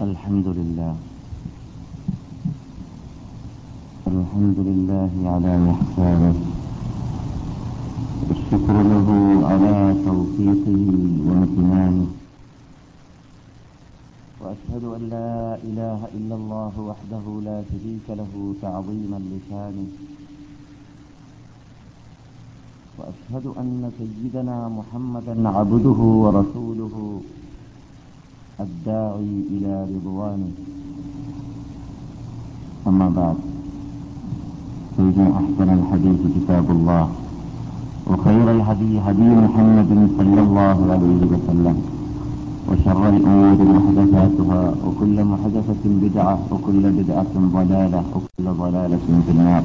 الحمد لله. الحمد لله على إحسانه. الشكر له على توفيقه وامتنانه. وأشهد أن لا إله إلا الله وحده لا شريك له تعظيما لشانه. وأشهد أن سيدنا محمدا عبده ورسوله. الداعي إلى رضوانه. أما بعد فإن أحسن الحديث كتاب الله وخير الهدي هدي محمد صلى الله عليه وسلم وشر الأمور محدثاتها وكل محدثة بدعة وكل بدعة ضلالة وكل ضلالة في النار.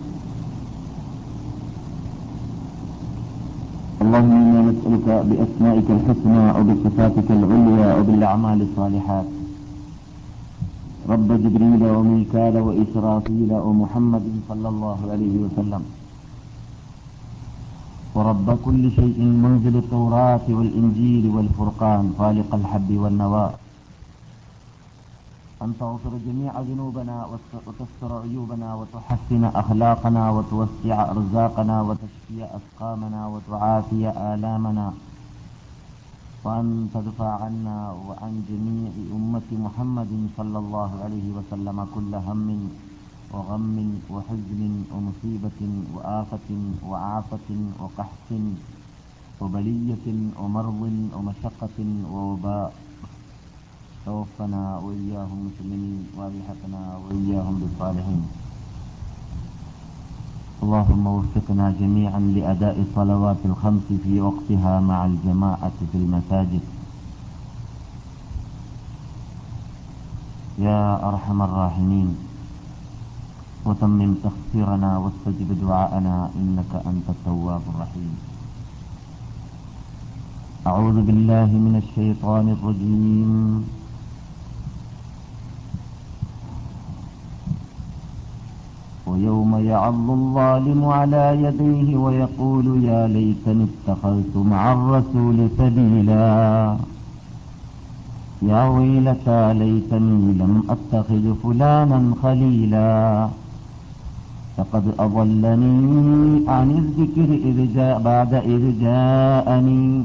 اللهم إنا نسألك بأسمائك الحسنى وبصفاتك العليا وبالأعمال الصالحات. رب جبريل وميكال وإسرافيل ومحمد صلى الله عليه وسلم. ورب كل شيء منزل التوراة والإنجيل والفرقان خالق الحب والنوى. أن تغفر جميع ذنوبنا وتستر عيوبنا وتحسن أخلاقنا وتوسع أرزاقنا وتشفي أسقامنا وتعافي آلامنا. وأن تدفع عنا وعن جميع أمة محمد صلى الله عليه وسلم كل هم وغم وحزن ومصيبة وآفة وعافة وقحط وبلية ومرض ومشقة ووباء. توفنا وإياهم مسلمين وألحقنا وإياهم بالصالحين. اللهم وفقنا جميعا لأداء الصلوات الخمس في وقتها مع الجماعة في المساجد. يا أرحم الراحمين وتمم تخسيرنا واستجب دعاءنا إنك أنت التواب الرحيم. أعوذ بالله من الشيطان الرجيم. ويوم يعض الظالم على يديه ويقول يا ليتني اتخذت مع الرسول سبيلا. يا ويلتى ليتني لم أتخذ فلانا خليلا. فقد أضلني عن الذكر إذ جاء بعد إذ جاءني.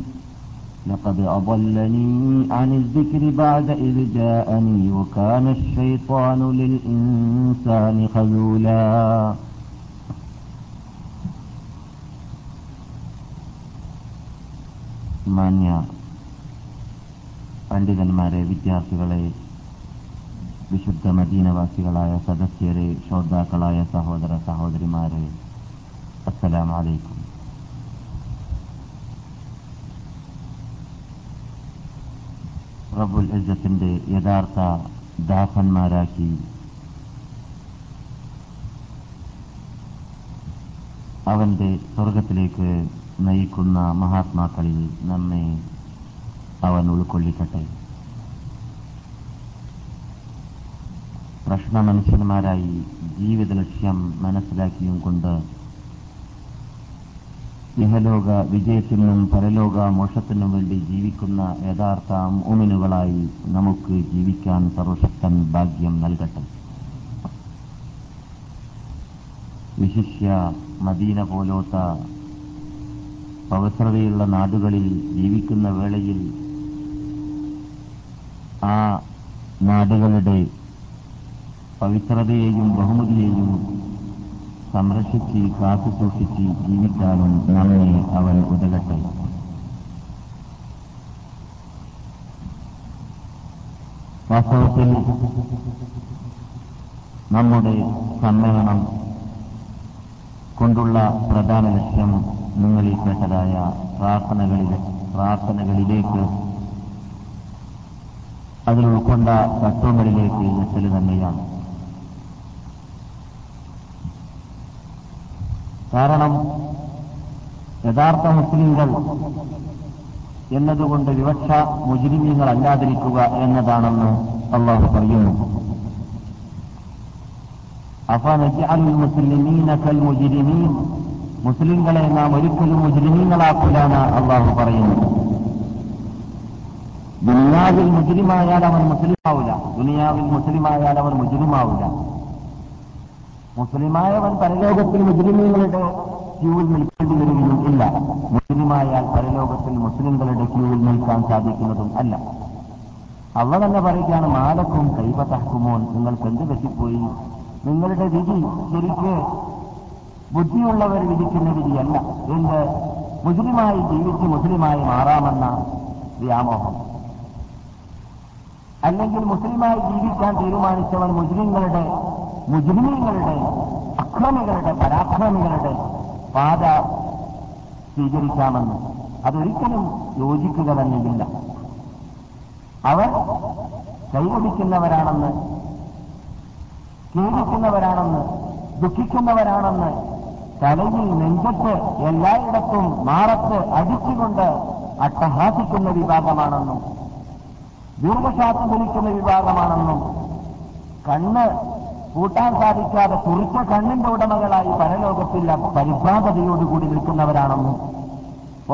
لقد أضلني عن الذكر بعد إذ جاءني وكان الشيطان للإنسان خذولا മാന്യ പണ്ഡിതന്മാരെ വിദ്യാർത്ഥികളെ വിശുദ്ധ മദീനവാസികളായ സദസ്യരെ ശ്രോതാക്കളായ സഹോദര സഹോദരിമാരെ അസ്സലാമലൈക്കും റബുൽ ഇസ്സത്തിന്റെ യഥാർത്ഥ ദാസന്മാരാക്കി. അവന്റെ സ്വർഗത്തിലേക്ക് നയിക്കുന്ന മഹാത്മാക്കളിൽ നമ്മെ അവൻ ഉൾക്കൊള്ളിക്കട്ടെ. പ്രശ്ന മനുഷ്യന്മാരായി ജീവിത ലക്ഷ്യം മനസ്സിലാക്കിയും കൊണ്ട് ഇഹലോക വിജയത്തിനും പരലോക മോക്ഷത്തിനും വേണ്ടി ജീവിക്കുന്ന യഥാർത്ഥ മൂമിനുകളായി നമുക്ക് ജീവിക്കാൻ സർവശക്തൻ ഭാഗ്യം നൽകട്ടെ. വിശിഷ്യ മദീന പോലോത്ത പവിത്രതയുള്ള നാടുകളിൽ ജീവിക്കുന്ന വേളയിൽ ആ നാടുകളുടെ പവിത്രതയെയും ബഹുമതിയെയും സംരക്ഷിച്ച് കാത്തു സൂക്ഷിച്ച് ജീവിക്കാനും നമ്മെ അവൻ ഉതകട്ടെ. വാസ്തവത്തിൽ നമ്മുടെ സമ്മേളനം കൊണ്ടുള്ള പ്രധാന ലക്ഷ്യം നിങ്ങളിൽ കേട്ടതായ പ്രാർത്ഥനകളിലെ പ്രാർത്ഥനകളിലേക്ക് അതിൽ ഉൾക്കൊണ്ട തത്വങ്ങളിലേക്ക് എത്തൽ തന്നെയാണ്. കാരണം യഥാർത്ഥ മുസ്ലിങ്ങൾ എന്നതുകൊണ്ട് വിവക്ഷ മുജിരിമീങ്ങളല്ലാതിരിക്കുക എന്നതാണെന്ന് അള്ളാഹു പറയുന്നു. മുസ്ലിമീന കൽ മുസ്ലിങ്ങളെ നാം ഒരിക്കലും മുജിരിമീങ്ങളാക്കൂലാണ് അള്ളാഹു പറയുന്നു. ദുനിയാവിൽ മുജിരിമായാൽ അവൻ മുസ്ലിമാവില്ല ദുനിയാവിൽ മുസ്ലിമായാൽ അവൻ മുസ്ലിമാവില്ല മുസ്ലിമായവൻ പരലോകത്തിൽ മുസ്ലിമീങ്ങളുടെ ക്യൂവിൽ നിൽക്കേണ്ടി വരികയും ഇല്ല. മുസ്ലിമായാൽ പരലോകത്തിൽ മുസ്ലിങ്ങളുടെ ക്യൂവിൽ നിൽക്കാൻ സാധിക്കുന്നതും അല്ല. അവ തന്നെ പറയുകയാണ് മാലക്കും കൈപതഹ്കുമോൻ നിങ്ങൾക്ക് എന്ത് പറ്റിപ്പോയി? നിങ്ങളുടെ വിധി ശരിക്ക് ബുദ്ധിയുള്ളവർ വിധിക്കുന്ന വിധിയല്ല. എന്ത്? മുസ്ലിമായി ജീവിച്ച് മുസ്ലിമായി മാറാമെന്ന വ്യാമോഹം. അല്ലെങ്കിൽ മുസ്ലിമായി ജീവിക്കാൻ തീരുമാനിച്ചവൻ മുസ്ലിങ്ങളുടെ മുസ്ലിമീങ്ങളുടെ അക്രമികളുടെ പരാക്രമികളുടെ പാത സ്വീകരിക്കാമെന്ന് അതൊരിക്കലും യോജിക്കുക തന്നെയില്ല. അവർ കൈവടിക്കുന്നവരാണെന്ന് ഖേദിക്കുന്നവരാണെന്ന് ദുഃഖിക്കുന്നവരാണെന്ന് തലയിൽ നെഞ്ചത്ത് എല്ലായിടത്തും മാറത്ത് അടിച്ചുകൊണ്ട് അട്ടഹാസിക്കുന്ന വിഭാഗമാണെന്നും ദീർഘശാസം ധരിക്കുന്ന വിഭാഗമാണെന്നും കണ്ണ് കൂട്ടാൻ സാധിക്കാതെ കുറിച്ച കണ്ണിന്റെ ഉടമകളായി പരലോകത്തിൽ പരിഭ്രാന്തതയോടുകൂടി നിൽക്കുന്നവരാണെന്നും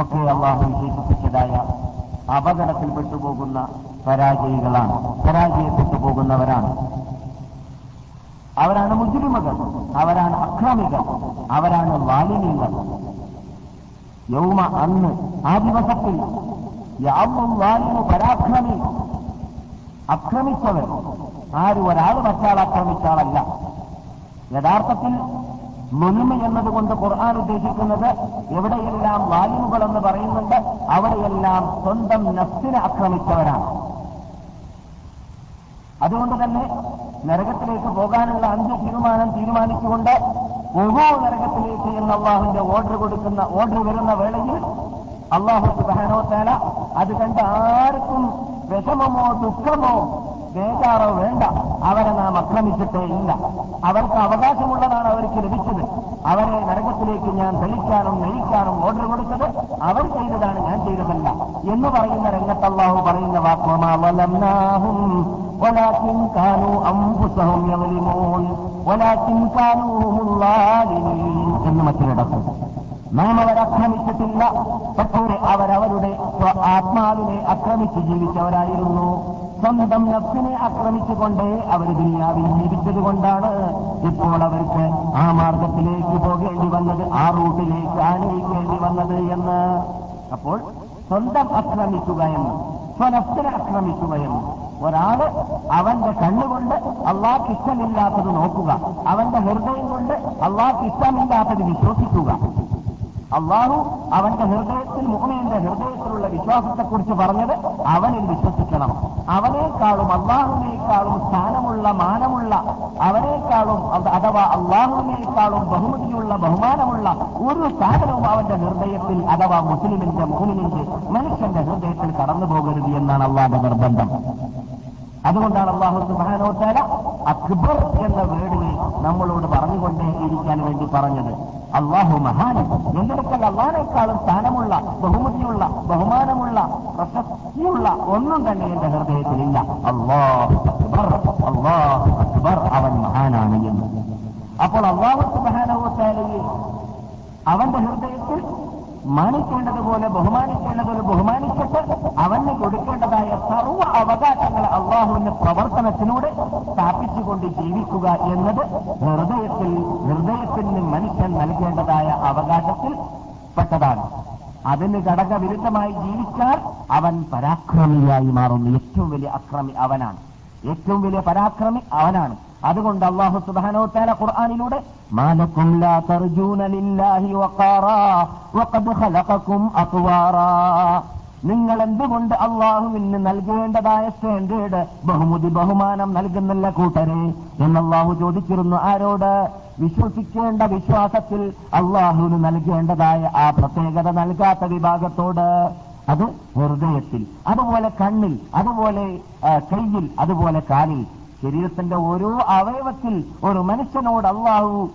ഒക്കെ അള്ളാഹു വിശേഷിപ്പിച്ചതായ അപകടത്തിൽ പോകുന്ന പരാജയികളാണ് പരാജയപ്പെട്ടു പോകുന്നവരാണ്. അവരാണ് മുജ്രിമകൾ അവരാണ് അക്രമികൾ അവരാണ് വാലിനികൾ യൗമ അന്ന് ആ ദിവസത്തിൽ യാവും വാലിന് പരാക്രമി. അക്രമിച്ചവർ ആര് ഒരാൾ മറ്റാൾ ആക്രമിച്ചാളല്ല യഥാർത്ഥത്തിൽ മുൻമ എന്നതുകൊണ്ട് ഖുർആൻ ഉദ്ദേശിക്കുന്നത് എവിടെയെല്ലാം വാലിമുകൾ എന്ന് പറയുന്നുണ്ട് അവിടെയെല്ലാം സ്വന്തം നഫ്സിനെ അക്രമിച്ചവരാണ്. അതുകൊണ്ട് തന്നെ നരകത്തിലേക്ക് പോകാനുള്ള അഞ്ച് തീരുമാനം തീരുമാനിച്ചുകൊണ്ട് ഓരോ നരകത്തിലേക്ക് എന്ന് അള്ളാഹുവിന്റെ ഓർഡർ കൊടുക്കുന്ന ഓർഡർ വരുന്ന വേളയിൽ അള്ളാഹു സുബാനോത്താല അത് കണ്ട് ആർക്കും വിഷമമോ ദുഃഖമോ ബേജാറോ വേണ്ട. അവരെ നാം അക്രമിച്ചിട്ടേ ഇല്ല. അവർക്ക് അവകാശമുള്ളതാണ് അവർക്ക് ലഭിച്ചത്. അവരെ നരകത്തിലേക്ക് ഞാൻ തെളിക്കാനും നയിക്കാനും ഓർഡർ കൊടുത്തത് അവർ ചെയ്തതാണ് ഞാൻ ചെയ്തതല്ല എന്ന് പറയുന്ന രംഗത്തള്ളാഹു പറയുന്ന വാക്മമാവലംനാഹും എന്ന് മറ്റൊരിടത്തുണ്ട്. നാം അവരാക്രമിച്ചിട്ടില്ല പക്ഷേ അവരവരുടെ ആത്മാവിനെ ആക്രമിച്ച് ജീവിച്ചവരായിരുന്നു. സ്വന്തം നഫ്സിനെ ആക്രമിച്ചുകൊണ്ടേ അവർ ദുനിയാവിൽ ജീവിച്ചതുകൊണ്ടാണ് ഇപ്പോൾ അവർക്ക് ആ മാർഗത്തിലേക്ക് പോകേണ്ടി വന്നത് ആ റൂട്ടിലേക്ക് ആനയിക്കേണ്ടി വന്നത് എന്ന്. അപ്പോൾ സ്വന്തം ആക്രമിക്കുക എന്ന് സ്വനഫ്സിനെ ആക്രമിക്കുക എന്ന്. ഒരാൾ അവന്റെ കണ്ണുകൊണ്ട് അള്ളാഹ് ഇഷ്ടമില്ലാത്തത് നോക്കുക അവന്റെ ഹൃദയം കൊണ്ട് അള്ളാഹ് ഇഷ്ടമില്ലാത്തത് വിശ്വസിക്കുക. അള്ളാഹു അവന്റെ ഹൃദയത്തിൽ മുഹമ്മന്റെ ഹൃദയത്തിലുള്ള വിശ്വാസത്തെക്കുറിച്ച് പറഞ്ഞത് അവനിൽ വിശ്വസിക്കണം. അവനേക്കാളും അള്ളാഹുവിനേക്കാളും സ്ഥാനമുള്ള മാനമുള്ള അവനേക്കാളും അഥവാ അള്ളാഹുവിനേക്കാളും ബഹുമതിയുള്ള ബഹുമാനമുള്ള ഒരു സ്ഥാനവും അവന്റെ ഹൃദയത്തിൽ അഥവാ മുസ്ലിമിന്റെ മുഹമ്മിനിന്റെ മനുഷ്യന്റെ ഹൃദയത്തിൽ കടന്നു പോകരുത് എന്നാണ് അള്ളാഹിന്റെ നിർബന്ധം. അതുകൊണ്ടാണ് അള്ളാഹു സുബാനോത്താല അക്ബർ എന്ന വേർഡിനെ നമ്മളോട് പറഞ്ഞുകൊണ്ടേ ഇരിക്കാൻ വേണ്ടി പറഞ്ഞത്. അള്ളാഹു മഹാനം. എന്തിനൊക്കെ അള്ളാഹിനേക്കാളും സ്ഥാനമുള്ള ബഹുമതിയുള്ള ബഹുമാനമുള്ള പ്രശസ്തിയുള്ള ഒന്നും തന്നെ എന്റെ ഹൃദയത്തിലില്ല. അള്ളാഹു അക്ബർ അള്ളാഹു അക്ബർ. അവൻ മഹാനാണ് എന്ന്. അപ്പോൾ അള്ളാഹു സുബാനോത്താലയെ അവന്റെ ഹൃദയത്തിൽ മാനിക്കേണ്ടതുപോലെ ബഹുമാനിക്കേണ്ടതുപോലെ ബഹുമാനിച്ചിട്ട് അവന് കൊടുക്കേണ്ടതായ സർവ അവകാശങ്ങൾ അള്ളാഹുവിന്റെ പ്രവർത്തനത്തിലൂടെ സ്ഥാപിച്ചുകൊണ്ട് ജീവിക്കുക എന്നത് ഹൃദയത്തിൽ ഹൃദയത്തിന് മനുഷ്യൻ നൽകേണ്ടതായ അവകാശത്തിൽ പെട്ടതാണ്. അതിന് ഘടകവിരുദ്ധമായി ജീവിച്ചാൽ അവൻ പരാക്രമിയായി മാറുന്നു. ഏറ്റവും വലിയ അക്രമി അവനാണ്. ഏറ്റവും വലിയ പരാക്രമി അവനാണ്. അതുകൊണ്ട് അള്ളാഹു സുബാനോ താല ഖുർആാനിലൂടെ മാലക്കും നിങ്ങൾ എന്തുകൊണ്ട് അള്ളാഹുവിന് നൽകേണ്ടതായ സ്റ്റാൻഡേർഡ് ബഹുമതി ബഹുമാനം നൽകുന്നില്ല കൂട്ടരെ? എന്നല്ലാഹു ചോദിച്ചിരുന്നു ആരോട്? വിശ്വസിക്കേണ്ട വിശ്വാസത്തിൽ അള്ളാഹുവിന് നൽകേണ്ടതായ ആ പ്രത്യേകത നൽകാത്ത വിഭാഗത്തോട്. അത് ഹൃദയത്തിൽ അതുപോലെ കണ്ണിൽ അതുപോലെ കയ്യിൽ അതുപോലെ കാലിൽ. ശരീരത്തിന്റെ ഓരോ അവയവത്തിൽ ഒരു മനുഷ്യനോട് അള്ളാഹു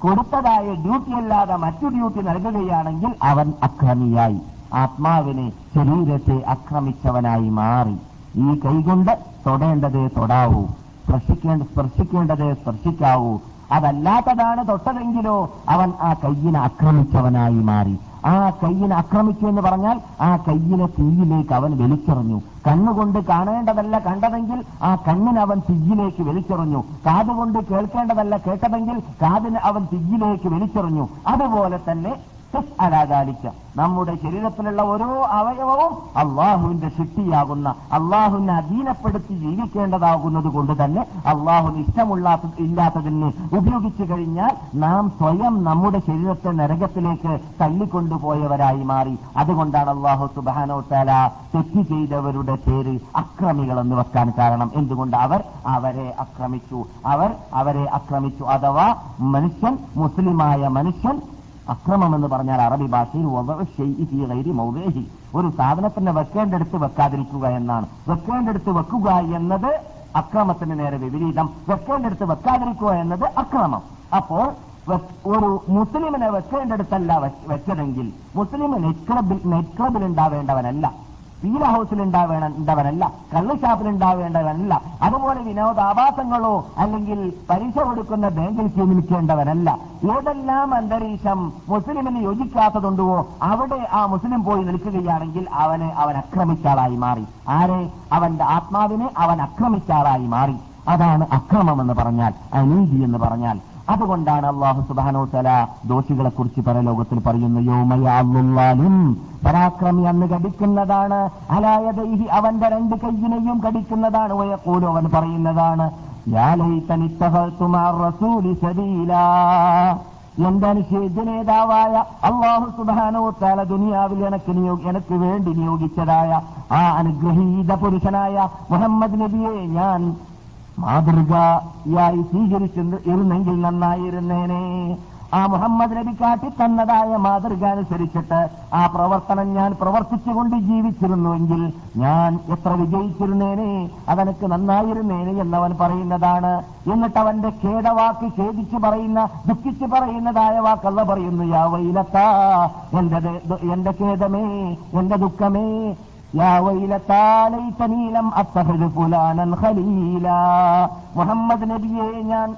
കൊടുത്തതായ ഡ്യൂട്ടി അല്ലാതെ മറ്റു ഡ്യൂട്ടി നൽകുകയാണെങ്കിൽ അവൻ അക്രമിയായി. ആത്മാവിനെ ശരീരത്തെ ആക്രമിച്ചവനായി മാറി. ഈ കൈകൊണ്ട് തൊടേണ്ടതേ തൊടാവൂ. സ്പർശിക്കേണ്ട സ്പർശിക്കേണ്ടതേ സ്പർശിക്കാവൂ. അതല്ലാത്തതാണ് തൊട്ടതെങ്കിലോ അവൻ ആ കയ്യിനെ ആക്രമിച്ചവനായി മാറി. ആ കയ്യിനെ ആക്രമിച്ചു എന്ന് പറഞ്ഞാൽ ആ കയ്യിനെ തീയിലേക്ക് അവൻ വലിച്ചെറിഞ്ഞു. കണ്ണുകൊണ്ട് കാണേണ്ടതല്ല കണ്ടതെങ്കിൽ ആ കണ്ണിന് അവൻ തീയിലേക്ക് വലിച്ചെറിഞ്ഞു. കാതുകൊണ്ട് കേൾക്കേണ്ടതല്ല കേട്ടതെങ്കിൽ കാതിന് അവൻ തീയിലേക്ക് വലിച്ചെറിഞ്ഞു. അതുപോലെ തന്നെ അലാകാലിക്ക നമ്മുടെ ശരീരത്തിലുള്ള ഓരോ അവയവവും അള്ളാഹുവിന്റെ ശക്തിയാകുന്ന അള്ളാഹുവിനെ അധീനപ്പെടുത്തി ജീവിക്കേണ്ടതാകുന്നത് കൊണ്ട് തന്നെ അള്ളാഹുവിന് ഇഷ്ടമുള്ളാത്ത ഇല്ലാത്തതിന് ഉപയോഗിച്ചു കഴിഞ്ഞാൽ നാം സ്വയം നമ്മുടെ ശരീരത്തെ നരകത്തിലേക്ക് തള്ളിക്കൊണ്ടുപോയവരായി മാറി. അതുകൊണ്ടാണ് അള്ളാഹു സുബാനോ തല തെറ്റ് ചെയ്തവരുടെ പേര് അക്രമികൾ എന്ന് വെക്കാൻ കാരണം. എന്തുകൊണ്ട്? അവർ അവരെ അക്രമിച്ചു അവർ അവരെ അക്രമിച്ചു അഥവാ മനുഷ്യൻ മുസ്ലിമായ മനുഷ്യൻ അക്രമം എന്ന് പറഞ്ഞാൽ അറബി ഭാഷയിൽ മൗവേഹി ഒരു സാധനത്തിന്റെ വെക്കേണ്ടടുത്ത് വെക്കാതിരിക്കുക എന്നാണ്. വെക്കേണ്ടടുത്ത് വെക്കുക എന്നത് അക്രമത്തിന് നേരെ വിപരീതം. വെക്കേണ്ടടുത്ത് വെക്കാതിരിക്കുക എന്നത് അക്രമം. അപ്പോൾ ഒരു മുസ്ലിമിനെ വെക്കേണ്ടടുത്തല്ല വെച്ചതെങ്കിൽ മുസ്ലിം നൈറ്റ് ക്ലബിൽ ക്ലബിൽ ഉണ്ടാവേണ്ടവനല്ല. പീല ഹൗസിൽ ഉണ്ടാവേണ്ടവനല്ല കള്ള് ഷാപ്പിൽ ഉണ്ടാവേണ്ടവനല്ല അതുപോലെ വിനോദാഭാസങ്ങളോ അല്ലെങ്കിൽ പരീക്ഷ കൊടുക്കുന്ന ബാങ്കിൽ ക്യൂ നിൽക്കേണ്ടവനല്ല ഏതെല്ലാം അന്തരീക്ഷം മുസ്ലിമിന് യോജിക്കാത്തതുണ്ടോ അവിടെ ആ മുസ്ലിം പോയി നിൽക്കുകയാണെങ്കിൽ അവനെ അവൻ അക്രമിച്ചാളായി മാറി. ആരെ? അവന്റെ ആത്മാവിനെ അവൻ അക്രമിച്ചാളായി മാറി. അതാണ് അക്രമം എന്ന് പറഞ്ഞാൽ അനീതി എന്ന് പറഞ്ഞാൽ അതുകൊണ്ടാണ് അള്ളാഹു സുബാനോ തല ദോഷികളെ കുറിച്ച് പരലോകത്തിൽ പറയുന്ന യോമയാലും പരാക്രമി അന്ന് കടിക്കുന്നതാണ് അലായതൈഹി അവന്റെ രണ്ട് കയ്യിനെയും കടിക്കുന്നതാണ് വയക്കൂലും അവൻ പറയുന്നതാണ് എന്റെ അനുശേദ്യ നേതാവായ അള്ളാഹു സുബാനോ തല ദുനിയാവിൽ എനിക്ക് എനിക്ക് വേണ്ടി നിയോഗിച്ചതായ ആ അനുഗ്രഹീത പുരുഷനായ മുഹമ്മദ് നബിയെ ഞാൻ മാതൃകയായി സ്വീകരിച്ചിരുന്നെങ്കിൽ നന്നായിരുന്നേനെ. ആ മുഹമ്മദ് നബി കാട്ടി തന്നതായ മാതൃക അനുസരിച്ചിട്ട് ആ പ്രവർത്തനം ഞാൻ പ്രവർത്തിച്ചുകൊണ്ട് ജീവിച്ചിരുന്നുവെങ്കിൽ ഞാൻ എത്ര വിജയിച്ചിരുന്നേനെ? അതെനിക്ക് നന്നായിരുന്നേനെ എന്നവൻ പറയുന്നതാണ്. എന്നിട്ട് അവന്റെ ഖേദവാക്ക് ഖേദിച്ചു പറയുന്ന ദുഃഖിച്ചു പറയുന്നതായ വാക്കല്ല പറയുന്നു യാ എന്റെ എന്റെ ഖേദമേ എന്റെ ദുഃഖമേ മുഹമ്മദ് നബിയെ ഞാൻ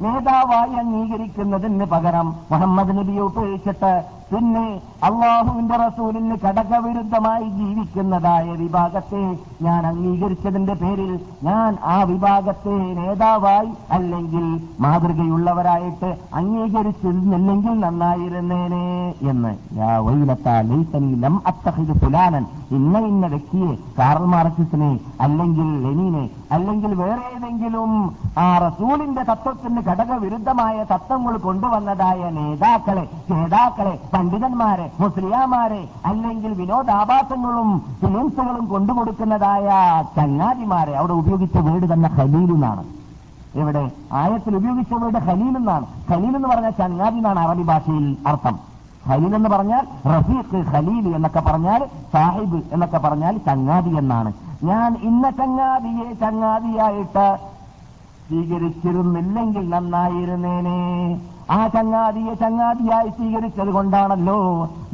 നേതാവായി അംഗീകരിക്കുന്നതിന് പകരം മുഹമ്മദ് നബിയെ ഉപയോഗിച്ചിട്ട് പിന്നെ അള്ളാഹുവിന്റെ റസൂലിന് ഘടകവിരുദ്ധമായി ജീവിക്കുന്നതായ വിഭാഗത്തെ ഞാൻ അംഗീകരിച്ചതിന്റെ പേരിൽ ഞാൻ ആ വിഭാഗത്തെ നേതാവായി അല്ലെങ്കിൽ മാതൃകയുള്ളവരായിട്ട് അംഗീകരിച്ചിരുന്നില്ലെങ്കിൽ നന്നായിരുന്നേനെ എന്ന്. ലം ഫുലാനൻ. ഇന്ന ഇന്ന വ്യക്തിയെ കാറൽ മാർക്സിനെ അല്ലെങ്കിൽ ലെനീനെ അല്ലെങ്കിൽ വേറെ ഏതെങ്കിലും ആ റസൂലിന്റെ തത്വത്തിന് ഘടകവിരുദ്ധമായ തത്വങ്ങൾ കൊണ്ടുവന്നതായ നേതാക്കളെ നേതാക്കളെ പണ്ഡിതന്മാരെ മുസ്ലിയാമാരെ അല്ലെങ്കിൽ വിനോദാഭാസങ്ങളും ഫിലിംസുകളും കൊണ്ടുകൊടുക്കുന്നതായ ചങ്ങാതിമാരെ അവിടെ ഉപയോഗിച്ച വീട് തന്നെ ഖലീലെന്നാണ് ഇവിടെ ആയത്തിൽ ഉപയോഗിച്ച വീട് ഹലീലെന്നാണ് ഖലീൽ എന്ന് പറഞ്ഞാൽ ചങ്ങാതി എന്നാണ് അറബി ഭാഷയിൽ അർത്ഥം. ഖലീൽ എന്ന് പറഞ്ഞാൽ റഫീഖ് ഖലീൽ എന്നൊക്കെ പറഞ്ഞാൽ സാഹിബ് എന്നൊക്കെ പറഞ്ഞാൽ ചങ്ങാതി എന്നാണ്. ഞാൻ ഇന്ന ചങ്ങാതിയെ ചങ്ങാതിയായിട്ട് സ്വീകരിച്ചിരുന്നില്ലെങ്കിൽ നന്നായിരുന്നേനെ. ആ ചങ്ങാതിയെ ചങ്ങാതിയായി സ്വീകരിച്ചത് കൊണ്ടാണല്ലോ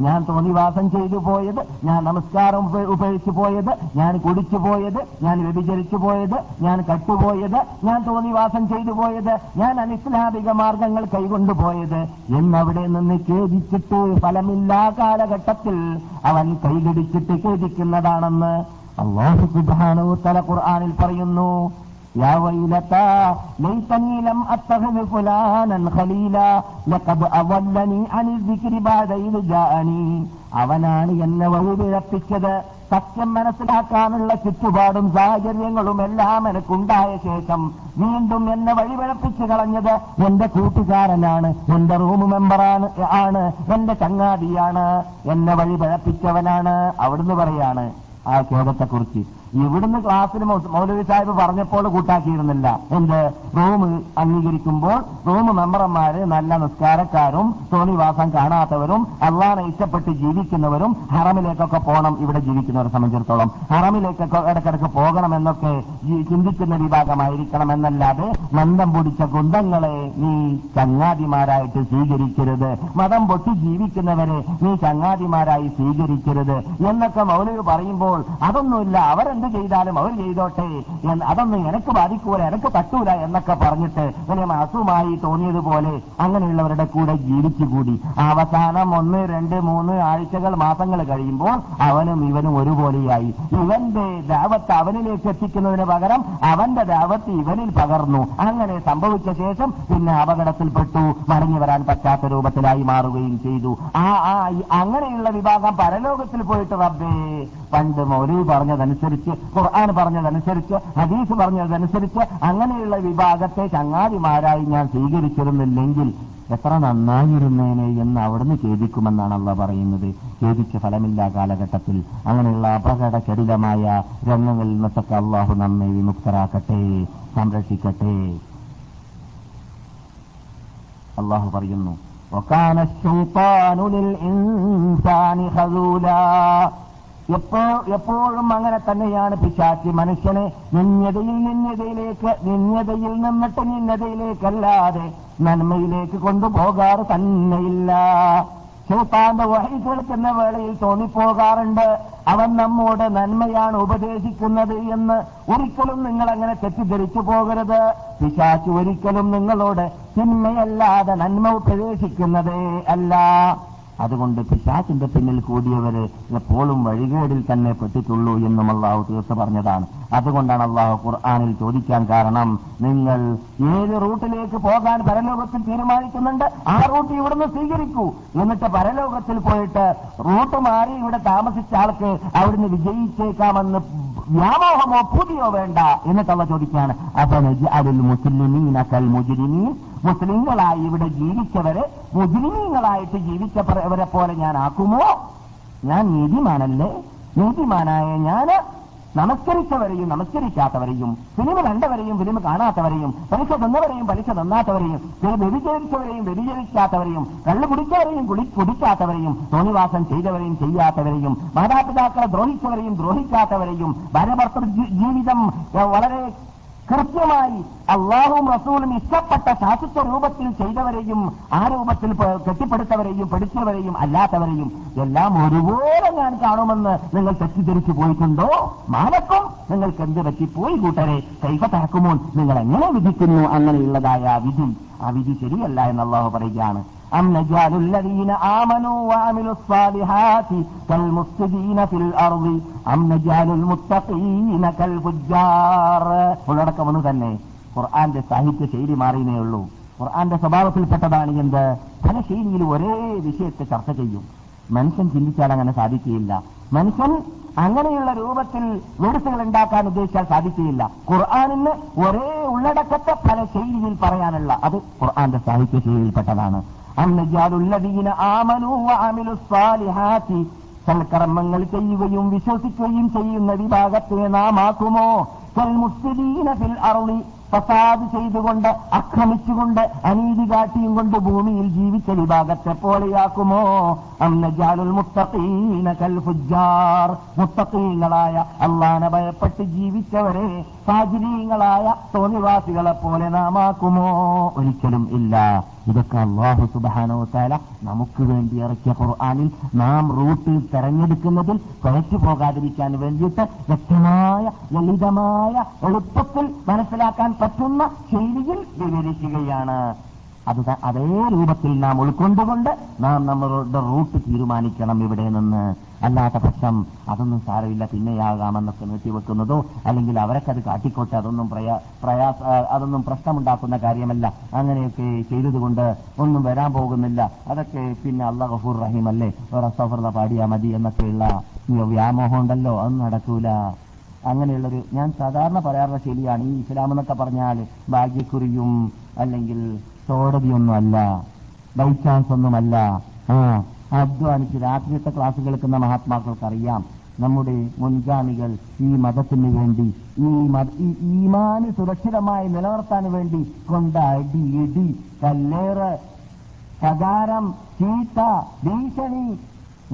ഞാൻ തോന്നിവാസം ചെയ്തു പോയത് ഞാൻ നമസ്കാരം ഉപയോഗിച്ചു പോയത് ഞാൻ കുടിച്ചു പോയത് ഞാൻ വ്യഭിചരിച്ചു പോയത് ഞാൻ കട്ടുപോയത് ഞാൻ തോന്നിവാസം ചെയ്തു പോയത് ഞാൻ അനിസ്ലാമിക മാർഗങ്ങൾ കൈകൊണ്ടുപോയത് എന്നവിടെ നിന്ന് ഖേദിച്ചിട്ട് ഫലമില്ലാ കാലഘട്ടത്തിൽ അവൻ കൈകടിച്ചിട്ട് ഖേദിക്കുന്നതാണെന്ന് അള്ളാഹു സുബാനു തല ഖുർആാനിൽ പറയുന്നു. يا ويلتى ليتني لم أتخذ فلانا خليلا لقد أضلني عن الذكر بعد إذ جاءني അവനാണ് എന്നെ വഴിപിഴപ്പിച്ചത് സത്യം മനസ്സിലാക്കാനുള്ള ചുറ്റുപാടും സാഹചര്യങ്ങളും എല്ലാം എനിക്കുണ്ടായ ശേഷം വീണ്ടും എന്നെ വഴിപിഴപ്പിച്ചു കളഞ്ഞത് എന്റെ കൂട്ടുകാരനാണ് എന്റെ റൂം മെമ്പറാണ് ആണ് എന്റെ ചങ്ങാതിയാണ് എന്നെ വഴിപിഴപ്പിച്ചവനാണ് അവിടുന്ന് പറയാണ് ആ ഖേദത്തെക്കുറിച്ച് ഇവിടുന്ന് ക്ലാസ്സിൽ മൗ- മൗലവി സാഹിബ് പറഞ്ഞപ്പോൾ കൂട്ടാക്കിയിരുന്നില്ല. എന്ത്? റൂം അംഗീകരിക്കുമ്പോൾ റൂം മെമ്പർമാര് നല്ല നിസ്കാരക്കാരും തോന്നിവാസം കാണാത്തവരും അള്ളാനെ ഇഷ്ടപ്പെട്ട് ജീവിക്കുന്നവരും ഹറമിലേക്കൊക്കെ പോകണം ഇവിടെ ജീവിക്കുന്നവരെ സംബന്ധിച്ചിടത്തോളം. ഹറമിലേക്കൊക്കെ ഇടക്കിടക്ക് പോകണമെന്നൊക്കെ എന്നൊക്കെ ചിന്തിക്കുന്ന വിഭാഗമായിരിക്കണം എന്നല്ലാതെ മന്ദം പിടിച്ച കുന്തങ്ങളെ നീ ചങ്ങാതിമാരായിട്ട് സ്വീകരിക്കരുത്. മതം പൊട്ടി ജീവിക്കുന്നവരെ നീ ചങ്ങാതിമാരായി സ്വീകരിക്കരുത് എന്നൊക്കെ മൗലവി പറയുമ്പോൾ അതൊന്നുമില്ല. അവരെന്ത് ചെയ്താലും അവർ ചെയ്തോട്ടെ അതൊന്നും എനിക്ക് ബാധിക്കൂല എനിക്ക് തട്ടൂല എന്നൊക്കെ പറഞ്ഞിട്ട് വലിയ മാസുമായി തോന്നിയതുപോലെ അങ്ങനെയുള്ളവരുടെ കൂടെ ജീവിച്ചുകൂടി അവസാനം ഒന്ന് രണ്ട് മൂന്ന് ആഴ്ചകൾ മാസങ്ങൾ കഴിയുമ്പോൾ അവനും ഇവനും ഒരുപോലെയായി. ഇവന്റെ ദാവത്ത് അവനിലേക്ക് എത്തിക്കുന്നതിന് പകരം അവന്റെ ദാവത്ത് ഇവനിൽ പകർന്നു. അങ്ങനെ സംഭവിച്ച ശേഷം പിന്നെ അപകടത്തിൽപ്പെട്ടു മടങ്ങി വരാൻ പറ്റാത്ത രൂപത്തിലായി മാറുകയും ചെയ്തു. ആ ആ അങ്ങനെയുള്ള വിഭാഗം പരലോകത്തിൽ പോയിട്ട് റബ്ബേ പണ്ട് മൗലവി പറഞ്ഞതനുസരിച്ച് ഖുർആൻ പറഞ്ഞതനുസരിച്ച് ഹദീസ് പറഞ്ഞതനുസരിച്ച് അങ്ങനെയുള്ള വിഭാഗത്തെ ചങ്ങാതിമാരായി ഞാൻ സ്വീകരിച്ചിരുന്നില്ലെങ്കിൽ എത്ര നന്നായിരുന്നേനെ എന്ന് അവിടുന്ന് ഖേദിക്കുമെന്നാണ് അള്ള പറയുന്നത് ഖേദിച്ച ഫലമില്ല കാലഘട്ടത്തിൽ അങ്ങനെയുള്ള അപകടചരിതമായ രംഗങ്ങളിൽ നിന്നൊക്കെ അള്ളാഹു നമ്മെ വിമുക്തരാക്കട്ടെ സംരക്ഷിക്കട്ടെ അള്ളാഹു പറയുന്നു وَكَانَ الشَّيْطَانُ لِلْإِنسَانِ خَذُولًا എപ്പോ എപ്പോഴും അങ്ങനെ തന്നെയാണ് പിശാച്ച് മനുഷ്യനെ നിന്യതയിൽ നിന്യതയിലേക്ക് നിന്യതയിൽ നിന്നിട്ട് നിന്യതയിലേക്കല്ലാതെ നന്മയിലേക്ക് കൊണ്ടുപോകാറ് തന്നെയില്ല. ശൈത്താന്റെ വഴി കേൾക്കുന്ന വേളയിൽ തോന്നിപ്പോകാറുണ്ട്. അവൻ നമ്മോട് നന്മയാണ് ഉപദേശിക്കുന്നത് എന്ന് ഒരിക്കലും നിങ്ങൾ അങ്ങനെ തെറ്റിദ്ധരിച്ചു പോകരുത്. പിശാച്ച് ഒരിക്കലും നിങ്ങളോട് തിന്മയല്ലാതെ നന്മ ഉപദേശിക്കുന്നതേ അല്ല. അതുകൊണ്ട് പിശാച്ചിന്റെ പിന്നിൽ കൂടിയവര് എപ്പോഴും വഴികേടിൽ തന്നെ പെട്ടിട്ടുള്ളൂ എന്നും അള്ളാഹു തീർച്ച പറഞ്ഞതാണ്. അതുകൊണ്ടാണ് അള്ളാഹു ഖുർആാനിൽ ചോദിക്കാൻ കാരണം നിങ്ങൾ ഏത് റൂട്ടിലേക്ക് പോകാൻ പരലോകത്തിൽ തീരുമാനിക്കുന്നുണ്ട് ആ റൂട്ട് ഇവിടുന്ന് സ്വീകരിക്കൂ. എന്നിട്ട് പരലോകത്തിൽ പോയിട്ട് റൂട്ട് മാറി ഇവിടെ താമസിച്ച ആൾക്ക് അവിടുന്ന് വിജയിച്ചേക്കാമെന്ന് വ്യാമോഹമോ പൂതിയോ വേണ്ട എന്നിട്ടുള്ള ചോദിക്കാണ്. അപ്പൊ നജ്അലുൽ മുസ്ലിമീന കൽ മുജ്രിമീൻ. മുസ്ലിങ്ങളായി ഇവിടെ ജീവിച്ചവരെ മുജ്രിമീങ്ങളായിട്ട് ജീവിച്ചവരെ പോലെ ഞാൻ ആക്കുമോ? ഞാൻ നീതിമാനല്ലേ? നീതിമാനായ ഞാൻ നമസ്കരിച്ചവരെയും നമസ്കരിക്കാത്തവരെയും സിനിമ കണ്ടവരെയും സിനിമ കാണാത്തവരെയും പലിശ തന്നവരെയും പലിശ തന്നാത്തവരെയും വ്യതിചരിച്ചവരെയും വ്യതിചരിക്കാത്തവരെയും കള്ളു കുടിച്ചവരെയും കുടി കുടിക്കാത്തവരെയും തോന്നിവാസം ചെയ്തവരെയും ചെയ്യാത്തവരെയും മാതാപിതാക്കളെ ദ്രോഹിച്ചവരെയും ദ്രോഹിക്കാത്തവരെയും ഭരഭർത്തൃ ജീവിതം വളരെ കൃത്യമായി അള്ളാഹും റസൂലും ഇഷ്ടപ്പെട്ട ശാസ്ത്ര രൂപത്തിൽ ചെയ്തവരെയും ആ രൂപത്തിൽ കെട്ടിപ്പടുത്തവരെയും പഠിച്ചവരെയും അല്ലാത്തവരെയും എല്ലാം ഒരുപോലെ ഞാൻ കാണുമെന്ന് നിങ്ങൾ തെറ്റിദ്ധരിച്ചു പോയിട്ടുണ്ടോ? മാനക്കും നിങ്ങൾക്ക് എന്ത് പറ്റിപ്പോയി കൂട്ടരെ? കൈപ്പത്താക്കുമോ നിങ്ങൾ എങ്ങനെ വിധിക്കുന്നു അങ്ങനെയുള്ളതായ വിധി? ആ വിധി ശരിയല്ല എന്ന് പറയുകയാണ്. أم نجعل الذين آمنوا وعملوا الصالحات كالمفسدين في الأرض أم نجعل المتقين كالفجار ഉള്ളടക്കം ഒന്ന് തന്നെ ഖുർആന്റെ സാഹിത്യ ശൈലി മാറിയേ ഉള്ളൂ ഖുർആന്റെ സ്വഭാവത്തിൽപ്പെട്ടതാണ് എന്ത് പല ശൈലിയിൽ ഒരേ വിഷയത്തെ ചർച്ച ചെയ്യും മനുഷ്യൻ ചിന്തിച്ചാൽ അങ്ങനെ സാധിക്കുകയില്ല മനുഷ്യൻ അങ്ങനെയുള്ള രൂപത്തിൽ വേഴ്സുകൾ ഉണ്ടാക്കാൻ ഉദ്ദേശിച്ചാൽ സാധിക്കുകയില്ല ഖുർആാനിന് ഒരേ ഉള്ളടക്കത്തെ പല ശൈലിയിൽ പറയാനുള്ള അത് ഖുർആന്റെ സാഹിത്യ ശൈലിയിൽപ്പെട്ടതാണ് അന്നജാലുല്ലദീന ആമനു വഅമിലു സ്വാലിഹാത്തി സൽക്കർമ്മങ്ങൾ ചെയ്യുകയും വിശ്വസിക്കുകയും ചെയ്യുന്ന വിഭാഗത്തെ നാം ആക്കുമോ? കൽമുസ്ലിദീന ഫിൽ അർളി. ഫസാദ് ചെയ്തുകൊണ്ട് അക്രമിച്ചുകൊണ്ട് അനീതി കാട്ടിയും കൊണ്ട് ഭൂമിയിൽ ജീവിച്ച വിഭാഗത്തെ പോലെയാക്കുമോ? അന്നജാലുൽ മുത്തഖീന കൽ ഫുജാർ മുത്തഖീങ്ങളായ അള്ളാനെ ഭയപ്പെട്ട് ജീവിച്ചവരെ സാജിരീങ്ങളായ തോന്നിവാസികളെ പോലെ നാം ആക്കുമോ ഒരിക്കലും ഇല്ല. ഇതൊക്കെ അള്ളാഹു സുബാനോ താല നമുക്ക് വേണ്ടി ഇറക്കിയ ഖുർആാനിൽ നാം റൂട്ട് തെരഞ്ഞെടുക്കുന്നതിൽ കുഴച്ചു പോകാതിരിക്കാൻ വേണ്ടിയിട്ട് വ്യക്തമായ ലളിതമായ എളുപ്പത്തിൽ മനസ്സിലാക്കാൻ പറ്റുന്ന ശൈലിയിൽ വിവരിക്കുകയാണ്. അത് അതേ രൂപത്തിൽ നാം ഉൾക്കൊണ്ടുകൊണ്ട് നാം നമ്മളുടെ റൂട്ട് തീരുമാനിക്കണം ഇവിടെ നിന്ന്. അല്ലാത്ത പക്ഷം അതൊന്നും സാരമില്ല. പിന്നെയാകാമെന്നൊക്കെ നീട്ടിവെക്കുന്നതോ അല്ലെങ്കിൽ അവരൊക്കെ അത് കാട്ടിക്കോട്ടെ അതൊന്നും പ്രയാ പ്രയാസ അതൊന്നും പ്രശ്നമുണ്ടാക്കുന്ന കാര്യമല്ല. അങ്ങനെയൊക്കെ ചെയ്തതുകൊണ്ട് ഒന്നും വരാൻ പോകുന്നില്ല. അതൊക്കെ പിന്നെ അള്ളാഹ് ഗഫൂർ റഹീം അല്ലേ ഒരു സഫർദ പാടിയാ മതി എന്നൊക്കെയുള്ള വ്യാമോഹം ഉണ്ടല്ലോ. അതൊന്നും നടക്കൂല. അങ്ങനെയുള്ളൊരു ഞാൻ സാധാരണ പറയാറുള്ള ശരിയാണ് ഈ ഇസ്ലാം എന്നൊക്കെ പറഞ്ഞാൽ ഭാഗ്യക്കുറിയും അല്ലെങ്കിൽ കോടതിയൊന്നുമല്ല ബൈ ചാൻസ് ഒന്നുമല്ല ആ അധ്വാനിച്ച് രാത്രിയത്തെ ക്ലാസ് കേൾക്കുന്ന മഹാത്മാക്കൾക്ക് അറിയാം നമ്മുടെ മുൻഗാമികൾ ഈ മതത്തിന് വേണ്ടി ഈ ഈ ഈമാന് സുരക്ഷിതമായി നിലനിർത്താൻ വേണ്ടി കൊണ്ട അടി ഇടി കല്ലേറ് ശകാരം ചീത്ത ഭീഷണി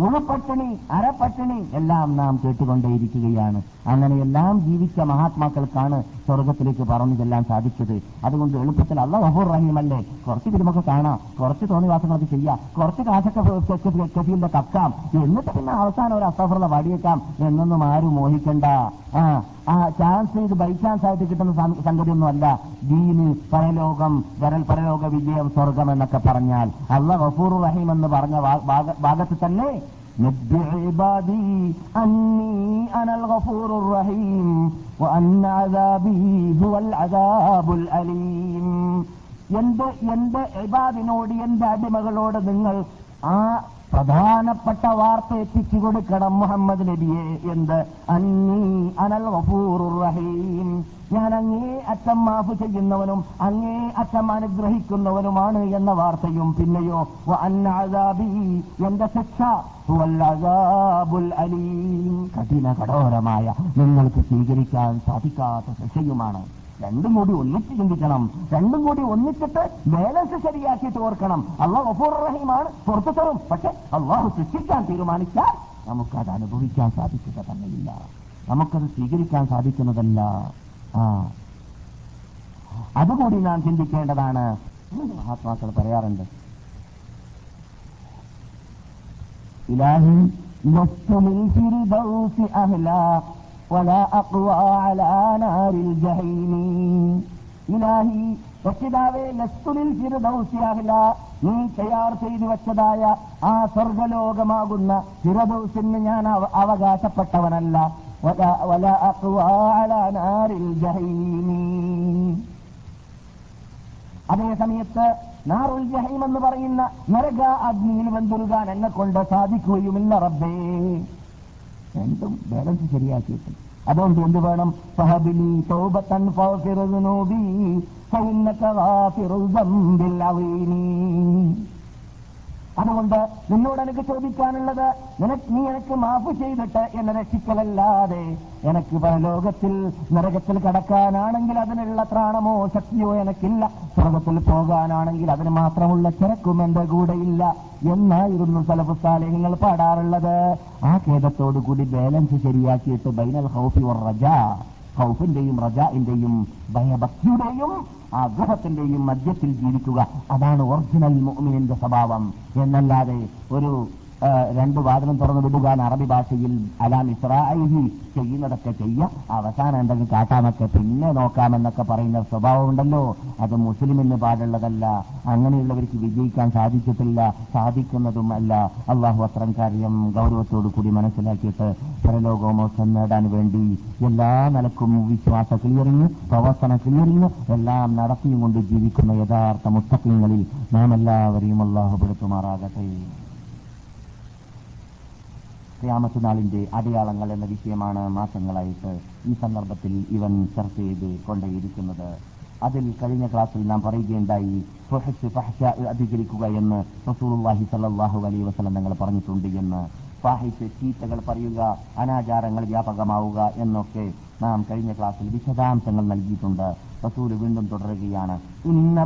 ഉളുപ്പട്ടിണി അരപ്പട്ടിണി എല്ലാം നാം കേട്ടുകൊണ്ടേയിരിക്കുകയാണ്. അങ്ങനെയെല്ലാം ജീവിച്ച മഹാത്മാക്കൾക്കാണ് സ്വർഗത്തിലേക്ക് പറഞ്ഞു ചെല്ലാൻ സാധിച്ചത്. അതുകൊണ്ട് എളുപ്പത്തിൽ അല്ല വഹൂർ റഹീമല്ലേ കുറച്ച് തിരുമൊക്കെ കാണാം. കുറച്ച് തോന്നിവാസങ്ങളൊക്കെ ചെയ്യാം. കുറച്ച് കാശൊക്കെ കഫീലിന്റെ കക്കാം. എന്നിട്ട് പിന്നെ അവസാനം ഒരു അസഫറുള്ള വടിയേക്കാം. എന്നൊന്നും ആരും മോഹിക്കണ്ട. ആ ആ ചാൻസ് ഇത് ബൈ ചാൻസ് ആയിട്ട് കിട്ടുന്ന സംഗതി സംഗതിയൊന്നും അല്ല. ദീന് പരലോകം വരൽ പരലോക വിജയം സ്വർഗം എന്നൊക്കെ പറഞ്ഞാൽ. അല്ല ഗഫൂർ റഹീം എന്ന് പറഞ്ഞ ഭാഗത്ത് തന്നെ نبئ عبادي أني أنا الغفور الرحيم وأن عذابي هو العذاب الأليم എന്റെ എന്റെ ഇബാദിനോട് എന്റെ അടിമകളോട് നിങ്ങൾ ആ പ്രധാനപ്പെട്ട വാർത്ത എത്തിച്ചു കൊടുക്കണം മുഹമ്മദ് നബിയെ എന്ത് അന്നീ അനൽ റഹീം. ഞാൻ അങ്ങേ അറ്റം മാഫ് ചെയ്യുന്നവനും അങ്ങേ അറ്റം അനുഗ്രഹിക്കുന്നവനുമാണ് എന്ന വാർത്തയും പിന്നെയോ അന്നാദാബി എന്റെ ശിക്ഷ അലീം. കഠിന കഠോരമായ നിങ്ങൾക്ക് സ്വീകരിക്കാൻ സാധിക്കാത്ത ശിക്ഷയുമാണ് രണ്ടും കൂടി ഒന്നിച്ച് ചിന്തിക്കണം. രണ്ടും കൂടി ഒന്നിച്ചിട്ട് ബാലൻസ് ശരിയാക്കിയിട്ട് ഓർക്കണം. അള്ളാഹ് ഗഫൂർ റഹീമാണ് പുറത്തു തരും. പക്ഷെ അള്ളാഹു സൃഷ്ടിക്കാൻ തീരുമാനിച്ചാൽ നമുക്കത് അനുഭവിക്കാൻ സാധിക്കുക തന്നെയില്ല. നമുക്കത് സ്വീകരിക്കാൻ സാധിക്കുന്നതല്ല. ആ. അതുകൂടി നാം ചിന്തിക്കേണ്ടതാണ്. മഹാത്മാക്കൾ പറയാറുണ്ട്. ഇലാഹി ولا أقوى على نار الجحيم ഇലാഹി രക്ഷിതാവേ ലസ്തുലിൽ ഫിർദൗസി അഹ്ല നീ തയ്യാർ ചെയ്തു വെച്ചതായ ആ സ്വർഗലോകമാകുന്ന ഫിറദൗസിന് ഞാൻ അവ- അവകാശപ്പെട്ടവനല്ല വല- വല അഖ്വാ അലാ നാരിൽ ജഹീമി അതേ സമയത്ത് നാറുൽ ജഹീം എന്ന് പറയുന്ന നരക അഗ്നിയിൽ വെന്തുരുകാൻ എന്നെ കൊണ്ട് സാധിക്കുകയുമില്ല റബ്ബേ രണ്ടും ബാലൻസ് ശരിയാക്കിയിട്ട്. അതുകൊണ്ട് എന്ത് വേണം സഹബിലി സൗബത്തൻ ദംബിൽ അളീമി അതുകൊണ്ട് നിന്നോട് എനിക്ക് ചോദിക്കാനുള്ളത് നിനക്ക് നീ എനിക്ക് മാഫ് ചെയ്തിട്ട് എന്നെ രക്ഷിക്കലല്ലാതെ എനിക്ക് പരലോകത്തിൽ നരകത്തിൽ കടക്കാനാണെങ്കിൽ അതിനുള്ള ത്രാണമോ ശക്തിയോ എനിക്കില്ല. സ്വർഗത്തിൽ പോകാനാണെങ്കിൽ അതിന് മാത്രമുള്ള ചരക്കും എന്റെ കൂടെയില്ല എന്നായിരുന്നു സലഫുസാലേഹങ്ങൾ പാടാറുള്ളത്. ആ ഖേദത്തോടു കൂടി ബാലൻസ് ശരിയാക്കിയിട്ട് ബൈനൽ ഹൗഫി വർ റജ ഹൗഫിന്റെയും റജാഇന്റെയും ഭയഭക്തിയുടെയും ആഗ്രഹത്തിന്റെയും മധ്യത്തിൽ ജീവിക്കുക. അതാണ് ഒറിജിനൽ മുഅ്മിനിന്റെ സ്വഭാവം. എന്നല്ലാതെ ഒരു രണ്ട് വാതിലും തുറന്നു വിടുകാൻ അറബി ഭാഷയിൽ അലാം ഇസ്രായി ചെയ്യുന്നതൊക്കെ ചെയ്യുക. അവസാനം എന്തെങ്കിലും കാട്ടാമൊക്കെ പിന്നെ നോക്കാമെന്നൊക്കെ പറയുന്ന സ്വഭാവമുണ്ടല്ലോ. അത് മുസ്ലിമിന് പാടുള്ളതല്ല. അങ്ങനെയുള്ളവർക്ക് വിജയിക്കാൻ സാധിച്ചിട്ടില്ല സാധിക്കുന്നതും അല്ല. അള്ളാഹു അത്രം കാര്യം ഗൗരവത്തോടു കൂടി മനസ്സിലാക്കിയിട്ട് പരലോകമോക്ഷം നേടാൻ വേണ്ടി എല്ലാ നിലക്കും വിശ്വാസ ക്ലിയറിങ് പ്രവർത്തന ക്ലിയറിങ് എല്ലാം നടത്തിയും കൊണ്ട് ജീവിക്കുന്ന യഥാർത്ഥ മുത്തക്കിങ്ങളിൽ നാം എല്ലാവരെയും അള്ളാഹു പെടുത്തുമാറാകട്ടെ. ക്യാമത്ത് നാളിന്റെ അടയാളങ്ങൾ എന്ന വിഷയമാണ് മാസങ്ങളായിട്ട് ഈ സന്ദർഭത്തിൽ ഇവൻ ചർച്ച ചെയ്ത് കൊണ്ടേയിരിക്കുന്നത്. അതിൽ കഴിഞ്ഞ ക്ലാസ്സിൽ നാം പറയുകയുണ്ടായി അധികരിക്കുക എന്ന് റസൂലുള്ളാഹി സല്ലാഹു അലൈഹി വസലം തങ്ങൾ പറഞ്ഞിട്ടുണ്ട് എന്ന്. ഫാഹിഷ് ചീത്തകൾ പറയുക അനാചാരങ്ങൾ വ്യാപകമാവുക എന്നൊക്കെ നാം കഴിഞ്ഞ ക്ലാസ്സിൽ വിശദാംശങ്ങൾ നൽകിയിട്ടുണ്ട്. റസൂൽ വീണ്ടും തുടരുകയാണ് ഇന്ന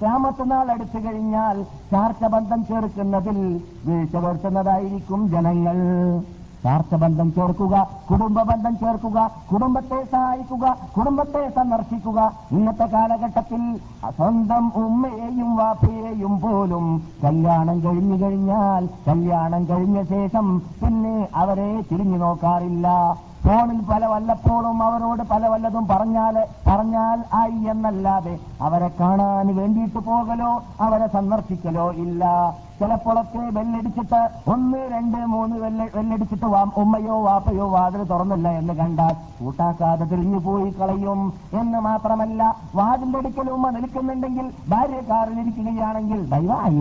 ബൈനയദൈ ഇസ്സാഅത്തി ഖതഉൽ അർഹാം ക്യാമത്ത് നാൾ അടുത്തു കഴിഞ്ഞാൽ ചാർച്ചബന്ധം ചേർക്കുന്നതിൽ വീഴ്ച വരുത്തുന്നതായിരിക്കും ജനങ്ങൾ. ചാർച്ചബന്ധം ചേർക്കുക കുടുംബബന്ധം ചേർക്കുക കുടുംബത്തെ സഹായിക്കുക കുടുംബത്തെ സന്ദർശിക്കുക. ഇന്നത്തെ കാലഘട്ടത്തിൽ സ്വന്തം ഉമ്മയെയും വാപ്പയെയും പോലും കല്യാണം കഴിഞ്ഞു കഴിഞ്ഞാൽ കല്യാണം കഴിഞ്ഞ ശേഷം പിന്നെ അവരെ തിരിഞ്ഞു നോക്കാറില്ല. ഫോണിൽ പല വല്ലപ്പോഴും അവരോട് പല വല്ലതും പറഞ്ഞാൽ പറഞ്ഞാൽ ആയി എന്നല്ലാതെ അവരെ കാണാൻ വേണ്ടിയിട്ട് പോകലോ അവരെ സന്ദർശിക്കലോ ഇല്ല. ചിലപ്പോഴൊക്കെ വെല്ലടിച്ചിട്ട് ഒന്ന് രണ്ട് മൂന്ന് വെല്ല വെല്ലടിച്ചിട്ട് ഉമ്മയോ വാപ്പയോ വാതിൽ തുറന്നില്ല എന്ന് കണ്ടാൽ കൂട്ടാക്കാതെ തിരിഞ്ഞു പോയി കളയും എന്ന് മാത്രമല്ല വാതിന്റെ അടുക്കൽ ഉമ്മ നിൽക്കുന്നുണ്ടെങ്കിൽ ഭാര്യ കാറിലിരിക്കുകയാണെങ്കിൽ ദയവായി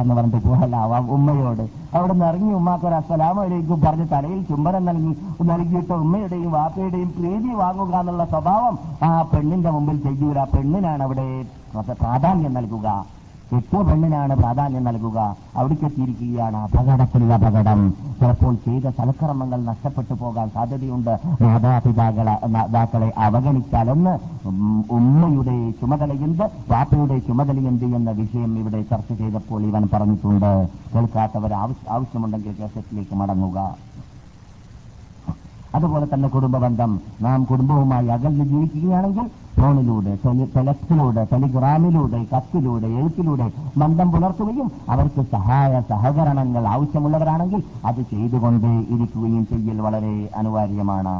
എന്ന് പറഞ്ഞിട്ട് പോകലാവാം ഉമ്മയോട്. അവിടെ നിന്ന് ഇറങ്ങി ഉമ്മാക്കൊരു അസ്സലാമലേക്കും പറഞ്ഞ് തലയിൽ ചുംബനം നൽകി നൽകിയിട്ട് ഉമ്മയുടെയും വാപ്പയുടെയും പ്രീതി വാങ്ങുക എന്നുള്ള സ്വഭാവം ആ പെണ്ണിന്റെ മുമ്പിൽ ചെയ്യൂല പെണ്ണിനാണ് അവിടെ പ്രാധാന്യം നൽകുക. എത്തിയ പെണ്ണിനാണ് പ്രാധാന്യം നൽകുക. അവിടേക്ക് എത്തിയിരിക്കുകയാണ് അപകടത്തിലുള്ള അപകടം. ചിലപ്പോൾ ചെയ്ത സൽക്കർമ്മങ്ങൾ നഷ്ടപ്പെട്ടു പോകാൻ സാധ്യതയുണ്ട്. മാതാപിതാക്കളെ മാതാക്കളെ അവഗണിച്ചാലെന്ന് ഉമ്മയുടെ ചുമതലയുണ്ട് വാപ്പയുടെ ചുമതലയുണ്ട് എന്ന വിഷയം ഇവിടെ ചർച്ച ചെയ്തപ്പോൾ ഇവൻ പറഞ്ഞിട്ടുണ്ട്. കേൾക്കാത്തവർ ആവശ്യമുണ്ടെങ്കിൽ കേസറ്റിലേക്ക് മടങ്ങുക. അതുപോലെ തന്നെ കുടുംബ ബന്ധം നാം കുടുംബവുമായി അകന്ന് ജീവിക്കുകയാണെങ്കിൽ ഫോണിലൂടെ ടെലി- ടെലക്സിലൂടെ ടെലിഗ്രാമിലൂടെ കത്തിലൂടെ എഴുത്തിലൂടെ ബന്ധം പുലർത്തുകയും അവർക്ക് സഹായ സഹകരണങ്ങൾ ആവശ്യമുള്ളവരാണെങ്കിൽ അത് ചെയ്തുകൊണ്ടേ ഇരിക്കുകയും ചെയ്യൽ വളരെ അനിവാര്യമാണ്.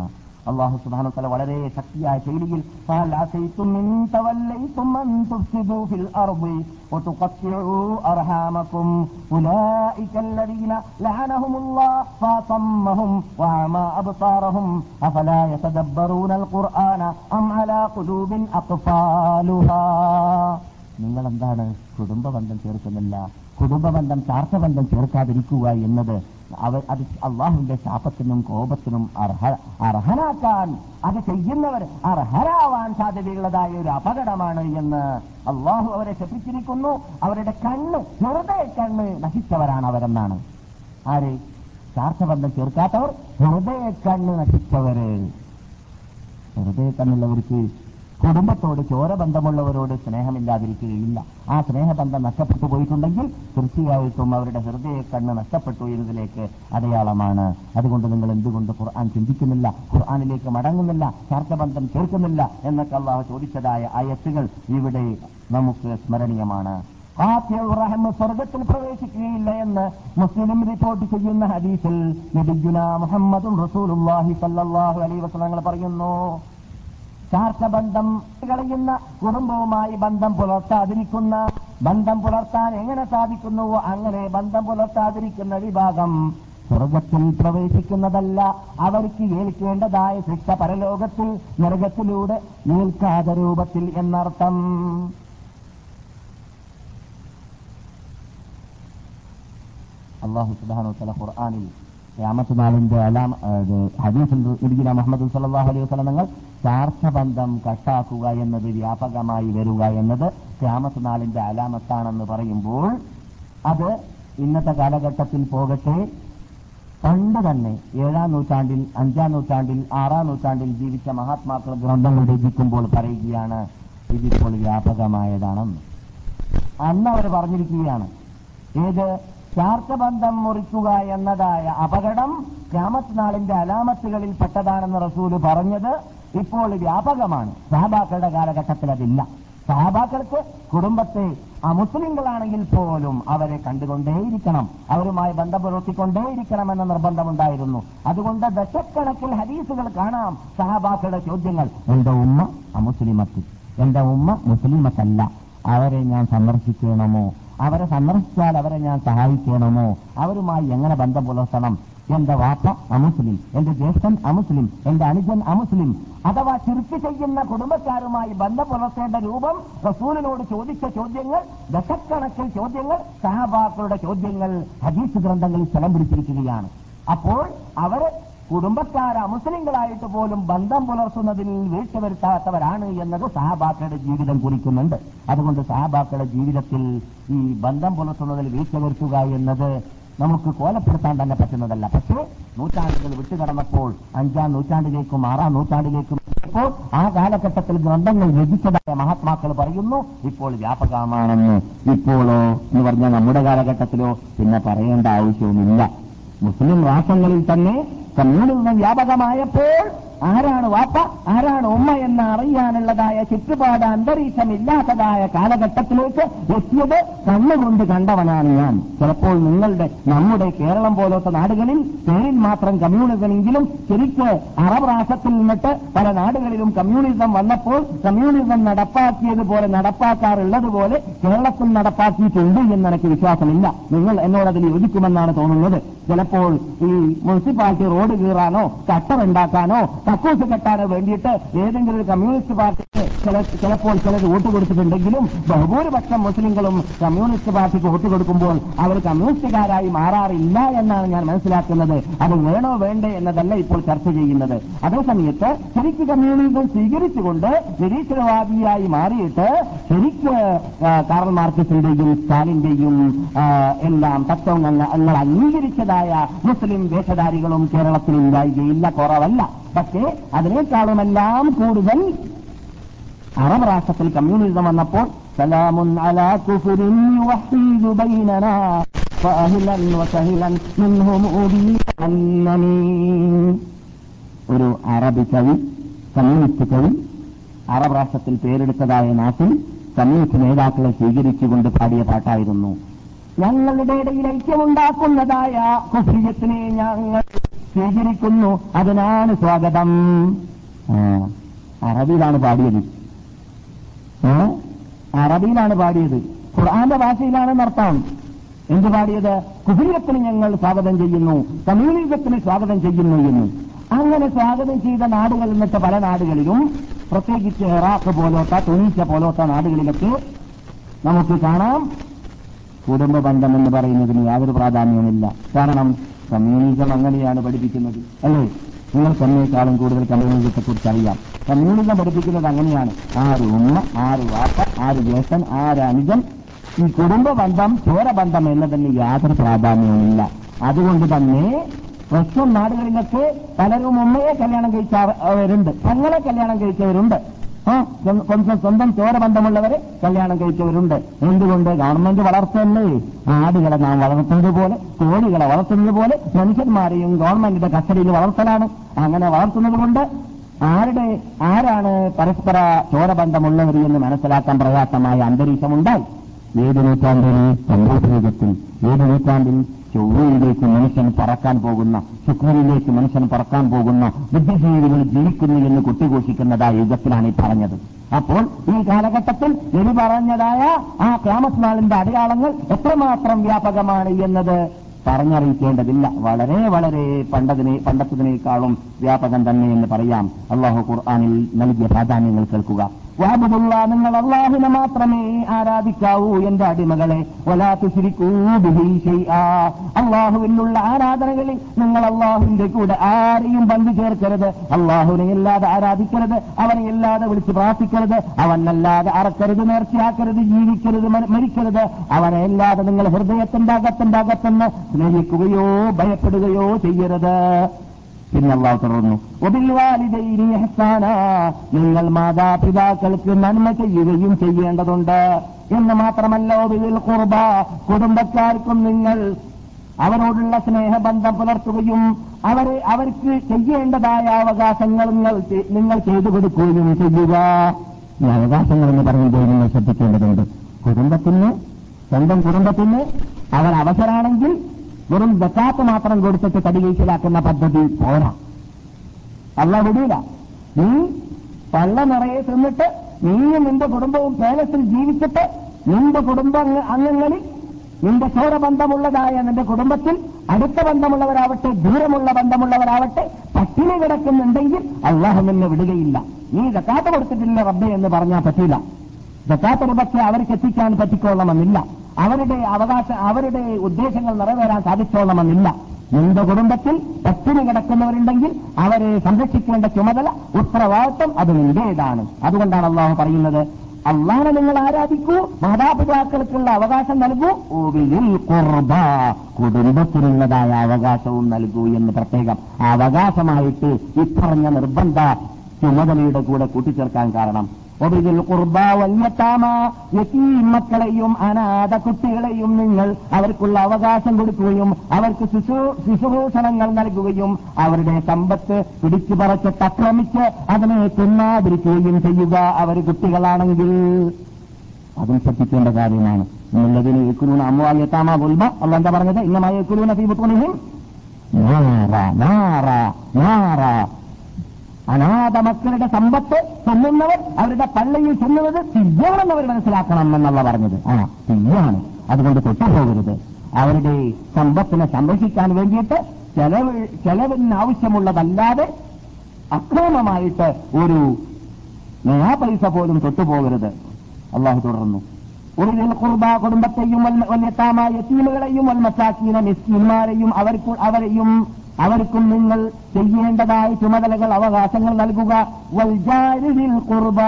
അള്ളാഹു സുബ്ഹാനഹു വതആല വളരെ ശക്തിയായ ശൈലിയിൽ "ഫഹൽ അസൈതും ഇൻ തവല്ലൈതും അൻ നിങ്ങൾ എന്താണ് കുടുംബബന്ധം ചേർക്കുന്നില്ല? കുടുംബബന്ധം ചാർത്തബന്ധം ചേർക്കാതിരിക്കുക എന്നത് അവർ അത് അള്ളാഹുവിന്റെ ശാപത്തിനും കോപത്തിനും അർഹ അർഹനാക്കാൻ അത് ചെയ്യുന്നവർ അർഹരാവാൻ സാധ്യതയുള്ളതായ ഒരു അപകടമാണ് എന്ന് അള്ളാഹു അവരെ ശപിച്ചിരിക്കുന്നു. അവരുടെ കണ്ണ് ഹൃദയ കണ്ണ് നശിച്ചവരാണ് അവരെന്നാണ്. ആര്? ചാർത്തബന്ധം ചേർക്കാത്തവർ ഹൃദയ കണ്ണ് നശിച്ചവര്. ഹൃദയ കണ്ണുള്ളവർക്ക് കുടുംബത്തോട് ചോരബന്ധമുള്ളവരോട് സ്നേഹമില്ലാതിരിക്കുകയില്ല. ആ സ്നേഹബന്ധം നഷ്ടപ്പെട്ടു പോയിട്ടുണ്ടെങ്കിൽ തീർച്ചയായിട്ടും അവരുടെ ഹൃദയ കണ്ണ് നഷ്ടപ്പെട്ടു എന്നതിലേക്ക് അടയാളമാണ്. അതുകൊണ്ട് നിങ്ങൾ എന്തുകൊണ്ട് ഖുർആൻ ചിന്തിക്കുന്നില്ല? ഖുർആാനിലേക്ക് മടങ്ങുന്നില്ല? ചാർത്തബന്ധം ചേർക്കുന്നില്ല എന്നൊക്കെ അള്ളാഹു ചോദിച്ചതായ ആയത്തുകൾ ഇവിടെ നമുക്ക് സ്മരണീയമാണ്. സ്വർഗത്തിൽ പ്രവേശിക്കുകയില്ല എന്ന് മുസ്ലിം റിപ്പോർട്ട് ചെയ്യുന്ന ഹദീസിൽ മുഹമ്മദും റസൂലുള്ളാഹി സല്ലല്ലാഹു അലൈഹി വസല്ലം പറയുന്നു ചാർച്ചബന്ധം കളയുന്ന കുടുംബവുമായി ബന്ധം പുലർത്താതിരിക്കുന്ന ബന്ധം പുലർത്താൻ എങ്ങനെ സാധിക്കുന്നുവോ അങ്ങനെ ബന്ധം പുലർത്താതിരിക്കുന്ന വിഭാഗം സ്വർഗത്തിൽ പ്രവേശിക്കുന്നതല്ല. അവർക്ക് ഏൽക്കേണ്ടതായ ശിക്ഷ പരലോകത്തിൽ നരകത്തിലൂടെ ഏൽക്കാത രൂപത്തിൽ എന്നർത്ഥം. അള്ളാഹു സുബ്ഹാനഹു തല ഖുർആനിൽ ഖിയാമത്ത് നാളിന്റെ അലാം ഹദീസ് നബിയുന മുഹമ്മദ് സല്ലല്ലാഹു അലൈഹി വസല്ലം നിങ്ങൾ ചാർച്ചബന്ധം കട്ടാക്കുക എന്നത് വ്യാപകമായി വരിക എന്നത് നാളിന്റെ അലാമത്താണെന്ന് പറയുമ്പോൾ അത് ഇന്നത്തെ കാലഘട്ടത്തിൽ പോകട്ടെ. പണ്ട് തന്നെ ഏഴാം നൂറ്റാണ്ടിൽ അഞ്ചാം നൂറ്റാണ്ടിൽ ആറാം നൂറ്റാണ്ടിൽ ജീവിച്ച മഹാത്മാക്കൾ ഗ്രന്ഥങ്ങൾ രചിക്കുമ്പോൾ പറയുകയാണ് ഇതിപ്പോൾ വ്യാപകമായതാണെന്ന്. അന്ന് അവർ പറഞ്ഞിരിക്കുകയാണ് ഏത് ചാർത്തബന്ധം മുറിക്കുക എന്നതായ അപകടം ക്യാമത്ത് നാളിന്റെ അലാമത്തുകളിൽ പെട്ടതാണെന്ന് റസൂൽ പറഞ്ഞത് ഇപ്പോൾ വ്യാപകമാണ്. സഹബാക്കളുടെ കാലഘട്ടത്തിൽ അതില്ല. സഹാബാക്കൾക്ക് കുടുംബത്തെ ആ മുസ്ലിങ്ങളാണെങ്കിൽ പോലും അവരെ കണ്ടുകൊണ്ടേയിരിക്കണം. അവരുമായി ബന്ധം പുലർത്തിക്കൊണ്ടേയിരിക്കണം എന്ന നിർബന്ധമുണ്ടായിരുന്നു. അതുകൊണ്ട് ദശക്കണക്കിൽ ഹദീസുകൾ കാണാം സഹാബാക്കളുടെ ചോദ്യങ്ങൾ. എന്റെ ഉമ്മ അമുസ്ലിമത്തി എന്റെ ഉമ്മ മുസ്ലിമത്തല്ല. അവരെ ഞാൻ സന്ദർശിക്കണമോ? അവരെ സന്ദർശിച്ചാൽ അവരെ ഞാൻ സഹായിക്കണമോ? അവരുമായി എങ്ങനെ ബന്ധം പുലർത്തണം? എന്റെ വാപ്പ അമുസ്ലിം എന്റെ ജ്യേഷ്ഠൻ അമുസ്ലിം എന്റെ അനുജൻ അമുസ്ലിം അഥവാ ചുരുക്കി ചെയ്യുന്ന കുടുംബക്കാരുമായി ബന്ധം പുലർത്തേണ്ട രൂപം റസൂലിനോട് ചോദിച്ച ചോദ്യങ്ങൾ ദശക്കണക്കിൽ ചോദ്യങ്ങൾ സഹാബാക്കളുടെ ചോദ്യങ്ങൾ ഹദീസ് ഗ്രന്ഥങ്ങളിൽ സ്ഥലം പിടിച്ചിരിക്കുകയാണ്. അപ്പോൾ അവർ കുടുംബക്കാർ മുസ്ലിങ്ങളായിട്ട് പോലും ബന്ധം പുലർത്തുന്നതിൽ വീഴ്ച വരുത്താത്തവരാണ് എന്നത് സഹാബാക്കളുടെ ജീവിതം കുറിക്കുന്നുണ്ട്. അതുകൊണ്ട് സഹാബാക്കളുടെ ജീവിതത്തിൽ ഈ ബന്ധം പുലർത്തുന്നതിൽ വീഴ്ച വരുത്തുക എന്നത് നമുക്ക് കോലപ്പെടുത്താൻ തന്നെ പറ്റുന്നതല്ല. പക്ഷേ നൂറ്റാണ്ടുകൾ വിട്ടുകടന്നപ്പോൾ അഞ്ചാം നൂറ്റാണ്ടിലേക്കും ആറാം നൂറ്റാണ്ടിലേക്കും ഇപ്പോൾ ആ കാലഘട്ടത്തിൽ ഗ്രന്ഥങ്ങൾ രചിച്ചതായ മഹാത്മാക്കൾ പറയുന്നു ഇപ്പോൾ വ്യാപകമാണെന്ന്. ഇപ്പോഴോ എന്ന് പറഞ്ഞാൽ നമ്മുടെ കാലഘട്ടത്തിലോ പിന്നെ പറയേണ്ട ആവശ്യവുമില്ല. മുസ്ലിം രാഷ്ട്രങ്ങളിൽ തന്നെ കമ്മ്യൂണിസം വ്യാപകമായപ്പോൾ ആരാണ് വാപ്പ ആരാണ് ഉമ്മ എന്ന് അറിയാനുള്ളതായ ചുറ്റുപാട് അന്തരീക്ഷമില്ലാത്തതായ കാലഘട്ടത്തിലേക്ക് എത്തിയത് കണ്ണുകൊണ്ട് കണ്ടവനാണ് ഞാൻ. ചിലപ്പോൾ നിങ്ങളുടെ നമ്മുടെ കേരളം പോലത്തെ നാടുകളിൽ പേരിൽ മാത്രം കമ്മ്യൂണിസമെങ്കിലും ശരിക്ക് അറബ് രാഷ്ട്രത്തിൽ നിന്നിട്ട് പല നാടുകളിലും കമ്മ്യൂണിസം വന്നപ്പോൾ കമ്മ്യൂണിസം നടപ്പാക്കിയതുപോലെ നടപ്പാക്കാറുള്ളതുപോലെ കേരളത്തിൽ നടപ്പാക്കിയിട്ടുണ്ട് എന്ന് എനിക്ക് വിശ്വാസമില്ല. നിങ്ങൾ എന്നോട് അതിൽ യോജിക്കുമെന്നാണ് തോന്നുന്നത്. ചിലപ്പോൾ ഈ മുനിസിപ്പാലിറ്റി റോഡ് കീറാനോ കട്ടറുണ്ടാക്കാനോ കക്കൂസ് കെട്ടാനോ വേണ്ടിയിട്ട് ഏതെങ്കിലും ഒരു കമ്മ്യൂണിസ്റ്റ് പാർട്ടിക്ക് ചില ചിലപ്പോൾ ചിലർ വോട്ട് കൊടുത്തിട്ടുണ്ടെങ്കിലും ബഹുഭൂരിപക്ഷം മുസ്ലിങ്ങളും കമ്മ്യൂണിസ്റ്റ് പാർട്ടിക്ക് വോട്ട് കൊടുക്കുമ്പോൾ അവർ കമ്മ്യൂണിസ്റ്റുകാരായി മാറാറില്ല എന്നാണ് ഞാൻ മനസ്സിലാക്കുന്നത്. അത് വേണോ വേണ്ടേ എന്നതല്ല ഇപ്പോൾ ചർച്ച ചെയ്യുന്നത്. അതേസമയത്ത് ശരിക്ക് കമ്മ്യൂണിസം സ്വീകരിച്ചുകൊണ്ട് നിരീശ്വരവാദിയായി മാറിയിട്ട് ശരിക്ക് കാറൽ മാർക്കസിന്റെയും സ്റ്റാലിന്റെയും എല്ലാം തത്വങ്ങൾ അംഗീകരിച്ചതായ മുസ്ലിം വേഷധാരികളും കേരളത്തിൽ ഉണ്ടായിരിക്കില്ല കുറവല്ല. പക്ഷേ അതിനേക്കാളുമെല്ലാം കൂടുതൽ അറബ് രാഷ്ട്രത്തിൽ കമ്മ്യൂണിസം വന്നപ്പോൾ സലാമുൻ അലാ കുഫുരിൻ ബൈനനാ ഒരു അറബി കവി കമ്മ്യൂണിസ്റ്റ് കവി അറബ് രാഷ്ട്രത്തിൽ പേരെടുത്തതായ നാട്ടിൽ കമ്മ്യൂണിസ്റ്റ് നേതാക്കളെ സ്വീകരിച്ചുകൊണ്ട് പാടിയ പാട്ടായിരുന്നു ഞങ്ങളുടെ ഇടയിൽ ഐക്യമുണ്ടാക്കുന്നതായ കുഫ്രിയത്തിനെ ഞങ്ങൾ സ്വീകരിക്കുന്നു. അതിനാണ് സ്വാഗതം. അറബിയിലാണ് പാടിയത്? അറബിയിലാണ് പാടിയത്. ഖുർആാന്റെ ഭാഷയിലാണ് നർത്താം എന്ത് പാടിയത്? കുഫിയത്തിന് ഞങ്ങൾ സ്വാഗതം ചെയ്യുന്നു. കമ്മ്യൂണിസത്തിന് സ്വാഗതം ചെയ്യുന്നു എന്ന്. അങ്ങനെ സ്വാഗതം ചെയ്ത നാടുകൾ എന്നിട്ട് പല നാടുകളിലും പ്രത്യേകിച്ച് ഇറാഖ് പോലോത്ത തുണീഷ്യ പോലോത്ത നാടുകളിലൊക്കെ നമുക്ക് കാണാം. കുടുംബ ബന്ധം എന്ന് പറയുന്നതിന് യാതൊരു പ്രാധാന്യവുമില്ല. കാരണം കമ്മ്യൂണിസം അങ്ങനെയാണ് പഠിപ്പിക്കുന്നത്. അല്ലേ? നിങ്ങൾ തന്നെക്കാളും കൂടുതൽ കമ്മ്യൂണിസത്തെ കുറിച്ച് അറിയാം. കമ്മ്യൂണിസം പഠിപ്പിക്കുന്നത് അങ്ങനെയാണ്. ആര് ഉമ്മ ആര് വാപ്പ ആര് ജ്യേഷ്ഠൻ ആര് അനുജൻ. ഈ കുടുംബ ബന്ധം ചോരബന്ധം എന്നതിന് യാതൊരു പ്രാധാന്യവുമില്ല. അതുകൊണ്ട് തന്നെ വെസ്റ്റേൺ നാടുകളിലൊക്കെ പലരും ഉമ്മയെ കല്യാണം കഴിച്ചവരുണ്ട് തങ്ങളെ കല്യാണം കഴിച്ചവരുണ്ട്. സ്വന്തം സ്വന്തം ചോരബന്ധമുള്ളവരെ കല്യാണം കഴിച്ചവരുണ്ട്. എന്തുകൊണ്ട്? ഗവൺമെന്റ് വളർത്തല്ലേ? ആടുകളെ നാം വളർത്തുന്നത് പോലെ കോഴികളെ വളർത്തുന്നത് പോലെ മനുഷ്യന്മാരെയും ഗവൺമെന്റിന്റെ കസ്റ്റഡിയിൽ വളർത്തലാണ്. അങ്ങനെ വളർത്തുന്നത് കൊണ്ട് ആരുടെ ആരാണ് പരസ്പര ചോരബന്ധമുള്ളവർ എന്ന് മനസ്സിലാക്കാൻ പ്രയാസമായ അന്തരീക്ഷമുണ്ടായി. ഏത് നൂറ്റാണ്ടിൽ സംഭവത്തിൽ ഏത് നൂറ്റാണ്ടിൽ ചൊവ്വയിലേക്ക് മനുഷ്യൻ പറക്കാൻ പോകുന്ന ശുക്രനിലേക്ക് മനുഷ്യൻ പറക്കാൻ പോകുന്ന ബുദ്ധിജീവികൾ ജീവിക്കുന്നു എന്ന് കൊട്ടിഘോഷിക്കുന്നതായ യുഗത്തിലാണ് ഈ പറഞ്ഞത്. അപ്പോൾ ഈ കാലഘട്ടത്തിൽ എലി പറഞ്ഞതായ ആ ക്യാമസ്നാളിന്റെ അടയാളങ്ങൾ എത്രമാത്രം വ്യാപകമാണ് എന്നത് പറഞ്ഞറിയിക്കേണ്ടതില്ല. വളരെ വളരെ പണ്ടതിനെ പണ്ടത്തതിനേക്കാളും വ്യാപകം തന്നെ എന്ന് പറയാം. അള്ളാഹു ഖുർആാനിൽ നൽകിയ പ്രാധാന്യങ്ങൾ കേൾക്കുക. വാബുദുള്ള നിങ്ങൾ അള്ളാഹുനെ മാത്രമേ ആരാധിക്കാവൂ എന്റെ അടിമകളെ. അള്ളാഹുവിനുള്ള ആരാധനകളിൽ നിങ്ങൾ അള്ളാഹുവിന്റെ കൂടെ ആരെയും പങ്കു ചേർക്കരുത്. അള്ളാഹുവിനെ ഇല്ലാതെ ആരാധിക്കരുത്. അവനെ ഇല്ലാതെ വിളിച്ച് പ്രാർത്ഥിക്കരുത്. അവനല്ലാതെ അറക്കരുത് നേർച്ചയാക്കരുത് ജീവിക്കരുത് മരിക്കരുത്. അവനെ ഇല്ലാതെ നിങ്ങൾ ഹൃദയത്തിന്റെ അകത്തിന്റെ അകത്തുനിന്ന് സ്നേഹിക്കുകയോ ഭയപ്പെടുകയോ ചെയ്യരുത്. പിന്നെ അള്ളാഹു തുടർന്നു നിങ്ങൾ മാതാപിതാക്കൾക്ക് നന്മ ചെയ്യുകയും ചെയ്യേണ്ടതുണ്ട്. എന്ന് മാത്രമല്ല ഒബിൽ കുർബ കുടുംബക്കാർക്കും നിങ്ങൾ അവരോടുള്ള സ്നേഹബന്ധം പുലർത്തുകയും അവരെ അവർക്ക് ചെയ്യേണ്ടതായ അവകാശങ്ങൾ നിങ്ങൾ ചെയ്തു കൊടുക്കുകയും ചെയ്യുക. ഈ അവകാശങ്ങൾ എന്ന് പറയുമ്പോൾ നിങ്ങൾ ശ്രദ്ധിക്കേണ്ടതുണ്ട്. കുടുംബത്തിന് സ്വന്തം കുടുംബത്തിന് അവർ അവസരാണെങ്കിൽ വെറും ജക്കാത്ത് മാത്രം കൊടുത്തിട്ട് തടികീച്ചിലാക്കുന്ന പദ്ധതി പോരാ. അല്ല വിടില്ല നീ പള്ള നിറയെ തിന്നിട്ട് നീയും നിന്റെ കുടുംബവും പേലസിൽ ജീവിച്ചിട്ട് നിന്റെ കുടുംബ അംഗ- അംഗങ്ങളിൽ നിന്റെ ചോര ബന്ധമുള്ളതായ നിന്റെ കുടുംബത്തിൽ അടുത്ത ബന്ധമുള്ളവരാവട്ടെ ദൂരമുള്ള ബന്ധമുള്ളവരാവട്ടെ പട്ടിണി കിടക്കുന്നുണ്ടെങ്കിൽ അള്ളാഹു നിന്നെ വിടുകയില്ല. നീ ജക്കാത്ത് കൊടുത്തിട്ടില്ല റബ്ബെ എന്ന് പറഞ്ഞാൽ പറ്റില്ല ജക്കാത്ത് ഒരുപക്ഷെ അവർക്ക് എത്തിക്കാൻ പറ്റിക്കൊള്ളണമെന്നില്ല അവരുടെ അവകാശ അവരുടെ ഉദ്ദേശങ്ങൾ നിറവേറാൻ സാധിച്ചോളണമെന്നില്ല. നിന്റെ കുടുംബത്തിൽ പട്ടിണി കിടക്കുന്നവരുണ്ടെങ്കിൽ അവരെ സംരക്ഷിക്കേണ്ട ചുമതല ഉത്തരവാദിത്വം അത് നിന്റേതാണ്. അതുകൊണ്ടാണ് അള്ളാഹു പറയുന്നത് അള്ളാഹനെ നിങ്ങൾ ആരാധിക്കൂ മാതാപിതാക്കൾക്കുള്ള അവകാശം നൽകൂ ഒവിലിൽ കുർബ കുടുംബത്തിനുള്ളതായ അവകാശവും നൽകൂ എന്ന് പ്രത്യേകം അവകാശമായിട്ട് ഇപ്പറഞ്ഞ നിർബന്ധ ചുമതലയുടെ കൂടെ കൂട്ടിച്ചേർക്കാൻ കാരണം ഒബിദിൽ കുർബ വല്യത്താമ യതീം മക്കളെയും അനാഥ കുട്ടികളെയും നിങ്ങൾ അവർക്കുള്ള അവകാശം കൊടുക്കുകയും അവർക്ക് ശിശു ശിശുഭൂഷണങ്ങൾ നൽകുകയും അവരുടെ സമ്പത്ത് പിടിച്ചു പറച്ചിട്ട് അക്രമിച്ച് അതിനെ തിന്നാതിരിക്കുകയും ചെയ്യുക അവർ കുട്ടികളാണെങ്കിൽ. അതും ശ്രദ്ധിക്കേണ്ട കാര്യമാണ്. നിങ്ങളതിന് യക്കുലൂന അമ്മുവാൽ എത്താമ ഗുൽമ അല്ല എന്താ പറഞ്ഞത്? ഇന്നമായ യക്കുലൂന ബുത്തുനിഹിം നാറ നാറ നാറ. അനാഥ മക്കളുടെ സമ്പത്ത് തന്നുന്നവർ അവരുടെ പള്ളിയിൽ തിന്നുന്നത് തിയ്യാണെന്ന് അവർ മനസ്സിലാക്കണം എന്നുള്ള പറഞ്ഞത്. ആ തിയ്യാണ് അതുകൊണ്ട് കൊട്ടുപോകരുത് അവരുടെ സമ്പത്തിനെ സംരക്ഷിക്കാൻ വേണ്ടിയിട്ട് ചെലവ് ചെലവിന് ആവശ്യമുള്ളതല്ലാതെ അക്രമമായിട്ട് ഒരു നയാ പൈസ പോലും തൊട്ടുപോകരുത്. അള്ളാഹു തുടർന്നു. ഒരു കുർബ കുടുംബത്തെയും യത്തീമുകളെയും മിസ്കിന്മാരെയും അവർക്ക് അവരെയും അവർക്കും നിങ്ങൾ ചെയ്യേണ്ടതായ ചുമതലകൾ അവകാശങ്ങൾ നൽകുക വൽജാരിൽ കുർബ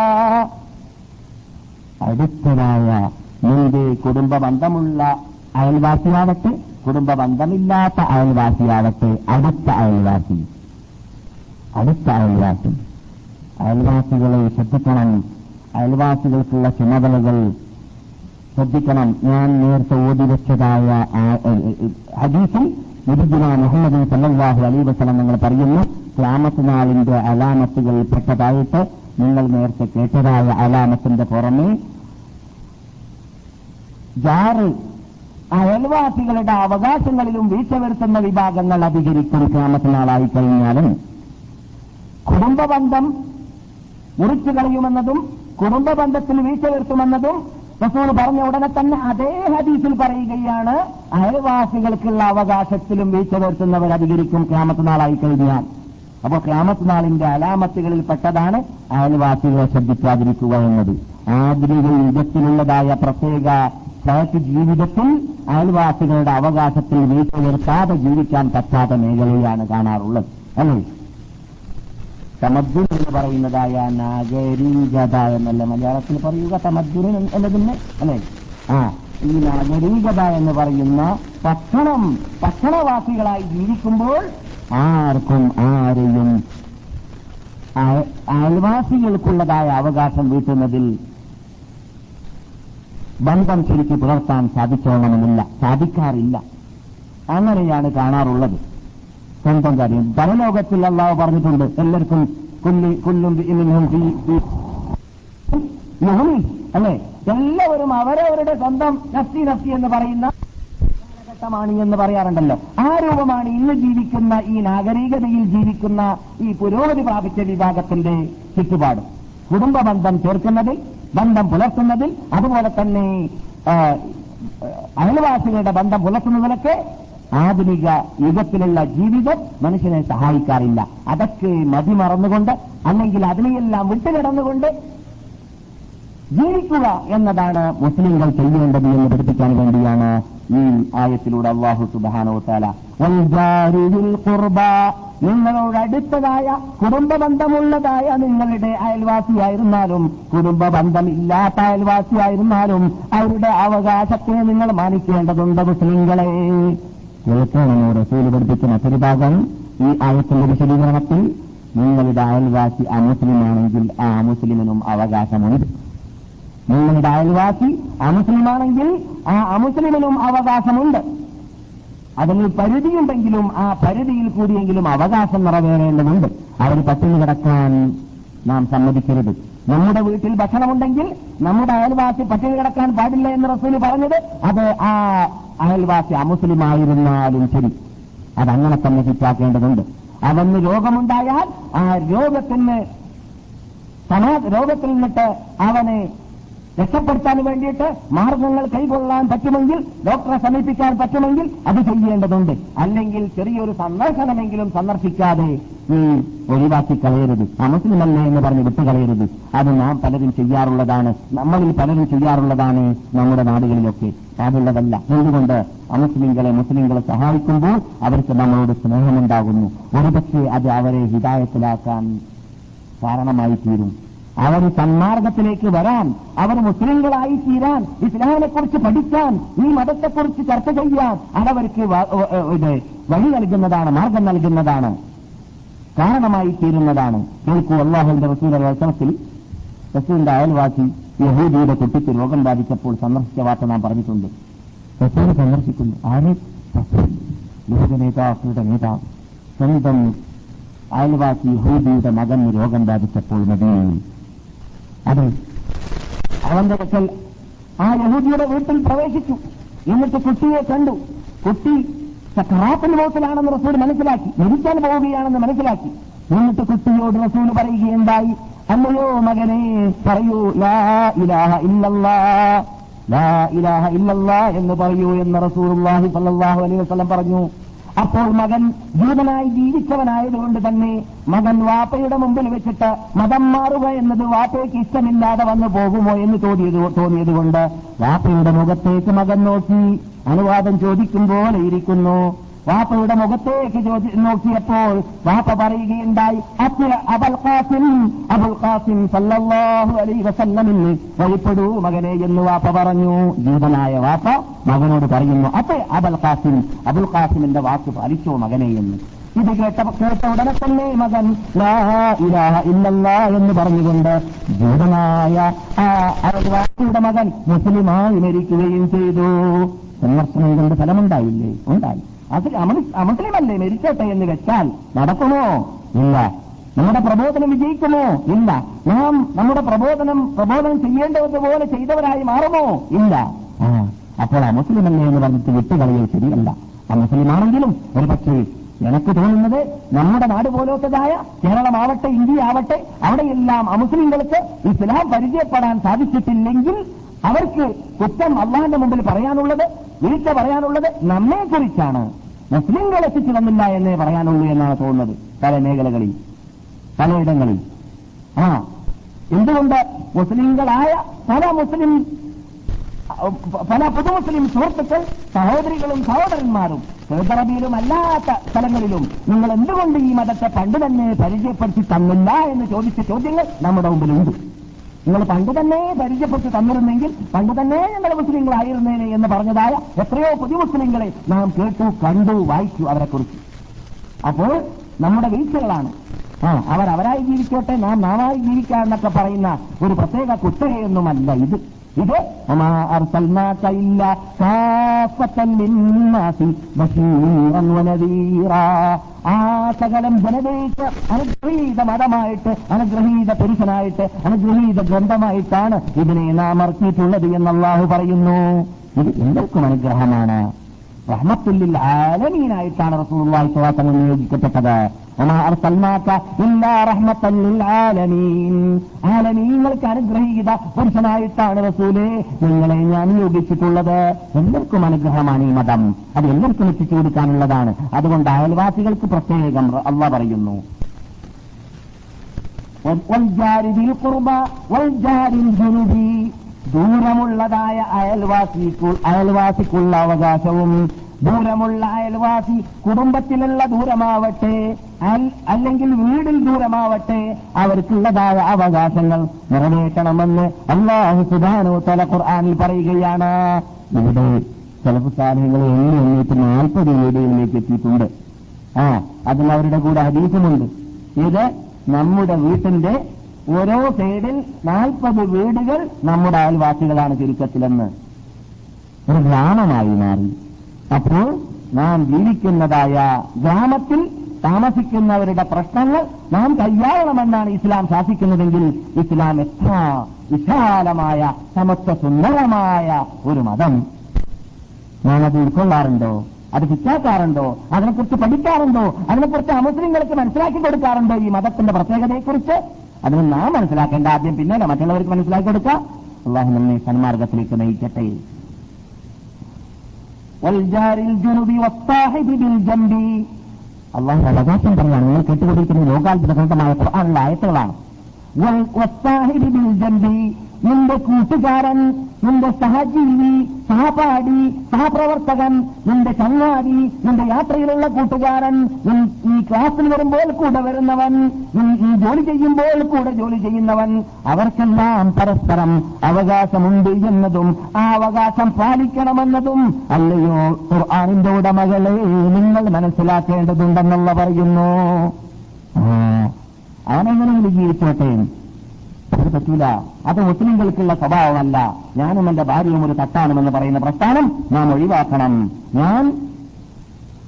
അടുത്തതായ നിന്റെ കുടുംബ ബന്ധമുള്ള അയൽവാസിയാവട്ടെ കുടുംബ ബന്ധമില്ലാത്ത അയൽവാസിയാവട്ടെ അടുത്ത അയൽവാസി അടുത്ത അയൽവാസി അയൽവാസികളെ ശ്രദ്ധിക്കണം അയൽവാസികൾക്കുള്ള ചുമതലകൾ ശ്രദ്ധിക്കണം ഞാൻ നേരത്തെ ഓടി വെച്ചതായ ഹദീസിൽ മുരുദിന മുഹമ്മദ് സല്ലാഹു അലൈ വസ്ലം നിങ്ങൾ പറയുന്നു ക്ലാമത്ത് നാളിന്റെ അലാമത്തുകൾ പെട്ടതായിട്ട് നിങ്ങൾ നേരത്തെ കേട്ടതായ അലാമത്തിന്റെ പുറമെ ജാറ് അയൽവാസികളുടെ അവകാശങ്ങളിലും വീഴ്ച വരുത്തുന്ന വിഭാഗങ്ങൾ അധികരിക്കും ക്യാമത്ത് നാളായി കഴിഞ്ഞാലും കുടുംബബന്ധം മുറിച്ചു കളയുമെന്നതും കുടുംബബന്ധത്തിൽ വീഴ്ച വരുത്തുമെന്നതും റസൂൾ പറഞ്ഞ ഉടനെ തന്നെ അതേ ഹദീസിൽ പറയുകയാണ് അയൽവാസികൾക്കുള്ള അവകാശത്തിലും വീഴ്ച വരുത്തുന്നവർ അധികരിക്കും ക്യാമത്ത് നാളായി കഴിഞ്ഞാൽ. അപ്പോൾ ക്യാമത്ത് നാളിന്റെ അലാമത്തുകളിൽ പെട്ടതാണ് അയൽവാസികളെ ശ്രദ്ധിക്കാതിരിക്കുക എന്നത്. ആധുനിക യുഗത്തിലുള്ളതായ പ്രത്യേക ഫ്ലാറ്റ് ജീവിതത്തിൽ അയൽവാസികളുടെ അവകാശത്തിൽ വീഴ്ച വരുത്താതെ ജീവിക്കാൻ പറ്റാത്ത മേഖലയാണ് കാണാറുള്ളത്. അല്ലേ? തമദ്ദുൻ എന്ന് പറയുന്നതായ നാഗരീകത എന്നല്ല മലയാളത്തിൽ പറയുക തമദ്ദുൻ എന്നതിന് അല്ലെ? ആ ഈ നാഗരീകത എന്ന് പറയുന്ന പട്ടണം പട്ടണവാസികളായി ജീവിക്കുമ്പോൾ ആർക്കും ആരെയും അയൽവാസികൾക്കുള്ളതായ അവകാശം വീട്ടുന്നതിൽ ബന്ധം ശരിക്ക് പുലർത്താൻ സാധിച്ചോണമെന്നില്ല സാധിക്കാറില്ല. അങ്ങനെയാണ് കാണാറുള്ളത്. സ്വന്തം കാര്യം. പരലോകത്തിൽ അള്ളാഹ് പറഞ്ഞിട്ടുണ്ട് എല്ലാവർക്കും കുല്ലി കുല്ലും അല്ലെ? എല്ലാവരും അവരവരുടെ സ്വന്തം നസ്തി നസ്തി എന്ന് പറയുന്ന കാലഘട്ടമാണ് എന്ന് പറയാറുണ്ടല്ലോ. ആ രൂപമാണ് ഇന്ന് ജീവിക്കുന്ന ഈ നാഗരികതയിൽ ജീവിക്കുന്ന ഈ പുരോഗതി പ്രാപിച്ച വിഭാഗത്തിന്റെ ചുറ്റുപാട്. കുടുംബ ബന്ധം ചേർക്കുന്നതിൽ ബന്ധം പുലർത്തുന്നതിൽ അതുപോലെ തന്നെ അയൽവാസികളുടെ ബന്ധം പുലർത്തുന്നതിലൊക്കെ ആധുനിക യുഗത്തിലുള്ള ജീവിതം മനുഷ്യനെ സഹായിക്കാറില്ല. അതൊക്കെ മതി മറന്നുകൊണ്ട് അല്ലെങ്കിൽ അതിനെയെല്ലാം വിട്ടുകിടന്നുകൊണ്ട് ജീവിക്കുക എന്നതാണ് മുസ്ലിങ്ങൾ ചെയ്യേണ്ടത് എന്ന് പഠിപ്പിക്കാൻ വേണ്ടിയാണ് ഈ ആയത്തിലൂടെ അള്ളാഹു സുബാനോത്താലിൽ കുർബ നിങ്ങളോട് അടുത്തതായ കുടുംബ ബന്ധമുള്ളതായ നിങ്ങളുടെ അയൽവാസിയായിരുന്നാലും കുടുംബ ബന്ധമില്ലാത്ത അയൽവാസിയായിരുന്നാലും അവരുടെ അവകാശത്തെ നിങ്ങൾ മാനിക്കേണ്ടതുണ്ട് മുസ്ലിങ്ങളെ കേൾക്കണമോ റസൂൽ പഠിപ്പിച്ച മറ്റൊരു ഭാഗം ഈ ആയത്തിന്റെ വിശദീകരണത്തിൽ നിങ്ങളുടെ അയൽവാസി അമുസ്ലിമാണെങ്കിൽ ആ അമുസ്ലിമിനും അവകാശമുണ്ട്. നിങ്ങളുടെ അയൽവാസി അമുസ്ലിമാണെങ്കിൽ ആ അമുസ്ലിമിനും അവകാശമുണ്ട്. അതിന് പരിധിയുണ്ടെങ്കിലും ആ പരിധിയിൽ കൂടിയെങ്കിലും അവകാശം നിറവേറേണ്ടതുണ്ട്. അവർ പട്ടിണി കിടക്കാൻ നാം സമ്മതിക്കരുത്. നമ്മുടെ വീട്ടിൽ ഭക്ഷണമുണ്ടെങ്കിൽ നമ്മുടെ അയൽവാസി പട്ടിണി കിടക്കാൻ പാടില്ല എന്ന് റസൂൽ പറഞ്ഞത് അത് ആ അയൽവാസി അമുസ്ലിമായിരുന്നാലും ശരി. അതങ്ങനെ തന്നെ ശിക്ഷാക്കേണ്ടതുണ്ട് അവന് രോഗമുണ്ടായാൽ ആ രോഗത്തിന് രോഗത്തിൽ നിന്നിട്ട് അവനെ രക്ഷപ്പെടുത്താൻ വേണ്ടിയിട്ട് മാർഗങ്ങൾ കൈകൊള്ളാൻ പറ്റുമെങ്കിൽ ഡോക്ടറെ സമീപിക്കാൻ പറ്റുമെങ്കിൽ അത് ചെയ്യേണ്ടതുണ്ട്. അല്ലെങ്കിൽ ചെറിയൊരു സന്ദർശനമെങ്കിലും സന്ദർശിക്കാതെ നീ ഒഴിവാക്കി കളയരുത്. അമുസ്ലിമല്ലേ എന്ന് പറഞ്ഞ് വിട്ടുകളയരുത് അത് നാം പലരും ചെയ്യാറുള്ളതാണ്. നമ്മളിൽ പലരും ചെയ്യാറുള്ളതാണ് നമ്മുടെ നാടുകളിലൊക്കെ. അതുള്ളതല്ല. എന്തുകൊണ്ട്? അമുസ്ലിങ്ങളെ മുസ്ലിങ്ങളെ സഹായിക്കുമ്പോൾ അവർക്ക് നമ്മളോട് സ്നേഹമുണ്ടാകുന്നു. ഒരുപക്ഷെ അത് അവരെ ഹിതായത്തിലാക്കാൻ കാരണമായി തീരും അവർ സന്മാർഗത്തിലേക്ക് വരാൻ അവർ മുസ്ലിങ്ങളായി തീരാൻ ഇസ്ലാമിനെക്കുറിച്ച് പഠിക്കാൻ ഈ മതത്തെക്കുറിച്ച് ചർച്ച ചെയ്യാൻ അതവർക്ക് വഴി നൽകുന്നതാണ് മാർഗം നൽകുന്നതാണ് കാരണമായി തീരുന്നതാണ്. കേൾക്കൂ അള്ളാഹുവിന്റെ റസൂൽ റസൂലിന്റെ അയൽവാസി യഹൂദിയുടെ കുട്ടിക്ക് രോഗം ബാധിച്ചപ്പോൾ സന്ദർശിച്ച വാർത്ത നാം പറഞ്ഞിട്ടുണ്ട്. റസൂൽ സന്ദർശിക്കുന്നു. ആരെ? ലോക നേതാക്കളുടെ നേതാവ്. സ്വന്തം അയൽവാസി യഹൂദിയുടെ മകന് രോഗം ബാധിച്ചപ്പോൾ മദീനയിൽ അതെ അവന്റെ വക്കൽ ആ യഹൂദിയുടെ വീട്ടിൽ പ്രവേശിച്ചു. എന്നിട്ട് കുട്ടിയെ കണ്ടു. കുട്ടി സക്രാത്തൽ ബോസിലാണെന്ന് റസൂൽ മനസ്സിലാക്കി. മരിക്കാൻ പോവുകയാണെന്ന് മനസ്സിലാക്കി. എന്നിട്ട് കുട്ടിയോട് റസൂൽ പറയുകയുണ്ടായി. അല്ലയോ മകനെ പറയൂ. ലാ ഇലാഹ ഇല്ലല്ലാ. ലാ ഇലാഹ ഇല്ലല്ലാ എന്ന് പറയൂ എന്ന് റസൂലുള്ളാഹി സല്ലല്ലാഹു അലൈഹി വസല്ലം പറഞ്ഞു. അപ്പോൾ മകൻ ജീവനായി ജീവിച്ചവനായതുകൊണ്ട് തന്നെ മകൻ വാപ്പയുടെ മുമ്പിൽ വെച്ചിട്ട് മതം മാറുക എന്നത് വാപ്പയ്ക്ക് ഇഷ്ടമില്ലാതെ വന്നു പോകുമോ എന്ന് തോന്നിയത് തോന്നിയതുകൊണ്ട് വാപ്പയുടെ മുഖത്തേക്ക് മകൻ നോക്കി അനുവാദം ചോദിക്കും പോലെ ഇരിക്കുന്നു. വാപ്പയുടെ മുഖത്തേക്ക് നോക്കിയപ്പോൾ വാപ്പ പറയുകയുണ്ടായി അബുൽ ഖാസിം അബുൽ ഖാസിം സല്ലല്ലാഹു അലൈഹി വസല്ലമിന് വഴിപ്പെടൂ മകനെ എന്ന് വാപ്പ പറഞ്ഞു. ജീവനായ വാപ്പ മകനോട് പറയുന്നു അത്ര അബൽ ഖാസിം അബുൽ ഖാസിമിന്റെ വാക്ക് പാലിച്ചോ മകനെ എന്ന്. ഇത് കേട്ട കേട്ട ഉടനെ തന്നെ മകൻ ഇലാഹ ഇല്ലല്ലാ എന്ന് പറഞ്ഞുകൊണ്ട് ജൂതനായ ആ അയൽവാസിയുടെ മകൻ മുസ്ലിമായി മരിക്കുകയും ചെയ്തു. സന്ദർശനം കൊണ്ട് ഫലമുണ്ടായില്ലേ? ഉണ്ടായി. അത് അമുസ്ലിമല്ലേ? മരിച്ചോട്ടെ എന്ന് വെച്ചാൽ നടക്കുമോ? ഇല്ല. നമ്മുടെ പ്രബോധനം വിജയിക്കുമോ? ഇല്ല. നാം നമ്മുടെ പ്രബോധനം പ്രബോധനം ചെയ്യേണ്ടതുപോലെ ചെയ്തവരായി മാറുമോ? ഇല്ല. അപ്പോൾ ആ മുസ്ലിമല്ലേ എന്ന് പറഞ്ഞിട്ട് വിട്ടുകളയോ ശരിയല്ല. ആ മുസ്ലിമാണെങ്കിലും ഒരു പക്ഷേ എനിക്ക് തോന്നുന്നത് നമ്മുടെ നാട് പോലത്തതായ കേരളമാവട്ടെ ഇന്ത്യ ആവട്ടെ അവിടെയെല്ലാം അമുസ്ലിങ്ങൾക്ക് ഇസ്ലാം പരിചയപ്പെടാൻ സാധിച്ചിട്ടില്ലെങ്കിൽ അവർക്ക് കുറ്റം അള്ളാന്റെ മുമ്പിൽ പറയാനുള്ളത് വീഴ്ച പറയാനുള്ളത് നമ്മെക്കുറിച്ചാണ്. മുസ്ലിങ്ങൾ എത്തിച്ചു തന്നില്ല എന്നേ പറയാനുള്ളൂ എന്നാണ് തോന്നുന്നത് പല മേഖലകളിൽ പലയിടങ്ങളിൽ. ആ എന്തുകൊണ്ട് മുസ്ലിങ്ങളായ പല മുസ്ലിം പല പുതുമുസ്ലിം സുഹൃത്തുക്കൾ സഹോദരികളും സഹോദരന്മാരും സൗദറബിയിലും അല്ലാത്ത സ്ഥലങ്ങളിലും നിങ്ങൾ എന്തുകൊണ്ട് ഈ മതത്തെ പണ്ട് തന്നെ പരിചയപ്പെടുത്തി തന്നില്ല എന്ന് ചോദിച്ച ചോദ്യങ്ങൾ നമ്മുടെ മുമ്പിലുണ്ട്. നിങ്ങൾ പണ്ട് തന്നെ പരിചയപ്പെട്ട് തന്നിരുന്നെങ്കിൽ പണ്ട് തന്നെ ഞങ്ങൾ മുസ്ലിങ്ങളായിരുന്നേനെ എന്ന് പറഞ്ഞതായ എത്രയോ പുതിയ മുസ്ലിങ്ങളെ നാം കേട്ടു കണ്ടു വായിച്ചു അവരെക്കുറിച്ച്. അപ്പോൾ നമ്മുടെ വീഴ്ചകളാണ്. ആ അവർ അവരായി ജീവിക്കട്ടെ നാം നാമായി ജീവിക്കാന്നൊക്കെ പറയുന്ന ഒരു പ്രത്യേക കുത്തകയൊന്നുമല്ല ഇത്. ഇത് ആ സകലം ജനതയ്ക്ക് അനുഗ്രഹീത മതമായിട്ട് അനുഗ്രഹീത പുരുഷനായിട്ട് അനുഗ്രഹീത ഗ്രന്ഥമായിട്ടാണ് ഇതിനെ നാം ഇറക്കിയിട്ടുള്ളത് എന്ന് പറയുന്നു. ഇത് എല്ലാവർക്കും അനുഗ്രഹമാണ്? റഹ്മത്തുല്ലിൽ ആലമീനായിട്ടാണ് നിയോഗിക്കപ്പെട്ടത്. ആലമീങ്ങൾക്ക് അനുഗ്രഹീത പുരുഷനായിട്ടാണ് റസൂലെ നിങ്ങളെ ഞാൻ നിയോഗിച്ചിട്ടുള്ളത്. എല്ലാവർക്കും അനുഗ്രഹമാണ് ഈ മതം. അത് എല്ലാവർക്കും എത്തിച്ചു കൊടുക്കാനുള്ളതാണ്. അതുകൊണ്ട് അയൽവാസികൾക്ക് പ്രത്യേകം അവ പറയുന്നു. ബിൽ ഖുർബ വൽജാരിൽ ജുനുബി ദൂരമുള്ളതായ അയൽവാസിക്കു അയൽവാസിക്കുള്ള അവകാശവും ദൂരമുള്ള അയൽവാസി കുടുംബത്തിലുള്ള ദൂരമാവട്ടെ അല്ലെങ്കിൽ വീടിൽ ദൂരമാവട്ടെ അവർക്കുള്ളതായ അവകാശങ്ങൾ നിറവേറ്റണമെന്ന് അള്ളാഹു സുധാനോ തല ഖുർആാനിൽ പറയുകയാണ്. ഇവിടെ ചില സാധനങ്ങൾ എണ്ണി എണ്ണീറ്റ് നാൽപ്പത് വീടുകളിലേക്ക് എത്തിയിട്ടുണ്ട്. ആ അതിന് അവരുടെ കൂടെ ഹദീസുമുണ്ട്. ഇത് നമ്മുടെ വീട്ടിന്റെ ഓരോ സൈഡിൽ നാൽപ്പത് വീടുകൾ നമ്മുടെ അയൽവാസികളാണ് ചുരുക്കത്തിലെന്ന്. ഒരു ഗ്രാമമായി മാറി. അപ്പോൾ നാം ജീവിക്കുന്നതായ ഗ്രാമത്തിൽ താമസിക്കുന്നവരുടെ പ്രശ്നങ്ങൾ നാം കൈയാളണമെന്നാണ് ഇസ്ലാം ശാസിക്കുന്നതെങ്കിൽ ഇസ്ലാം എത്ര വിശാലമായ സമത്വ സുന്ദരമായ ഒരു മതം നാം അത് ഉൾക്കൊള്ളാറുണ്ടോ? അത് കിട്ടാക്കാറുണ്ടോ അതിനെക്കുറിച്ച് പഠിക്കാറുണ്ടോ? അതിനെക്കുറിച്ച് അമുസ്ലിങ്ങൾക്ക് മനസ്സിലാക്കി കൊടുക്കാറുണ്ടോ ഈ മതത്തിന്റെ പ്രത്യേകതയെക്കുറിച്ച്? അതിന് നാം മനസ്സിലാക്കേണ്ട ആദ്യം പിന്നീട് മറ്റുള്ളവർക്ക് മനസ്സിലാക്കി കൊടുക്കുക അള്ളാഹു നമ്മെ സന്മാർഗത്തിലേക്ക് നയിക്കട്ടെ. അള്ളാഹു അവകാശം പറയാണ് നിങ്ങൾ കേട്ടുകൊണ്ടിരിക്കുന്ന ലോകാത്ഭുത ഗ്രന്ഥമായ ഖുർആാനുള്ള ആയത്തുകളാണ് നിന്റെ കൂട്ടുകാരൻ നിന്റെ സഹജീവി സഹപാഠി സഹപ്രവർത്തകൻ നിന്റെ ചങ്ങാതി നിന്റെ യാത്രയിലുള്ള കൂട്ടുകാരൻ ഈ ക്ലാസ്സിൽ വരുമ്പോൾ കൂടെ വരുന്നവൻ ഈ ജോലി ചെയ്യുമ്പോൾ കൂടെ ജോലി ചെയ്യുന്നവൻ അവർക്കെല്ലാം പരസ്പരം അവകാശമുണ്ട് എന്നതും ആ അവകാശം പാലിക്കണമെന്നതും അല്ലയോ ഖുർആാനിന്റെ ഉടമകളെ നിങ്ങൾ മനസ്സിലാക്കേണ്ടതുണ്ടെന്നുള്ള പറയുന്നു. അവനെങ്ങനെയെങ്കിലും ജീവിച്ചോട്ടെ അത് പറ്റൂല അത് മുസ്ലിംകൾക്കുള്ള സ്വഭാവമല്ല. ഞാനും എന്റെ ഭാര്യയും ഒരു തട്ടാണെന്ന് പറയുന്ന പ്രസ്ഥാനം നാം ഒഴിവാക്കണം. ഞാൻ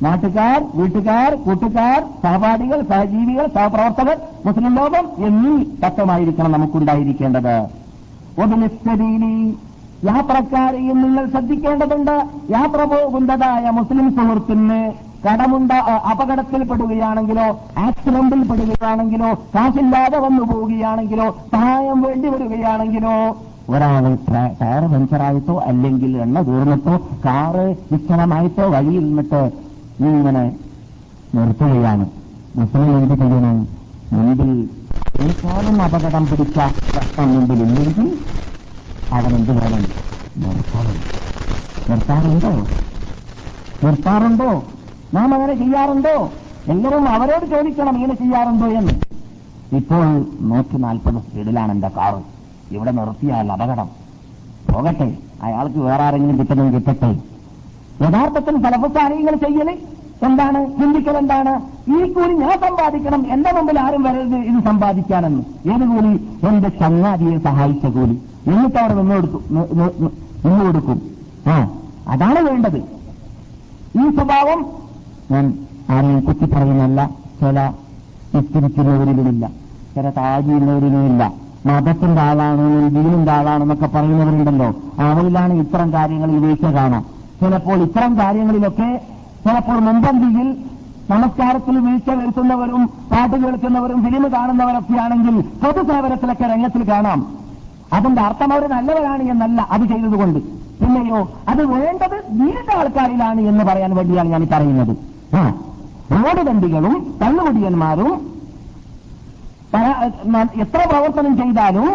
നാട്ടുകാർ വീട്ടുകാർ കൂട്ടുകാർ സഹപാഠികൾ സഹജീവികൾ സഹപ്രവർത്തകർ മുസ്ലിം ലോകം എന്നീ തത്വമായിരിക്കണം നമുക്കുണ്ടായിരിക്കേണ്ടത്. ഒതുനിസ്തരീനി യാത്രക്കാരെയും നിങ്ങൾ ശ്രദ്ധിക്കേണ്ടതുണ്ട്. യാത്ര പോകുന്നതായ മുസ്ലിം സുഹൃത്തിന് കടമുണ്ട അപകടത്തിൽപ്പെടുകയാണെങ്കിലോ ആക്സിഡന്റിൽ പെടുകയാണെങ്കിലോ കാശില്ലാതെ വന്നു പോവുകയാണെങ്കിലോ സഹായം വേണ്ടി വരികയാണെങ്കിലോ ഒരാൾ ടയർ പഞ്ചറായിട്ടോ അല്ലെങ്കിൽ എണ്ണ തീർന്നിട്ടോ കാറ് നിശ്ചലമായിട്ടോ വഴിയിൽ നിന്നിട്ട് ഇങ്ങനെ നിർത്തുകയാണ്. മുസ്ലിം എന്ത് ചെയ്യണം? മുമ്പിൽ ഏറ്റവും അപകടം പിടിച്ച പ്രശ്നം മുമ്പിലില്ലെങ്കിൽ അവൻ എന്ത് വേണം നിർത്താറുണ്ടോ? നിർത്താറുണ്ടോ? നാം അങ്ങനെ ചെയ്യാറുണ്ടോ? എങ്ങനെയും അവരോട് ചോദിക്കണം ഇങ്ങനെ ചെയ്യാറുണ്ടോ എന്ന്. ഇപ്പോൾ നൂറ്റി നാൽപ്പത് സ്പീഡിലാണ് എന്റെ കാറ്. ഇവിടെ നിർത്തിയാൽ അപകടം. പോകട്ടെ അയാൾക്ക് വേറെ ആരെങ്കിലും കിട്ടണം കിട്ടട്ടെ. യഥാർത്ഥത്തിൽ ഫലപുസ്താനികൾ ചെയ്യൽ എന്താണ്? ചിന്തിക്കൽ എന്താണ്? ഈ കൂലി ഞാൻ സമ്പാദിക്കണം എന്റെ മുമ്പിൽ ആരും വരരുത് ഇത് സമ്പാദിക്കാനെന്ന്. ഏത് കൂലി? എന്റെ ചങ്ങാതിയെ സഹായിച്ച കൂലി. എന്നിട്ട് അവർ നിന്ന് കൊടുക്കും നിന്ന് കൊടുക്കും ആ അതാണ് വേണ്ടത്. ഈ സ്വഭാവം ഞാൻ ആരെയും കുത്തി പറയുന്നല്ല ചില നിസ്കരിക്കുന്നവരിലുമില്ല ചില താജിയുള്ളവരിലുമില്ല മതത്തിന്റെ ആളാണ് ദീനിന്റെ ആളാണെന്നൊക്കെ പറയുന്നവരുണ്ടല്ലോ. അവരിലാണ് ഇത്തരം കാര്യങ്ങൾ വീഴ്ച കാണാം. ചിലപ്പോൾ ഇത്തരം കാര്യങ്ങളിലൊക്കെ ചിലപ്പോൾ മുമ്പന്തിയിൽ നമസ്കാരത്തിൽ വീഴ്ച വരുത്തുന്നവരും പാട്ട് കേൾക്കുന്നവരും ഫിലിം കാണുന്നവരൊക്കെയാണെങ്കിൽ പൊതുസേവനത്തിലൊക്കെ രംഗത്തിൽ കാണാം. അതിന്റെ അർത്ഥം അവർ നല്ലവരാണ് എന്നല്ല അത് ചെയ്തതുകൊണ്ട്. പിന്നെയോ അത് വേണ്ടത് നീണ്ട ആൾക്കാരിലാണ് എന്ന് പറയാൻ വേണ്ടിയാണ് ഞാൻ പറയുന്നത്. ആ റോഡ് ദണ്ഡികളും തള്ളുകുടിയന്മാരും എത്ര പ്രവർത്തനം ചെയ്താലും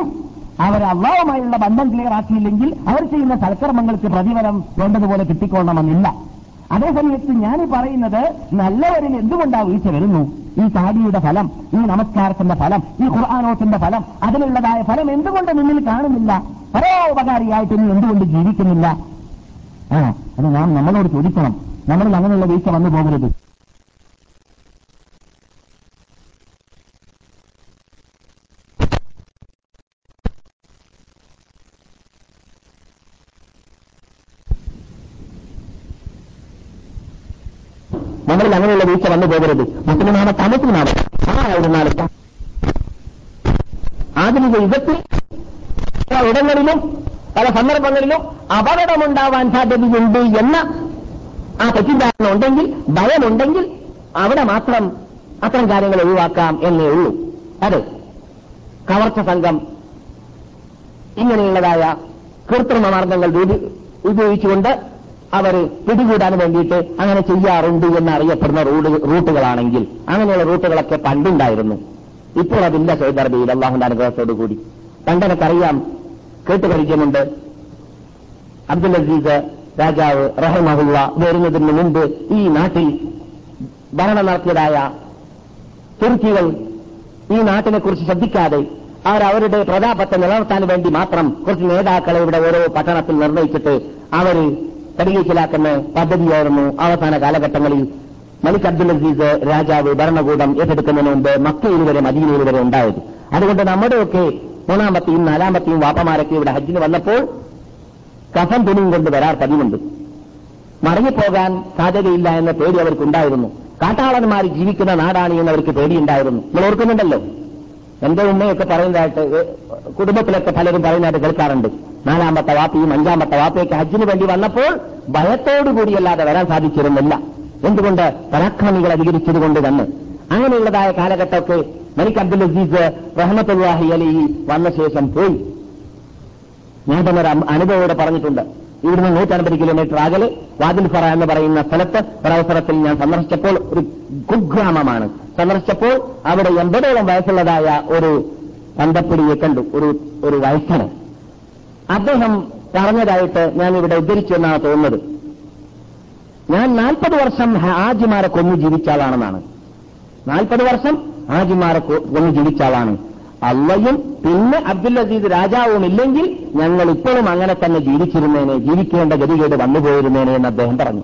അവർ അള്ളാവുമായുള്ള ബന്ധം ക്ലിയർ ആക്കിയില്ലെങ്കിൽ അവർ ചെയ്യുന്ന സൽക്കർമ്മങ്ങൾക്ക് പ്രതിഫലം വേണ്ടതുപോലെ കിട്ടിക്കൊള്ളണമെന്നില്ല. അതേസമയത്ത് ഞാൻ പറയുന്നത് നല്ലവരിൽ എന്തുകൊണ്ടാ വീഴ്ച വരുന്നു? ഈ താടിയുടെ ഫലം ഈ നമസ്കാരത്തിന്റെ ഫലം ഈ ഖുർആാനോത്തിന്റെ ഫലം അതിനുള്ളതായ ഫലം എന്തുകൊണ്ട് നിന്നിൽ കാണുന്നില്ല? പരോപകാരിയായിട്ട് നീ എന്തുകൊണ്ട് ജീവിക്കുന്നില്ല? ആ അത് നാം നമ്മളോട് ചോദിക്കണം. നമ്മളിൽ അങ്ങനെയുള്ള വീഴ്ച വന്നു പോകരുത്. നമ്മളിൽ അങ്ങനെയുള്ള വീഴ്ച വന്നു പോകരുത്. മുസ്ലിമാണ് തമസിനാണ് ആയിരുന്നാലും ആധുനിക യുഗത്തിൽ പല ഇടങ്ങളിലും പല സന്ദർഭങ്ങളിലും അപകടമുണ്ടാവാൻ സാധ്യതയുണ്ട് എന്ന ആ തെറ്റിദ്ധാരണ ഉണ്ടെങ്കിൽ ഭയമുണ്ടെങ്കിൽ അവിടെ മാത്രം അത്തരം കാര്യങ്ങൾ ഒഴിവാക്കാം എന്നേ ഉള്ളൂ. അതെ. കവർച്ച സംഘം ഇങ്ങനെയുള്ളതായ കൃത്രിമ മാർഗങ്ങൾ ഉപയോഗിച്ചുകൊണ്ട് അവർ പിടികൂടാൻ വേണ്ടിയിട്ട് അങ്ങനെ ചെയ്യാറുണ്ട് എന്നറിയപ്പെടുന്ന റൂട്ട് റൂട്ടുകളാണെങ്കിൽ. അങ്ങനെയുള്ള റൂട്ടുകളൊക്കെ പണ്ടുണ്ടായിരുന്നു. ഇപ്പോൾ അതില്ല സൗദർബിയിൽ അള്ളാഹുന്റെ അനുഗ്രഹത്തോടു കൂടി കേട്ടുപരിചയമുണ്ട് അബ്ദുൽ അസീസ് രാജാവ് റഹമഹുള്ള വരുന്നതിന് മുമ്പ് ഈ നാട്ടിൽ ഭരണം നടത്തിയതായ തുർക്കികൾ ഈ നാട്ടിനെ കുറിച്ച് ശ്രദ്ധിക്കാതെ അവർ അവരുടെ പ്രതാപത്തെ നിലനിർത്താൻ വേണ്ടി മാത്രം കുറച്ച് നേതാക്കളെ ഇവിടെ ഓരോ പട്ടണത്തിൽ നിർണയിച്ചിട്ട് അവർ കടികീച്ചിലാക്കുന്ന പദ്ധതിയായിരുന്നു അവസാന കാലഘട്ടങ്ങളിൽ മലിക് അബ്ദുൽ അസീസ് രാജാവ് ഭരണകൂടം ഏറ്റെടുക്കുന്നതിന് മുമ്പ് മക്കയിൽ വരെ മദീനയിൽ വരെ ഉണ്ടായത്. അതുകൊണ്ട് നമ്മുടെയൊക്കെ മൂന്നാമത്തെയും നാലാമത്തെയും വാപ്പമാരൊക്കെ ഇവിടെ ഹജ്ജിന് വന്നപ്പോൾ കഫൻ തുണിയും കൊണ്ട് വരാർ പതിവുണ്ട്. മടങ്ങിപ്പോകാൻ സാധ്യതയില്ല എന്ന പേടി അവർക്കുണ്ടായിരുന്നു. കാട്ടാളന്മാർ ജീവിക്കുന്ന നാടാണ് എന്ന് അവർക്ക് പേടിയുണ്ടായിരുന്നു. നിങ്ങൾ ഓർക്കുന്നുണ്ടല്ലോ? എന്റെ ഉമ്മയൊക്കെ പറയുന്നതായിട്ട് കുടുംബത്തിലൊക്കെ പലരും പറയുന്നതായിട്ട് കേൾക്കാറുണ്ട്. നാലാമത്തെ വാപ്പയും അഞ്ചാമത്തെ വാപ്പയൊക്കെ ഹജ്ജിന് വേണ്ടി വന്നപ്പോൾ ഭയത്തോടുകൂടിയല്ലാതെ വരാൻ സാധിച്ചിരുന്നില്ല. എന്തുകൊണ്ട് പരാക്രമികൾ അധികരിച്ചതുകൊണ്ട് തന്നെ അങ്ങനെയുള്ളതായ കാലഘട്ടമൊക്കെ മലിക് അബ്ദുൽ അസീസ് റഹ്മത്തുല്ലാഹി അലി വന്ന ശേഷം പോയി. ഞാൻ തന്നെ ഒരു അനുഭവയോടെ പറഞ്ഞിട്ടുണ്ട്. ഇവിടുന്ന് നൂറ്റൻപത് കിലോമീറ്റർ അകലെ വാതിൽ ഫറ എന്ന് പറയുന്ന സ്ഥലത്ത് ഒരവസരത്തിൽ ഞാൻ സന്ദർശിച്ചപ്പോൾ ഒരു കുഗ്രാമമാണ്. സന്ദർശിച്ചപ്പോൾ അവിടെ എൺപതോളം വയസ്സുള്ളതായ ഒരു പന്തപ്പിടിയെ കണ്ടു. ഒരു ഒരു വയസ്സന്. അദ്ദേഹം പറഞ്ഞതായിട്ട് ഞാൻ ഇവിടെ ഉദ്ധരിച്ചു എന്നാണ് തോന്നുന്നത്. ഞാൻ നാൽപ്പത് വർഷം ഹാജിമാരെ കൊന്നു ജീവിച്ച ആളാണെന്നാണ്. നാൽപ്പത് വർഷം ഹാജിമാരെ കൊണ്ട് ജീവിച്ച ആളാണ്. അള്ളയും പിന്നെ അബ്ദുൽ അസീദ് രാജാവും ഇല്ലെങ്കിൽ ഞങ്ങൾ ഇപ്പോഴും അങ്ങനെ തന്നെ ജീവിച്ചിരുന്നേനെ ജീവിക്കേണ്ട ഗതികേട് വന്നുപോയിരുന്നേനെ എന്ന് അദ്ദേഹം പറഞ്ഞു.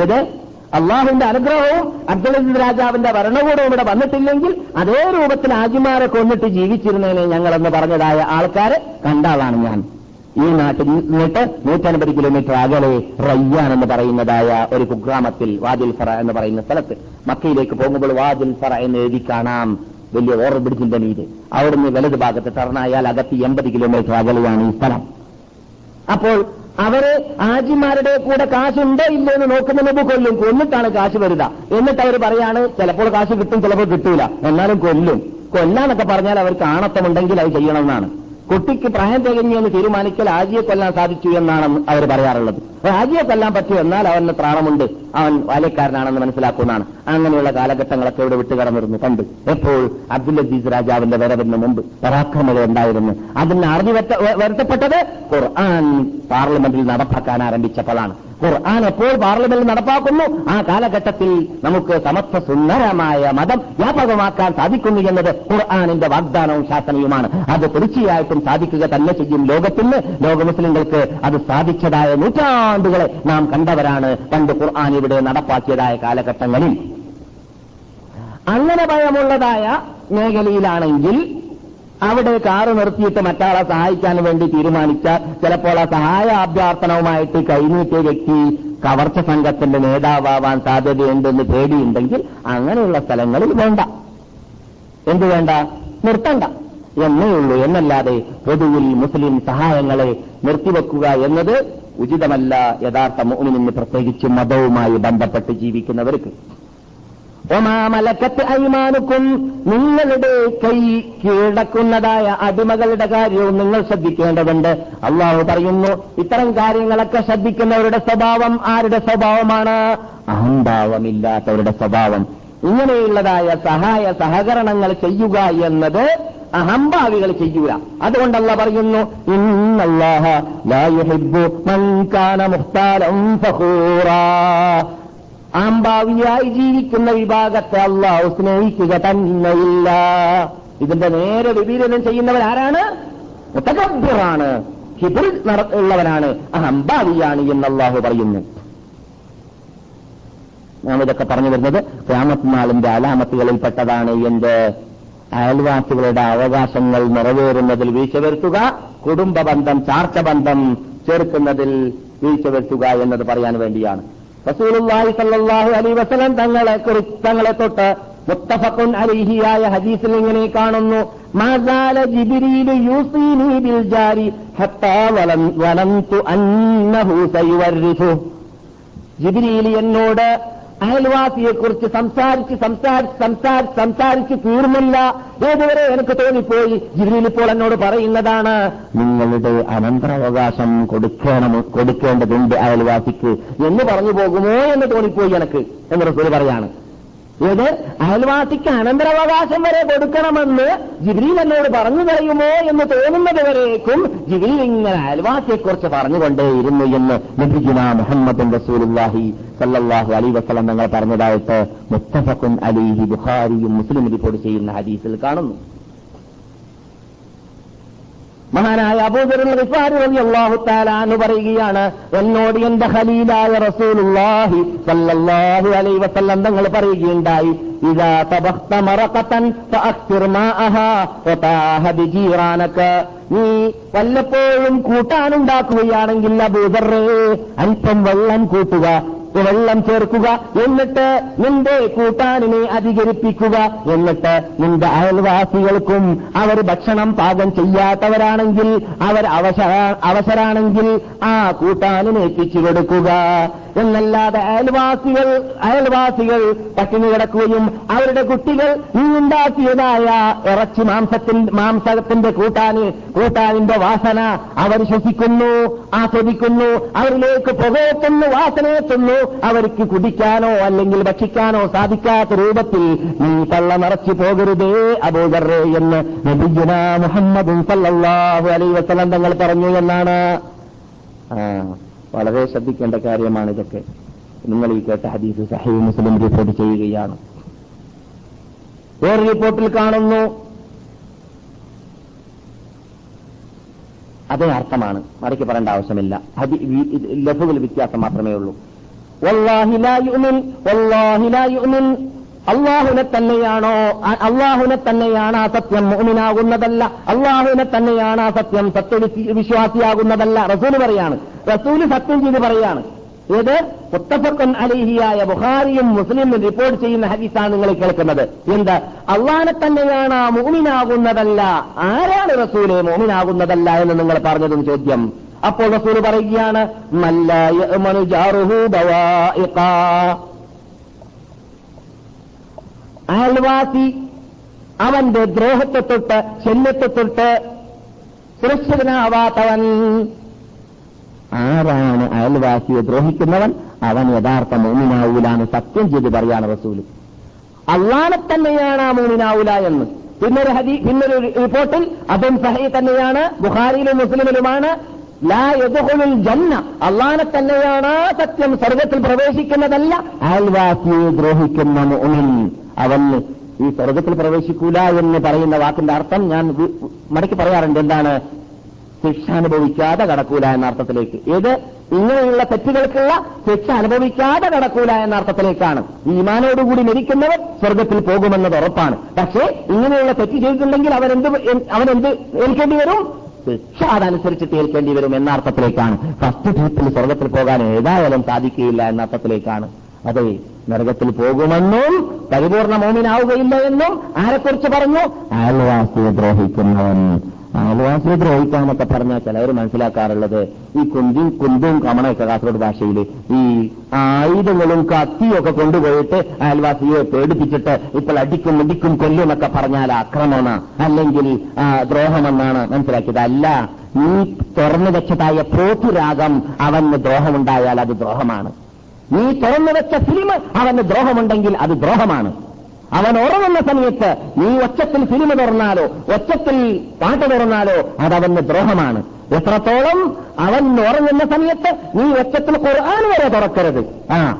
ഏത്? അള്ളാഹുവിന്റെ അനുഗ്രഹവും അബ്ദുൽ അസീദ് രാജാവിന്റെ ഭരണകൂടവും ഇവിടെ വന്നിട്ടില്ലെങ്കിൽ അതേ രൂപത്തിൽ ഹാജിമാരെ കൊന്നിട്ട് ജീവിച്ചിരുന്നേനെ ഞങ്ങളെന്ന് പറഞ്ഞതായ ആൾക്കാരെ കണ്ട ആളാണ് ഞാൻ. ഈ നാട്ടിൽ നിന്നിട്ട് നൂറ്റൻപത് കിലോമീറ്റർ അകലെ റയ്യാൻ എന്ന് പറയുന്നതായ ഒരു കുഗ്രാമത്തിൽ വാദിൽ ഫറ എന്ന് പറയുന്ന സ്ഥലത്ത് മക്കയിലേക്ക് പോകുമ്പോൾ വാദിൽ ഫറ എന്ന് എഴുതി കാണാം. വലിയ ഓറ നീര്. അവിടുന്ന് വലത് ഭാഗത്ത് ടർണായാൽ അകത്ത് എൺപത് കിലോമീറ്റർ അകലെയാണ് ഈ സ്ഥലം. അപ്പോൾ അവർ ആജിമാരുടെ കൂടെ കാശുണ്ടോ ഇല്ലോ എന്ന് നോക്കുന്ന കൊല്ലും. കൊന്നിട്ടാണ് കാശ് വരുക. എന്നിട്ട് അവർ പറയാണ് ചിലപ്പോൾ കാശ് കിട്ടും ചിലപ്പോൾ കിട്ടൂല. എന്നാലും കൊല്ലും. കൊല്ലാന്നൊക്കെ പറഞ്ഞാൽ അവർക്ക് ആണത്തമുണ്ടെങ്കിൽ അത് ചെയ്യണമെന്നാണ്. കുട്ടിക്ക് പ്രായം തികഞ്ഞു എന്ന് തീരുമാനിക്കൽ ആജിയെ കൊല്ലാൻ സാധിച്ചു എന്നാണ് അവർ പറയാറുള്ളത്. ആജിയെ കൊല്ലാൻ പറ്റി എന്നാൽ അവന് ത്രാണമുണ്ട് അവൻ ബാല്യക്കാരനാണെന്ന് മനസ്സിലാക്കുന്നതാണ്. അങ്ങനെയുള്ള കാലഘട്ടങ്ങളൊക്കെ ഇവിടെ വിട്ടുകടന്നിരുന്നു. പണ്ട് എപ്പോൾ അബ്ദുൽ അസീസ് രാജാവിന്റെ വരവിന് മുമ്പ് പരാക്രമത ഉണ്ടായിരുന്നു. അതിന് അറിഞ്ഞു വരുത്തപ്പെട്ടത് ഖുർആൻ പാർലമെന്റിൽ നടപ്പാക്കാൻ ആരംഭിച്ചപ്പോഴാണ്. ഖുർആൻ എപ്പോൾ പാർലമെന്റിൽ നടപ്പാക്കുന്നു? ആ കാലഘട്ടത്തിൽ നമുക്ക് സമത്വ സുന്ദരമായ മതം വ്യാപകമാക്കാൻ സാധിക്കുന്നു എന്നത് ഖുർആാനിന്റെ വാഗ്ദാനവും ശാസനയുമാണ്. അത് തീർച്ചയായിട്ടും സാധിക്കുക തന്നെ ചെയ്യും ലോകത്തിന്. ലോക മുസ്ലിങ്ങൾക്ക് അത് സാധിച്ചതായ നൂറ്റാണ്ടുകളെ നാം കണ്ടവരാണ് പണ്ട് ഖുർആൻ ഇവിടെ നടപ്പാക്കിയതായ കാലഘട്ടങ്ങളിൽ. അങ്ങനെ ഭയമുള്ളതായ മേഖലയിലാണെങ്കിൽ അവിടെ കാറ് നിർത്തിയിട്ട് മറ്റാളെ സഹായിക്കാൻ വേണ്ടി തീരുമാനിച്ച ചിലപ്പോൾ ആ സഹായ അഭ്യർത്ഥനവുമായിട്ട് കൈനീട്ടിയ വ്യക്തി കവർച്ച സംഘത്തിന്റെ നേതാവാൻ സാധ്യതയുണ്ടെന്ന് പേടിയുണ്ടെങ്കിൽ അങ്ങനെയുള്ള സ്ഥലങ്ങളിൽ വേണ്ട. എന്തു വേണ്ട? നിർത്തണ്ട. എന്നേ ഉള്ളൂ. എന്നല്ലാതെ പൊതുവിൽ മുസ്ലിം സഹായങ്ങളെ നിർത്തിവെക്കുക എന്നത് ഉചിതമല്ല യഥാർത്ഥ മോമിനിന് പ്രത്യേകിച്ച് മതവുമായി ബന്ധപ്പെട്ട് ജീവിക്കുന്നവർക്ക്. ഒമാമലക്കത്ത് അയ്മാനുക്കും നിങ്ങളുടെ കൈ കീഴടക്കുന്നതായ അടിമകളുടെ കാര്യവും നിങ്ങൾ ശ്രദ്ധിക്കേണ്ടതുണ്ട്. അള്ളാഹു പറയുന്നു ഇത്തരം കാര്യങ്ങളൊക്കെ ശ്രദ്ധിക്കുന്നവരുടെ സ്വഭാവം ആരുടെ സ്വഭാവമാണ്? അഹംഭാവമില്ലാത്തവരുടെ സ്വഭാവം. ഇങ്ങനെയുള്ളതായ സഹായ സഹകരണങ്ങൾ ചെയ്യുക എന്നത് അഹംഭാവികൾ ചെയ്യൂല. അതുകൊണ്ടല്ല പറയുന്നു അഹംഭാവിയായി ജീവിക്കുന്ന വിഭാഗത്തെ അള്ളാഹു സ്നേഹിക്കുക തന്നെയില്ല. ഇതിന്റെ നേരെ വിപരീതം ചെയ്യുന്നവരാരാണ് മുത്തകബ്ബറാണ്. ഹിബിർ ഉള്ളവനാണ്. അഹംഭാവിയാണ് എന്ന് അള്ളാഹു പറയുന്നു. നാം ഇതൊക്കെ പറഞ്ഞു വരുന്നത് രാമത്നാളിന്റെ അലാമത്തുകളിൽപ്പെട്ടതാണ് എന്റെ അയൽവാസികളുടെ അവകാശങ്ങൾ നിറവേറുന്നതിൽ വീഴ്ച വരുത്തുക കുടുംബ ബന്ധം ചാർച്ച ബന്ധം ചേർക്കുന്നതിൽ വീഴ്ച വരുത്തുക എന്നത് പറയാൻ വേണ്ടിയാണ്. റസൂലുള്ളാഹി സല്ലല്ലാഹു അലൈഹി വസല്ലം തങ്ങളെ കുറിച്ച് തങ്ങളെ തൊട്ട് മുത്തഫഖുൻ അലൈഹിയായ ഹദീസിൽ ഇങ്ങനെ കാണുന്നു മാസാല ജിബ്രീലു യൂസീനി ബിൽ ജാരി ഹത്താ വലം വലംതു അന്നഹു സയുവർരിസു ജിബ്രീൽ എന്നോട് അയൽവാസിയെക്കുറിച്ച് സംസാരിച്ച് സംസാരിച്ച് സംസാരിച്ച് സംസാരിച്ച് തീർന്നില്ല. ഏതുവരെ എനിക്ക് തോന്നിപ്പോയി. ജിബ്രീൽ ഇപ്പോൾ എന്നോട് പറയുന്നതാണ് നിങ്ങളുടെ അനന്തരാവകാശം കൊടുക്കണം കൊടുക്കേണ്ടതുണ്ട് അയൽവാസിക്ക്. എന്ന് പറഞ്ഞു പോകുമോ എന്ന് തോന്നിപ്പോയി എനിക്ക് എന്ന് റസൂൽ പറയാണ്. ഏത് അയൽവാസിക്ക് അനന്തരാവകാശം വരെ കൊടുക്കണമെന്ന് ജിബിലി എന്നോട് പറഞ്ഞു കഴിയുമോ എന്ന് തോന്നുന്നത് വരേക്കും ജിബിലി ഇങ്ങനെ അയൽവാസിയെക്കുറിച്ച് പറഞ്ഞുകൊണ്ടേയിരുന്നു എന്ന് ലഭിക്കുന്ന മുഹമ്മദ് റസൂലുല്ലാഹി സല്ലാഹു അലി വസ്ലം തങ്ങൾ പറഞ്ഞതായിട്ട് മുത്തഫഖുൻ അലിഹി ബുഖാരിയും മുസ്ലിം റിപ്പോർട്ട് ചെയ്യുന്ന ഹദീസിൽ കാണുന്നു. മഹാനായ അബൂദറിൽ തആല എന്ന് പറയുകയാണ് എന്നോട് എന്റെ ഖലീലായ റസൂലുള്ളാഹി സല്ലല്ലാഹു അലൈഹി വസല്ലം തങ്ങൾ പറയുകയുണ്ടായി ഇദാ തബഖ്ത മറഖതൻ ഫഅക്തിർ മാഅഹാ വതാഹ ബിജീറാനക നീ വല്ലപ്പോഴും കൂട്ടാനുണ്ടാക്കുകയാണെങ്കിൽ അബൂദറേ അല്പം വെള്ളം കൂട്ടുക വെള്ളം ചേർക്കുക. എന്നിട്ട് നിന്റെ കൂട്ടാനിനെ അധികരിപ്പിക്കുക. എന്നിട്ട് നിന്റെ അയൽവാസികൾക്കും അവർ ഭക്ഷണം പാകം ചെയ്യാത്തവരാണെങ്കിൽ അവർ അവസരാണെങ്കിൽ ആ കൂട്ടാനിനെ എത്തിച്ചു കൊടുക്കുക. എന്നല്ലാതെ അയൽവാസികൾ അയൽവാസികൾ പട്ടിണി കിടക്കുകയും അവരുടെ കുട്ടികൾ നീ ഉണ്ടാക്കിയതായ ഇറച്ചി മാംസത്തിന്റെ മാംസത്തിന്റെ കൂട്ടാന് കൂട്ടാനിന്റെ വാസന അവർ ശ്വസിക്കുന്നു ആസ്വദിക്കുന്നു അവരിലേക്ക് പുകയെത്തുന്നു വാസനയെത്തുന്നു അവർക്ക് കുടിക്കാനോ അല്ലെങ്കിൽ ഭക്ഷിക്കാനോ സാധിക്കാത്ത രൂപത്തിൽ നീ കള്ള നിറച്ചു പോകരുതേ അബൂദറേ എന്ന് നബിജുന മുഹമ്മദ് അലൈ വസലം തങ്ങൾ പറഞ്ഞു എന്നാണ്. വളരെ ശ്രദ്ധിക്കേണ്ട കാര്യമാണ് ഇതൊക്കെ. നിങ്ങൾ ഈ കേട്ട ഹദീസ് സഹീബ് മുസ്ലിം റിപ്പോർട്ട് ചെയ്യുകയാണ്. വേറെ റിപ്പോർട്ടിൽ കാണുന്നു. അതേ അർത്ഥമാണ്. മറിക്ക് പറയേണ്ട ആവശ്യമില്ല. ലഘുവിൽ വ്യത്യാസം മാത്രമേ ഉള്ളൂ. അള്ളാഹുനെ തന്നെയാണോ അള്ളാഹുനെ തന്നെയാണ് ആ സത്യം മോമിനാകുന്നതല്ല അള്ളാഹുവിനെ തന്നെയാണ് ആ സത്യം സത്യവിശ്വാസിയാകുന്നതല്ല റസൂൽ പറയാണ്. റസൂൽ സത്യം ചെയ്ത് പറയാണ്. ഏത്? മുത്തഫക്കൻ അലിഹിയായ ബുഹാരിയും മുസ്ലിമും റിപ്പോർട്ട് ചെയ്യുന്ന ഹദീസാണ് നിങ്ങൾ കേൾക്കുന്നത്. എന്ത്? അള്ളാനെ തന്നെയാണ് ആ മോമിനാകുന്നതല്ല ആരാണ് റസൂലെ മോമിനാകുന്നതല്ല എന്ന് നിങ്ങൾ പറഞ്ഞതും ചോദ്യം. അപ്പോൾ റസൂൽ പറയുകയാണ് അയൽവാസി അവന്റെ ദ്രോഹത്തെ തൊട്ട് ശല്യത്തെ തൊട്ട് സുരക്ഷിതനാവാത്തവൻ. ആരാണ് അയൽവാസിയെ ദ്രോഹിക്കുന്നവൻ? അവൻ യഥാർത്ഥ മൂന്നിനാവൂലാണ് സത്യം ചെയ്ത് പറയാണ് റസൂൽ അള്ളാനെ തന്നെയാണ് ആ മോമിനാവൂല എന്ന്. പിന്നൊരു ഹരി പിന്നൊരു റിപ്പോർട്ടിൽ അതും സഹി തന്നെയാണ് ബുഹാരിയിലും മുസ്ലിമിലുമാണ് ലാ യദ്ഖുലുൽ ജന്ന. അള്ളാനെ തന്നെയാണ് സത്യം സ്വർഗത്തിൽ പ്രവേശിക്കുന്നതല്ല. അയൽവാസിയെ ദ്രോഹിക്കുന്ന മോമിൻ അവൻ ഈ സ്വർഗത്തിൽ പ്രവേശിക്കൂല എന്ന് പറയുന്ന വാക്കിന്റെ അർത്ഥം ഞാൻ മടക്കി പറയാറുണ്ട്. എന്താണ്? ശിക്ഷ അനുഭവിക്കാതെ കടക്കൂല എന്ന അർത്ഥത്തിലേക്ക്. ഏത്? ഇങ്ങനെയുള്ള തെറ്റുകൾക്കുള്ള ശിക്ഷ അനുഭവിക്കാതെ കടക്കൂല എന്ന അർത്ഥത്തിലേക്കാണ്. ഈ ഈമാനോടുകൂടി മരിക്കുന്നവർ സ്വർഗത്തിൽ പോകുമെന്നത് ഉറപ്പാണ്. പക്ഷേ ഇങ്ങനെയുള്ള തെറ്റ് ചെയ്തിട്ടുണ്ടെങ്കിൽ അവരെന്ത് അവനെന്ത് ഏൽക്കേണ്ടി വരും? ശിക്ഷ അതനുസരിച്ച് തീർക്കേണ്ടി വരും എന്ന അർത്ഥത്തിലേക്കാണ്. ഫസ്റ്റ് ട്രിപ്പിൽ സ്വർഗത്തിൽ പോകാൻ ഏതായാലും സാധിക്കുകയില്ല എന്ന അർത്ഥത്തിലേക്കാണ്. അതെ നരകത്തിൽ പോകുമെന്നും പരിപൂർണ മോമിനാവുകയില്ല എന്നും ആരെക്കുറിച്ച് പറഞ്ഞു? അയൽവാസിയെ ദ്രോഹിക്കുന്നവൻ. അയൽവാസിയെ ദ്രോഹിക്കാന്നൊക്കെ പറഞ്ഞാൽ ചിലവർ മനസ്സിലാക്കാറുള്ളത് ഈ കുന്തും കുന്തും കമണയൊക്കെ കാസർഗോഡ് ഭാഷയിൽ ഈ ആയുധങ്ങളും കത്തിയൊക്കെ കൊണ്ടുപോയിട്ട് അയൽവാസിയെ പേടിപ്പിച്ചിട്ട് ഇപ്പോൾ അടിക്കും മുടിക്കും കൊല്ലും എന്നൊക്കെ പറഞ്ഞാൽ അക്രമമാണ്. അല്ലെങ്കിൽ ദ്രോഹമെന്നാണ് മനസ്സിലാക്കിയത്. അല്ല നീ തുറന്നു വെച്ചതായ പോത്തുരാഗം അവന് ദ്രോഹമുണ്ടായാൽ അത് ദ്രോഹമാണ്. നീ തുറന്നു വെച്ച ഫിലിം അവന് ദ്രോഹമുണ്ടെങ്കിൽ അത് ദ്രോഹമാണ്. അവൻ ഉറങ്ങുന്ന സമയത്ത് നീ ഒച്ചത്തിൽ ഫിലിം തുറന്നാലോ ഒച്ചത്തിൽ പാട്ട് തുറന്നാലോ അതവന് ദ്രോഹമാണ്. എത്രത്തോളം അവൻ ഉറങ്ങുന്ന സമയത്ത് നീ ഒച്ചത്തിൽ ഖുർആൻ വരെ തുറക്കരുത്. ആ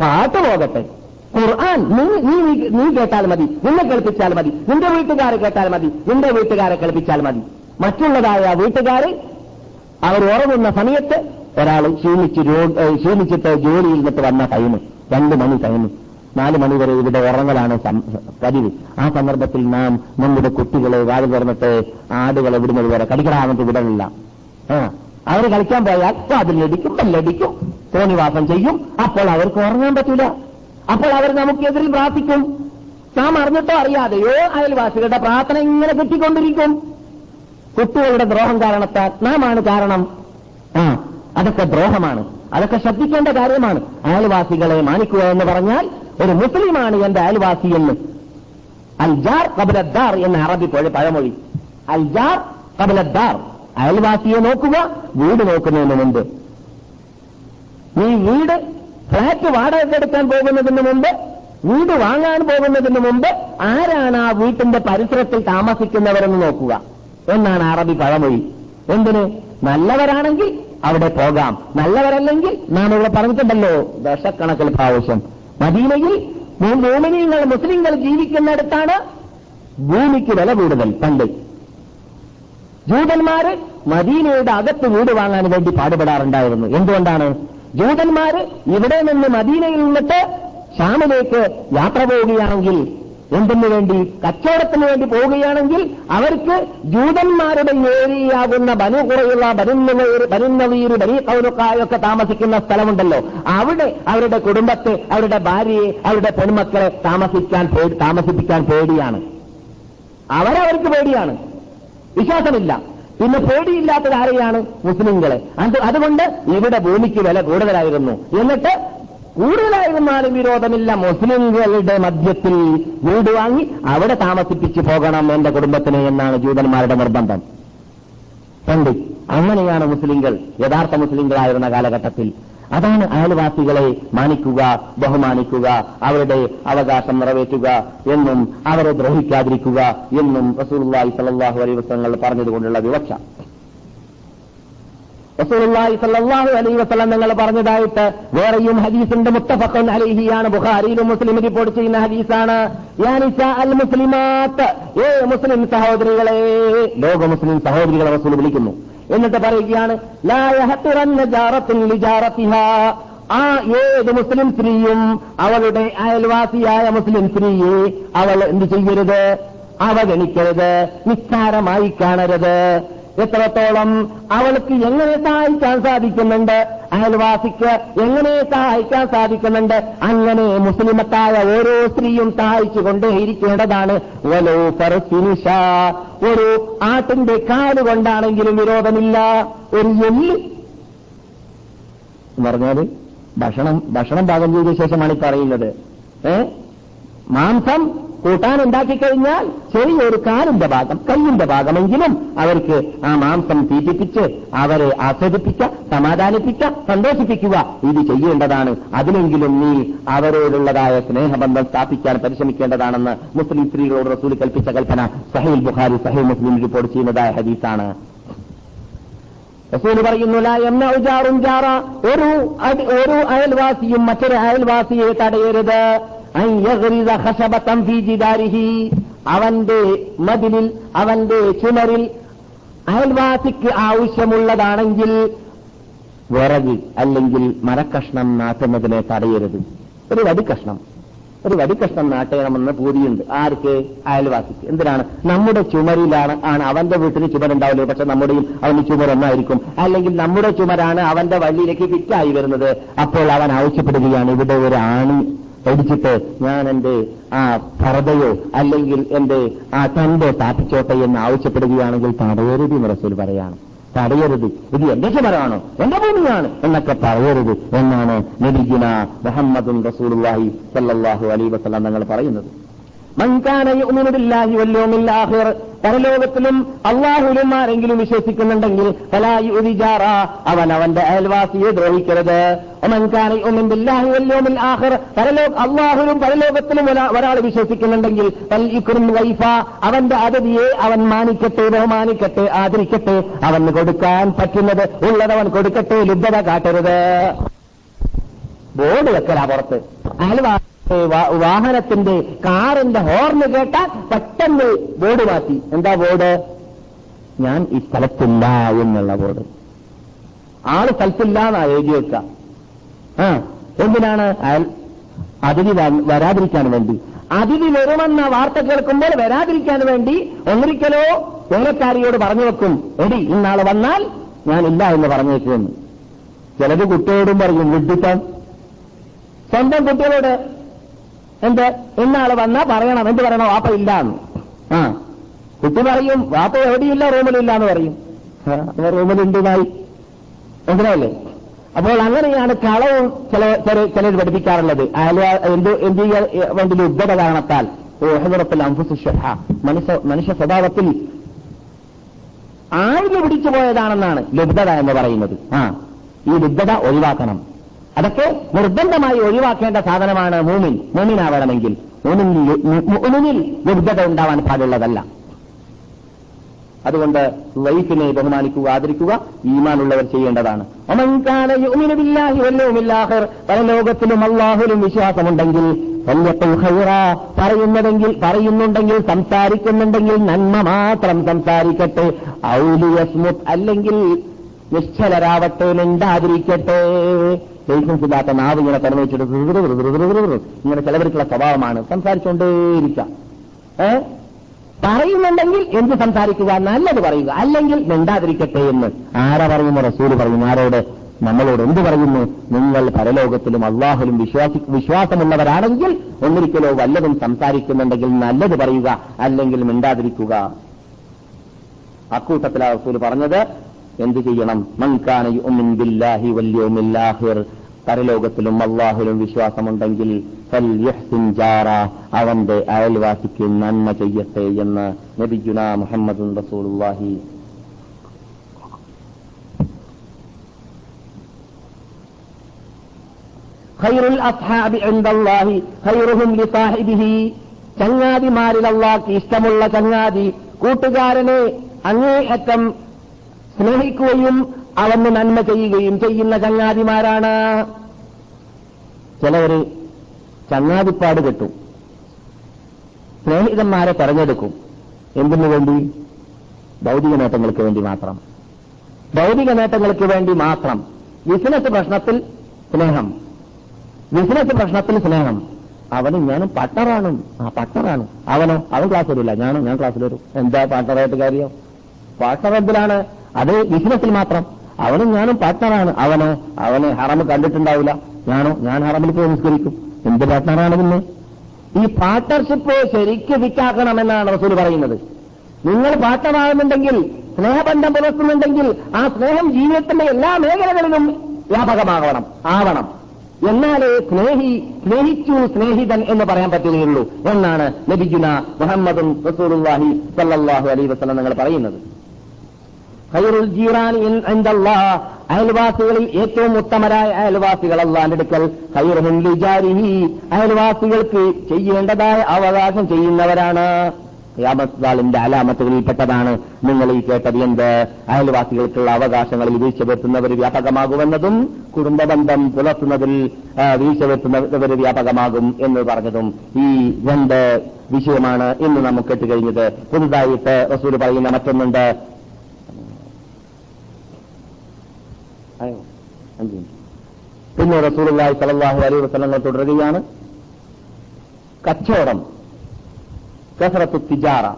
പാട്ട് പോകട്ടെ. ഖുർആൻ നീ നീ കേട്ടാൽ മതി. നിന്നെ കേൾപ്പിച്ചാൽ മതി. നിന്റെ വീട്ടുകാരെ കേട്ടാൽ മതി. നിന്റെ വീട്ടുകാരെ കേൾപ്പിച്ചാൽ മതി. മറ്റുള്ളതായ വീട്ടുകാര് അവർ ഉറങ്ങുന്ന സമയത്ത് ഒരാൾ ക്ഷീണിച്ച് ക്ഷീണിച്ചിട്ട് ജോലിയിൽ നിന്നിട്ട് വന്ന ടൈം രണ്ട് മണി ടൈം നാല് മണിവരെ ഇവിടെ ഉറങ്ങലാണ് പതിവ്. ആ സന്ദർഭത്തിൽ നാം നമ്മുടെ കുട്ടികളെ വാൽ തുറന്നിട്ട് ആടുകളെ വിടുന്നത് വരെ കളിക്കണമെന്ന് വിടണില്ല. അവർ കളിക്കാൻ പോയാൽ അതിലടിക്കും ബെല്ലടിക്കും തോന്നിവാസം ചെയ്യും. അപ്പോൾ അവർക്ക് ഉറങ്ങാൻ പറ്റില്ല അപ്പോൾ അവർ നമുക്കെതിരിൽ പ്രാർത്ഥിക്കും. നാം അറിഞ്ഞിട്ടോ അറിയാതെയോ അയൽവാസികളുടെ പ്രാർത്ഥന ഇങ്ങനെ കിട്ടിക്കൊണ്ടിരിക്കും കുട്ടികളുടെ ദ്രോഹം കാരണത്താൽ നാം ആണ് കാരണം. ആ അതൊക്കെ ദ്രോഹമാണ്. അതൊക്കെ ശ്രദ്ധിക്കേണ്ട കാര്യമാണ്. അയൽവാസികളെ മാനിക്കുക എന്ന് പറഞ്ഞാൽ ഒരു മുസ്ലിമാണ് എന്റെ അയൽവാസി എന്ന്. അൽജാർ കബലദ്ദാർ എന്ന അറബി പഴ- പഴമൊഴി. അൽജാർ കബലദ്ദാർ അയൽവാസിയെ നോക്കുക വീട് നോക്കുന്നതിന് മുമ്പ്. നീ വീട് ഫ്ലാറ്റ് എടുക്കാൻ പോകുന്നതിന് മുമ്പ് വീട് വാങ്ങാൻ പോകുന്നതിന് മുമ്പ് ആരാണ് ആ വീട്ടിന്റെ പരിസരത്തിൽ താമസിക്കുന്നവരെന്ന് നോക്കുക. എന്നാണ് അറബി പഴമൊഴി. എന്തിന്? നല്ലവരാണെങ്കിൽ അവിടെ പോകാം. നല്ലവരല്ലെങ്കിൽ നാം ഇവിടെ പറഞ്ഞിട്ടുണ്ടല്ലോ ദശക്കണക്കിൽ പ്രാവശ്യം. മദീനയിൽ മോമിനിയങ്ങൾ മുസ്ലിങ്ങൾ ജീവിക്കുന്നിടത്താണ് ഭൂമിക്ക് വില കൂടുതൽ. പണ്ട് ജൂതന്മാര് മദീനയുടെ അകത്ത് വീട് വാങ്ങാൻ വേണ്ടി പാടുപെടാറുണ്ടായിരുന്നു. എന്തുകൊണ്ടാണ്? ജൂതന്മാര് ഇവിടെ നിന്ന് മദീനയിൽ നിന്നിട്ട് ഷാമിലേക്ക് യാത്ര പോവുകയാണെങ്കിൽ എന്തിനു വേണ്ടി? കച്ചവടത്തിന് വേണ്ടി പോവുകയാണെങ്കിൽ അവർക്ക് ജൂതന്മാരുടെ ഏരിയയാകുന്ന ബനു കുറയുള്ള ബനുന്നവീർ ബനുന്നവീർ ബനി കൗലുക്കായൊക്കെ താമസിക്കുന്ന സ്ഥലമുണ്ടല്ലോ. അവിടെ അവരുടെ കുടുംബത്തെ അവരുടെ ഭാര്യയെ അവരുടെ പെൺമക്കളെ താമസിക്കാൻ താമസിപ്പിക്കാൻ പേടിയാണ്. അവരവർക്ക് പേടിയാണ്. വിശ്വാസമില്ല. പിന്നെ പേടിയില്ലാത്തത് ആരെയാണ്? മുസ്ലിങ്ങളെ അത് അതുകൊണ്ട് ഇവിടെ ഭൂമിക്ക് വില കൂടുതലായിരുന്നു. എന്നിട്ട് കൂടുതലായിരുന്നാലും വിരോധമില്ല. മുസ്ലിംകളുടെ മധ്യത്തിൽ വീട് വാങ്ങി അവിടെ താമസിപ്പിച്ചു പോകണം എന്റെ കുടുംബത്തിന് എന്നാണ് ജൂതന്മാരുടെ നിർബന്ധം. പണ്ട് അങ്ങനെയാണ് മുസ്ലിങ്ങൾ യഥാർത്ഥ മുസ്ലിങ്ങളായിരുന്ന കാലഘട്ടത്തിൽ. അതാണ് അയൽവാസികളെ മാനിക്കുക ബഹുമാനിക്കുക അവരുടെ അവകാശം നിറവേറ്റുക എന്നും അവരെ ദ്രോഹിക്കാതിരിക്കുക എന്നും സ്വല്ലല്ലാഹു അലൈഹി വസല്ലം പറഞ്ഞതുകൊണ്ടുള്ള വിവക്ഷ. റസൂലുള്ളാഹി സ്വല്ലല്ലാഹു അലൈഹി വസല്ലം നിങ്ങൾ പറഞ്ഞതായിട്ട് വേറെയും ഹദീസിന്റെ മുത്തഫഖൻ അലൈഹിയാണ് ബുഖാരിയിലും മുസ്ലിം റിപ്പോർട്ട് ചെയ്യുന്ന ഹദീസാണ്. അൽ മുസ്ലിമാത്ത്. ഏ മുസ്ലിം സഹോദരികളെ ലോക മുസ്ലിം സഹോദരികളെ റസൂൽ വിളിക്കുന്നു. എന്നിട്ട് പറയുകയാണ് ആ ഏത് മുസ്ലിം സ്ത്രീയും അവളുടെ അയൽവാസിയായ മുസ്ലിം സ്ത്രീയെ അവൾ എന്ത് ചെയ്യരുത്? അവഗണിക്കരുത്. നിസ്സാരമായി കാണരുത്. എത്രത്തോളം അവൾക്ക് എങ്ങനെ സഹായിക്കാൻ സാധിക്കുന്നുണ്ട്? അയൽവാസിക്ക് എങ്ങനെ സഹായിക്കാൻ സാധിക്കുന്നുണ്ട്? അങ്ങനെ മുസ്ലിമത്തായ ഓരോ സ്ത്രീയും സഹായിച്ചു കൊണ്ടേയിരിക്കേണ്ടതാണ് വലോ ഫറസിനിഷ ഒരു ആട്ടിന്റെ കാൽ കൊണ്ടാണെങ്കിലും വിരോധമില്ല. ഒരു എല്ല്. പറഞ്ഞാൽ ഭക്ഷണം ഭക്ഷണം പാകം ചെയ്ത ശേഷമാണ് ഈ പറയുന്നത്. ഏ? മാംസം കൂട്ടാൻ ഉണ്ടാക്കി കഴിഞ്ഞാൽ ചെറിയൊരു കാലിന്റെ ഭാഗം കയ്യിന്റെ ഭാഗമെങ്കിലും അവർക്ക് ആ മാംസം തീറ്റിപ്പിച്ച് അവരെ ആസ്വദിപ്പിക്ക സമാധാനിപ്പിക്ക സന്തോഷിപ്പിക്കുക. ഇത് ചെയ്യേണ്ടതാണ്. അതിനെങ്കിലും നീ അവരോടുള്ളതായ സ്നേഹബന്ധം സ്ഥാപിക്കാൻ പരിശ്രമിക്കേണ്ടതാണെന്ന് മുസ്ലിം സ്ത്രീകളോട് റസൂൽ കൽപ്പിച്ച കൽപ്പന സഹീൽ ബുഖാരി സഹീൽ മുസ്ലിം റിപ്പോർട്ട് ചെയ്യുന്നതായ ഹദീസാണ്. റസൂൽ പറയുന്നു ഒരു ഒരു അയൽവാസിയും മറ്റൊരു അയൽവാസിയെ തടയരുത്. അവന്റെ മതിലിൽ അവന്റെ ചുമരിൽ അയൽവാസിക്ക് ആവശ്യമുള്ളതാണെങ്കിൽ വിറക് അല്ലെങ്കിൽ മരക്കഷ്ണം നാട്ടുന്നതിനെ തടയരുത്. ഒരു വടിക്കഷ്ണം ഒരു വടിക്കഷ്ണം നാട്ടണമെന്ന് പൂതിയുണ്ട്. ആർക്ക്? അയൽവാസിക്ക്. എന്തിനാണ്? നമ്മുടെ ചുമരിലാണ് ആണ് അവന്റെ വീട്ടിൽ ചുമരുണ്ടാവില്ല? പക്ഷെ നമ്മുടെയും അവന് ചുമരൊന്നായിരിക്കും. അല്ലെങ്കിൽ നമ്മുടെ ചുമരാണ് അവന്റെ വള്ളിയിലേക്ക് ഫിറ്റായി വരുന്നത്. അപ്പോൾ അവൻ ആവശ്യപ്പെടുകയാണ് ഇവിടെ ഒരു ആണി ഒടിച്ചിട്ട് ഞാൻ എന്റെ ആ ഭരതയോ അല്ലെങ്കിൽ എന്റെ ആ തന്റെ താപ്പിച്ചോട്ടെ എന്ന് ആവശ്യപ്പെടുകയാണെങ്കിൽ തടയരുത് എന്ന് റസൂൽ പറയാണ്. തടയരുത്. ഇത് എന്റെ ചുമരാണോ? എന്റെ ഭൂമിയാണ് എന്നൊക്കെ പറയരുത് എന്നാണ് നബിഗുന മുഹമ്മദും റസൂലുള്ളാഹി സല്ലാഹു അലൈഹി വസല്ലം തങ്ങൾ പറയുന്നത്. മൻകാന യുഅ്മിനു ബില്ലാഹി വൽ യൗമിൽ ആഖിർ. പരലോകത്തിലും അള്ളാഹുലും ആരെങ്കിലും വിശ്വസിക്കുന്നുണ്ടെങ്കിൽ ഫലായി അവൻ അവന്റെ അയൽവാസിയെ ദ്രോഹിക്കരുത്. പരലോക അള്ളാഹുലും പരലോകത്തിലും ഒരാ- ഒരാൾ വിശ്വസിക്കുന്നുണ്ടെങ്കിൽ വൈഫ. അവന്റെ അതിഥിയെ അവൻ മാനിക്കട്ടെ ബഹുമാനിക്കട്ടെ ആദരിക്കട്ടെ. അവന് കൊടുക്കാൻ പറ്റുന്നത് ഉള്ളതവൻ കൊടുക്കട്ടെ ലുബ്ധത കാട്ടരുത്. ബോർഡ് വെക്കലാ പുറത്ത്. അയൽവാസി വാഹനത്തിന്റെ കാറിന്റെ ഹോർന്ന് കേട്ടാൽ പെട്ടെന്ന് ബോർഡ് മാറ്റി. എന്താ ബോർഡ്? ഞാൻ ഈ സ്ഥലത്തില്ല എന്നുള്ള ബോർഡ്. ആൾ സ്ഥലത്തില്ല എന്നാ എഴുതി വെക്ക. ആ എന്തിനാണ്? അതിഥി വരാതിരിക്കാൻ വേണ്ടി. അതിഥി വരുമെന്ന വാർത്ത കേൾക്കുമ്പോൾ വരാതിരിക്കാൻ വേണ്ടി ഒന്നിരിക്കലോ? ഓണക്കാരിയോട് പറഞ്ഞു വെക്കും. എടി ഇന്നാൾ വന്നാൽ ഞാൻ ഇല്ല എന്ന് പറഞ്ഞു പറഞ്ഞേക്കുമെന്ന്. ചിലത് കുട്ടിയോടും പറയും വിഡിത്തം സ്വന്തം കുട്ടികളോട് എന്ത്? ഇന്നാൾ വന്നാ പറയണം. എന്ത് പറയണം? വാപ്പ ഇല്ല എന്ന് ആ. കുട്ടി പറയും വാപ്പ എവിടെയില്ല? റൂമിലില്ല എന്ന് പറയും റൂമിലുണ്ടായി മനസ്സിലായില്ലേ? അപ്പോൾ അങ്ങനെയാണ് കളവും ചില ചില- ചിലർ പഠിപ്പിക്കാറുള്ളത്. എന്ത് എന്ത് വേണ്ടി ഉദ്ധത കാരണത്താൽ. ഓഹദറത്തിൽ അംഫുസുഷഹ മനുഷ്യ മനുഷ്യ സ്വഭാവത്തിൽ ആഴ്ന്നു പിടിച്ചു പോയതാണെന്നാണ് ലബ്ധത എന്ന് പറയുന്നത്. ആ. ഈ ലബ്ധത ഒഴിവാക്കണം. അതൊക്കെ നിർബന്ധമായി ഒഴിവാക്കേണ്ട സാധനമാണ് മൂമിൻ. മൂമിനാവണമെങ്കിൽ മൂമിനിൽ വ്യക്തത ഉണ്ടാവാൻ പാടുള്ളതല്ല. അതുകൊണ്ട് വൈഫിനെ ബഹുമാനിക്കുക ആദരിക്കുക ഈമാനുള്ളവർ ചെയ്യേണ്ടതാണ്. പല ലോകത്തിലും അള്ളാഹുലും വിശ്വാസമുണ്ടെങ്കിൽ പറയുന്നതെങ്കിൽ പറയുന്നുണ്ടെങ്കിൽ സംസാരിക്കുന്നുണ്ടെങ്കിൽ നന്മ മാത്രം സംസാരിക്കട്ടെ. ഔലിയസ്മുത് അല്ലെങ്കിൽ നിശ്ചലരാവട്ടെ മിണ്ടാതിരിക്കട്ടെ. ലൈസൻസ് ഇല്ലാത്ത നാവ് ഇങ്ങനെ തുറന്നു വെച്ചിട്ട് ഋ ഋ ഋ ഋ ഋ ഋ ഇങ്ങനെ ചിലവർക്കുള്ള സ്വഭാവമാണ്. സംസാരിച്ചുകൊണ്ടേയിരിക്കാം ഏ? പറയുന്നുണ്ടെങ്കിൽ എന്ത് സംസാരിക്കുക? നല്ലത് പറയുക. അല്ലെങ്കിൽ മിണ്ടാതിരിക്കട്ടെ എന്ന്. ആരാ പറയുന്നു റസൂൽ പറയുന്നു. ആരോട്? നമ്മളോട് എന്ത് പറയുന്നു? നിങ്ങൾ പരലോകത്തിലും അള്ളാഹുലും വിശ്വാസി വിശ്വാസമുള്ളവരാണെങ്കിൽ ഒന്നിരിക്കലോ വല്ലതും സംസാരിക്കുന്നുണ്ടെങ്കിൽ നല്ലത് പറയുക. അല്ലെങ്കിൽ മിണ്ടാതിരിക്കുക. അക്കൂട്ടത്തിലാ റസൂൽ പറഞ്ഞത്. എന്ത് ചെയ്യണം? ബില്ലാഹി ആഖിർ പരലോകത്തിലും അള്ളാഹുലും വിശ്വാസമുണ്ടെങ്കിൽ അവന്റെ അയൽവാസിക്ക് നന്മ ചെയ്യട്ടെ എന്ന് നബിജുന മുഹമ്മദ് റസൂലുള്ളാഹി. ഖൈറുൽ അസ്ഹാബി ഇൻദല്ലാഹി ഖൈറുഹും ലിസാഹിബിഹി ചങ്ങാതിമാരിൽ അള്ളാഹ്ക്ക് ഇഷ്ടമുള്ള ചങ്ങാതി കൂട്ടുകാരനെ അങ്ങേയറ്റം സ്നേഹിക്കുകയും അവന് നന്മ ചെയ്യുകയും ചെയ്യുന്ന ചങ്ങാതിമാരാണ്. ചിലവര് ചങ്ങാതിപ്പാട് കെട്ടും. സ്നേഹിതന്മാരെ തെരഞ്ഞെടുക്കും. എന്തിനു വേണ്ടി? ഭൗതിക നേട്ടങ്ങൾക്ക് വേണ്ടി മാത്രം. ഭൗതിക നേട്ടങ്ങൾക്ക് വേണ്ടി മാത്രം. ബിസിനസ് പ്രശ്നത്തിൽ സ്നേഹം. ബിസിനസ് പ്രശ്നത്തിൽ സ്നേഹം. അവനും ഞാനും പട്ടറാണ് ആ പട്ടറാണ് അവനോ? അവൻ ക്ലാസ് വരില്ല. ഞാനോ? ഞാൻ ക്ലാസ്സിൽ വരും. എന്താ പാർട്ണറായിട്ട് കാര്യം? പാർട്ണർ എന്തിനാണ്? അത് ബിസിനസ്സിൽ മാത്രം. അവനും ഞാനും പാർട്ട്ണറാണ്. അവനോ അവനെ ഹറം കണ്ടിട്ടുണ്ടാവില്ല. ഞാനോ ഞാൻ ഹറമിൽ പോയി നിസ്കരിക്കും. എന്ത് പാർട്ട്ണറാണ് പിന്നെ? ഈ പാർട്ട്ണർഷിപ്പ് ശരിക്ക് ഫിറ്റാക്കണമെന്നാണ് റസൂൽ പറയുന്നത്. നിങ്ങൾ പാർട്ട്ണറാകുന്നുണ്ടെങ്കിൽ സ്നേഹബന്ധം പുലർത്തുന്നുണ്ടെങ്കിൽ ആ സ്നേഹം ജീവിതത്തിന്റെ എല്ലാ മേഖലകളിലും വ്യാപകമാകണം ആവണം. എന്നാലേ സ്നേഹി സ്നേഹിച്ചു സ്നേഹിതൻ എന്ന് പറയാൻ പറ്റുകയുള്ളൂ. എന്നാണ് നബിജുന മുഹമ്മദും റസൂലുള്ളാഹി സല്ലാഹു അലൈഹി വസല്ലം നിങ്ങൾ പറയുന്നത്. അയൽവാസികളിൽ ഏറ്റവും ഉത്തമരായ അയൽവാസികൾ അള്ളാന്റെ അടുക്കൽ. ഖൈറുഹും ലിജാരിഹി. അയൽവാസികൾക്ക് ചെയ്യേണ്ടതായ അവകാശം ചെയ്യുന്നവരാണ്. യാമത്താളിന്റെ അലാമത്തുകളിൽപ്പെട്ടതാണ്. നിങ്ങൾ ഈ കേട്ടത് എന്ത്? അയൽവാസികൾക്കുള്ള അവകാശങ്ങളിൽ വീഴ്ച വരുത്തുന്നവർ വ്യാപകമാകുമെന്നതും കുടുംബബന്ധം പുലർത്തുന്നതിൽ വീഴ്ച വരുത്തുന്നവർ വ്യാപകമാകും എന്ന് പറഞ്ഞതും ഈ രണ്ട് വിഷയമാണ് ഇന്ന് നമുക്ക് കേട്ടുകഴിഞ്ഞത്. പുതുതായിട്ട് റസൂൽ പറയുന്ന മറ്റൊന്നുണ്ട്. പിന്നെ റസൂലുള്ളാഹി സ്വല്ലല്ലാഹു അലൈഹി വസ്ലങ്ങൾ തുടരുകയാണ്. കച്ചവടം. കസറത്തു തിജാറ.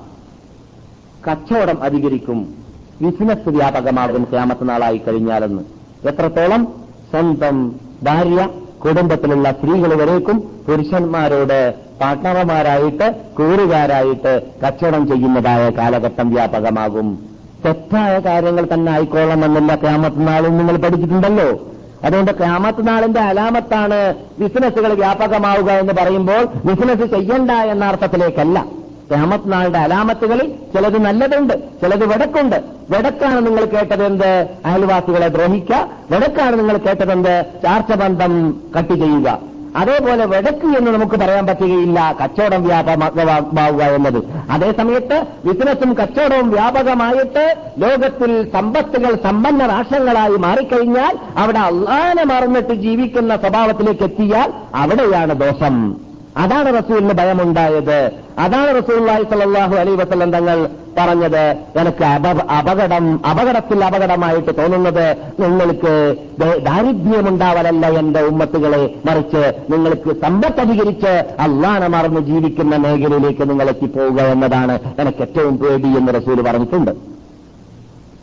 കച്ചവടം അധികരിക്കും. ബിസിനസ് വ്യാപകമാകും ക്യാമത്ത് നാളായി കഴിഞ്ഞാലെന്ന്. എത്രത്തോളം? സ്വന്തം ഭാര്യ കുടുംബത്തിലുള്ള സ്ത്രീകൾ വരേക്കും പുരുഷന്മാരോട് പാർട്ണർമാരായിട്ട് കൂറുകാരായിട്ട് കച്ചവടം ചെയ്യുന്നതായ കാലഘട്ടം വ്യാപകമാകും. തെറ്റായ കാര്യങ്ങൾ തന്നെ ആയിക്കോളണമെന്നില്ല ക്യാമത്ത് നാളിൽ നിങ്ങൾ പഠിച്ചിട്ടുണ്ടല്ലോ. അതുകൊണ്ട് ക്യാമത്ത് നാളിന്റെ അലാമത്താണ് ബിസിനസ്സുകൾ വ്യാപകമാവുക എന്ന് പറയുമ്പോൾ ബിസിനസ് ചെയ്യണ്ട എന്ന അർത്ഥത്തിലേക്കല്ല. ക്യാമത്ത് നാളുടെ അലാമത്തുകളിൽ ചിലത് നല്ലതുണ്ട് ചിലത് വെടക്കുണ്ട്. വെടക്കാണ് നിങ്ങൾ കേട്ടതെന്ത്? അയൽവാസികളെ ദ്രോഹിക്കുക. വെടക്കാണ് നിങ്ങൾ കേട്ടതെന്ത്? ചാർച്ചബന്ധം കട്ട് ചെയ്യുക അതേപോലെ വെടക്ക് എന്ന് നമുക്ക് പറയാൻ പറ്റുകയില്ല. കച്ചവടം വ്യാപകമാവുക എന്നത്. അതേസമയത്ത് ബിസിനസ്സും കച്ചവടവും വ്യാപകമായിട്ട് ലോകത്തിൽ സമ്പത്തുകൾ സമ്പന്ന രാഷ്ട്രങ്ങളായി മാറിക്കഴിഞ്ഞാൽ അവിടെ അള്ളാനെ മറന്നിട്ട് ജീവിക്കുന്ന സ്വഭാവത്തിലേക്ക് എത്തിയാൽ അവിടെയാണ് ദോഷം. അതാണ് റസൂലിന് ഭയമുണ്ടായത്. അതാണ് റസൂള്ളി സലാഹു അലൈ വസ്ലം തങ്ങൾ പറഞ്ഞത് എനിക്ക് അപ- അപകടം അപകടത്തിൽ അപകടമായിട്ട് തോന്നുന്നത് നിങ്ങൾക്ക് ദാരിദ്ര്യമുണ്ടാവലല്ല എന്റെ ഉമ്മത്തുകളെ മറിച്ച് നിങ്ങൾക്ക് സമ്പത്ത് അധികരിച്ച് അള്ളാനെ മറന്ന് ജീവിക്കുന്ന മേഖലയിലേക്ക് നിങ്ങൾ എത്തിപ്പോവുക എന്നതാണ് എനിക്ക് ഏറ്റവും പേടി എന്ന് റസൂൽ പറഞ്ഞിട്ടുണ്ട്.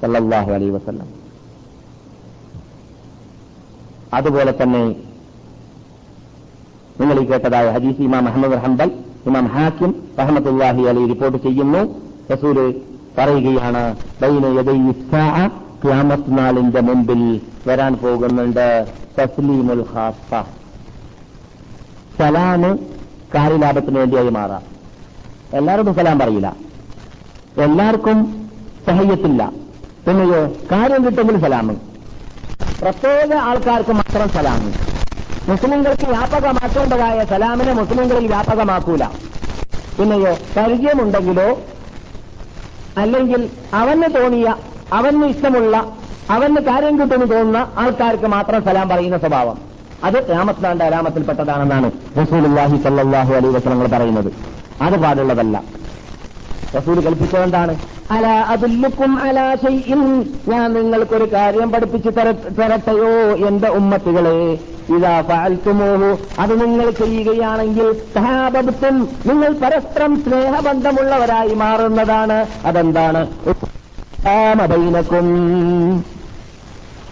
സല്ലാഹു അലൈ വസ്ലം അതുപോലെ തന്നെ നിങ്ങൾ ഈ കേട്ടതായ ഹദീസ് ഇമാം അഹമ്മദ് ഹംബൽ ഇമാം ഹാക്കിം റഹമത്തുല്ലാഹി അലി റിപ്പോർട്ട് ചെയ്യുന്നു. റസൂൽ പറയുകയാണ് ഖിയാമത്ത് നാളിന്റെ മുമ്പിൽ വരാൻ പോകുന്നുണ്ട്. തസ്ലീമുൽ ഖാസ സലാമ് കാര്യലാഭത്തിന് വേണ്ടിയായി മാറാം. എല്ലാവരോടും സലാം പറയില്ല. എല്ലാവർക്കും സഹയ്യത്തില്ല. പിന്നെയോ കാര്യം കിട്ടുമെങ്കിൽ സലാമ്. പ്രത്യേക ആൾക്കാർക്ക് മാത്രം സലാമ്. മുസ്ലിങ്ങൾക്ക് വ്യാപകമാക്കേണ്ടതായ സലാമിനെ മുസ്ലിങ്ങളിൽ വ്യാപകമാക്കൂല. പിന്നെയോ പരിചയമുണ്ടെങ്കിലോ അല്ലെങ്കിൽ അവന് തോന്നിയ അവന് ഇഷ്ടമുള്ള അവന് കാര്യം കിട്ടുമെന്ന് തോന്നുന്ന ആൾക്കാർക്ക് മാത്രം സലാം പറയുന്ന സ്വഭാവം. അത് രാമത്നാന്റെ അലാമത്തിൽപ്പെട്ടതാണെന്നാണ് റസൂലുല്ലാഹി സല്ലാഹു അലൈ വസ്ലങ്ങൾ പറയുന്നത്. അത് പാടുള്ളതല്ല. റസൂൽ കൽപ്പിച്ചതെന്താണ് അല അതുല്ലുക്കും അലാ ഷൈഇൻ ഞാൻ നിങ്ങൾക്കൊരു കാര്യം പഠിപ്പിച്ചു തര- തരട്ടെയോ എന്റെ ഉമ്മത്തുകളെ. ഇതാ പാൽത്തുമോഹു അത് നിങ്ങൾ ചെയ്യുകയാണെങ്കിൽ സഹാബത്വം നിങ്ങൾ പരസ്പരം സ്നേഹബന്ധമുള്ളവരായി മാറുന്നതാണ്. അതെന്താണ്?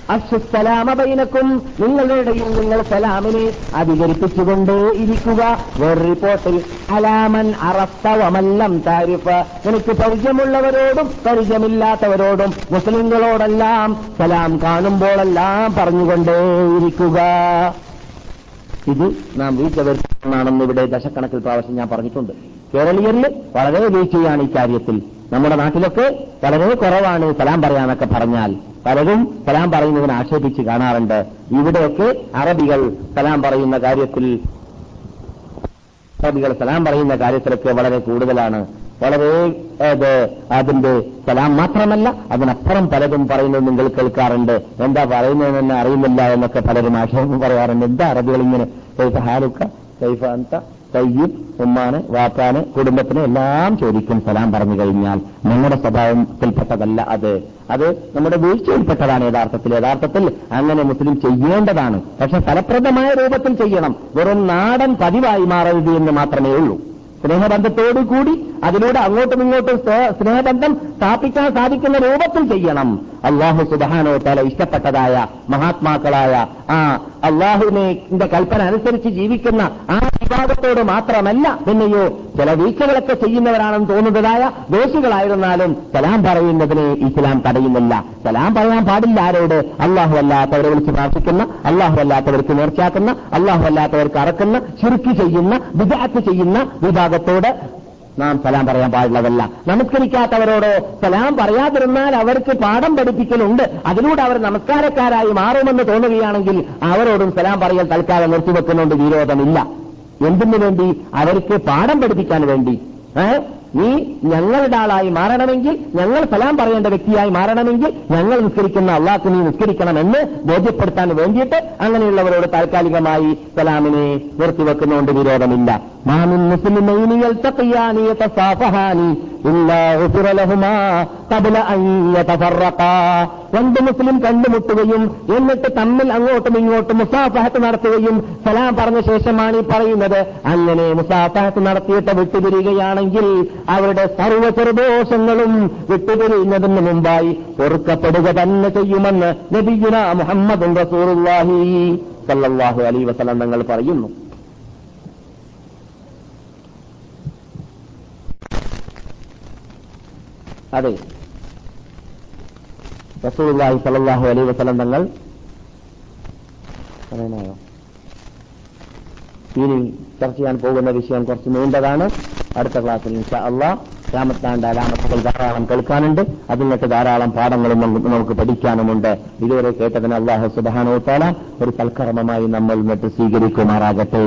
അസുസലാമബൈനക്കും നിങ്ങളുടെയും നിങ്ങൾ സലാമിനെ അധികരിപ്പിച്ചുകൊണ്ടേ ഇരിക്കുക. വേറെ റിപ്പോർട്ടിൽ അലാമൻ അറസ്തവമല്ലം താരിഫ്. എനിക്ക് പരിചയമുള്ളവരോടും പരിചയമില്ലാത്തവരോടും മുസ്ലിങ്ങളോടെല്ലാം സലാം കാണുമ്പോഴെല്ലാം പറഞ്ഞുകൊണ്ടേ ഇരിക്കുക. ഇത് നാം വീഴ്ച ഇവിടെ ദശക്കണക്കിൽ പ്രാവശ്യം ഞാൻ പറഞ്ഞിട്ടുണ്ട്. കേരളീയരിൽ വളരെ വീഴ്ചയാണ് ഈ കാര്യത്തിൽ. നമ്മുടെ നാട്ടിലൊക്കെ വളരെ കുറവാണ് സലാം പറയാനൊക്കെ പറഞ്ഞാൽ. പലരും സലാം പറയുന്നതിന് ആക്ഷേപിച്ച് കാണാറുണ്ട്. ഇവിടെയൊക്കെ അറബികൾ സലാം പറയുന്ന കാര്യത്തിൽ അറബികൾ സലാം പറയുന്ന കാര്യത്തിലൊക്കെ വളരെ കൂടുതലാണ്. വളരെ അത് അതിന്റെ സലാം മാത്രമല്ല അതിനപ്പുറം പലതും പറയുന്നത് നിങ്ങൾ കേൾക്കാറുണ്ട്. എന്താ പറയുന്നതെന്ന് അറിയുന്നില്ല എന്നൊക്കെ പലരും ആക്ഷേപം പറയാറുണ്ട്. എന്താ അറബികൾ ഇങ്ങനെ കൈഫ ഹാലുക്ക കൈഫ അന്ത? തയ്യബ് ഉമ്മാന് വാപ്പാന് കുടുംബത്തിന് എല്ലാം ചോദിക്കും സലാം പറഞ്ഞു കഴിഞ്ഞാൽ നമ്മുടെ സ്വഭാവത്തിൽപ്പെട്ടതല്ല അത്. അത് നമ്മുടെ വീഴ്ചയിൽപ്പെട്ടതാണ് യഥാർത്ഥത്തിൽ. യഥാർത്ഥത്തിൽ അങ്ങനെ മുസ്ലിം ചെയ്യേണ്ടതാണ്. പക്ഷെ ഫലപ്രദമായ രൂപത്തിൽ ചെയ്യണം. വെറും നാടൻ പതിവായി മാറരുത് എന്ന് മാത്രമേ ഉള്ളൂ. സ്നേഹബന്ധത്തോടു കൂടി അതിലൂടെ അങ്ങോട്ടും ഇങ്ങോട്ടും സ്നേഹബന്ധം സ്ഥാപിക്കാൻ സാധിക്കുന്ന രൂപത്തിൽ ചെയ്യണം. അള്ളാഹു സുബാനോ തല ഇഷ്ടപ്പെട്ടതായ മഹാത്മാക്കളായ ആ അള്ളാഹുവിന്റെ കൽപ്പന അനുസരിച്ച് ജീവിക്കുന്ന ആ വിഭാഗത്തോട് മാത്രമല്ല പിന്നെയോ ചില വീഴ്ചകളൊക്കെ ചെയ്യുന്നവരാണെന്ന് തോന്നുന്നതായ ദോഷികളായിരുന്നാലും സലാം പറയുന്നതിനെ ഇസ്ലാം തടയുന്നില്ല. സലാം പറയാൻ പാടില്ല ആരോട്? അള്ളാഹു അല്ലാത്തവരെ വിളിച്ച് പ്രാർത്ഥിക്കുന്ന അള്ളാഹു അല്ലാത്തവർക്ക് നേർച്ചാക്കുന്ന അള്ളാഹു അല്ലാത്തവർക്ക് അറക്കുന്ന ചുരുക്കി ചെയ്യുന്ന വിദാത്ത് ചെയ്യുന്ന വിഭാഗത്തോട് നാം സലാം പറയാൻ പാടുള്ളതല്ല. നമസ്കരിക്കാത്തവരോടോ സലാം പറയാതിരുന്നാൽ അവർക്ക് പാഠം പഠിപ്പിക്കലുണ്ട്. അതിലൂടെ അവർ നമസ്കാരക്കാരായി മാറുമെന്ന് തോന്നുകയാണെങ്കിൽ അവരോടും സലാം പറയൽ തൽക്കാലം നിർത്തിവെക്കുന്നുണ്ട് വിരോധമില്ല. എന്തിനു വേണ്ടി? അവർക്ക് പാഠം പഠിപ്പിക്കാൻ വേണ്ടി? നീ ഞങ്ങളുടെ ആളായി മാറണമെങ്കിൽ ഞങ്ങൾ സലാം പറയേണ്ട വ്യക്തിയായി മാറണമെങ്കിൽ ഞങ്ങൾ നിസ്കരിക്കുന്ന അള്ളാഹ് നീ നിസ്കരിക്കണമെന്ന് ബോധ്യപ്പെടുത്താൻ വേണ്ടിയിട്ട് അങ്ങനെയുള്ളവരോട് താൽക്കാലികമായി സലാമിനെ നിർത്തിവെക്കുന്നതുകൊണ്ട് വിരോധമില്ല. മാമിൻ മുസ്ലിമൈനി രണ്ട് മുസ്ലിം കണ്ടുമുട്ടുകയും എന്നിട്ട് തമ്മിൽ അങ്ങോട്ടും ഇങ്ങോട്ടും മുസാഫഹത്ത് നടത്തുകയും സലാം പറഞ്ഞ ശേഷമാണ് ഈ പറയുന്നത്. അങ്ങനെ മുസാഫഹത്ത് നടത്തിയിട്ട് വിട്ടുപിരിയുകയാണെങ്കിൽ അവരുടെ സർവ ചെറുദോഷങ്ങളും വിട്ടുപിരിയുന്നതിന് മുമ്പായി പൊറുക്കപ്പെടുക തന്നെ ചെയ്യുമെന്ന് നബിയുന മുഹമ്മദ് റസൂറുല്ലാഹി സല്ലാഹു അലൈ വസല്ലം തങ്ങൾ പറയുന്നു. അതെ. റസൂലുള്ളാഹി സല്ലല്ലാഹു അലൈഹി വസല്ലം തങ്ങൾ പറയണോ ഇനി ചർച്ച ചെയ്യാൻ പോകുന്ന വിഷയം കുറച്ച് നീണ്ടതാണ്. അടുത്ത ക്ലാസ്സിൽ ഇൻഷാ അള്ളാ രാമത്താണ്ട് അലാമത്തുകൾ ധാരാളം കേൾക്കാനുണ്ട്. അതിൽ നിന്നൊക്കെ ധാരാളം പാഠങ്ങളും നമുക്ക് നമുക്ക് പഠിക്കാനുമുണ്ട്. ഇതുവരെ കേട്ടതിന് അള്ളാഹു സുബാനോത്താല ഒരു സൽക്കർമ്മമായി നമ്മൾ ഇന്നിട്ട് സ്വീകരിക്കുമാറാകട്ടെ.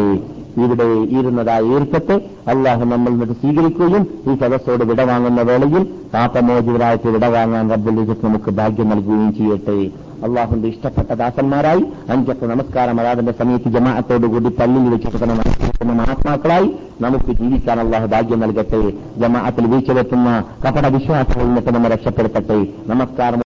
ഇവിടെ ഇരുന്നതായി ഈർക്കട്ടെ അള്ളാഹു നമ്മൾ നിന്നിട്ട് സ്വീകരിക്കുകയും ഈ സദസ്സോട് വിടവാങ്ങുന്ന വേളയിൽ പാപമോചിതരായിട്ട് വിടവാങ്ങാൻ റബ്ബുൽ നമുക്ക് ഭാഗ്യം നൽകുകയും ചെയ്യട്ടെ. അള്ളാഹുന്റെ ഇഷ്ടപ്പെട്ട ദാസന്മാരായി അഞ്ചൊക്കെ നമസ്കാരം അതാതിന്റെ സമയത്ത് ജമാഅത്തോടുകൂടി പള്ളിയിൽ വെച്ചിട്ട് നമസ്കരിക്കുന്ന മഹാത്മാക്കളായി നമുക്ക് ജീവിക്കാൻ അള്ളാഹു ഭാഗ്യം നൽകട്ടെ. ജമാഅത്തിൽ വീഴ്ച വെക്കുന്ന കപട വിശ്വാസങ്ങളിൽ നിന്നിട്ട് നമ്മെ രക്ഷപ്പെടുത്തട്ടെ. നമസ്കാരം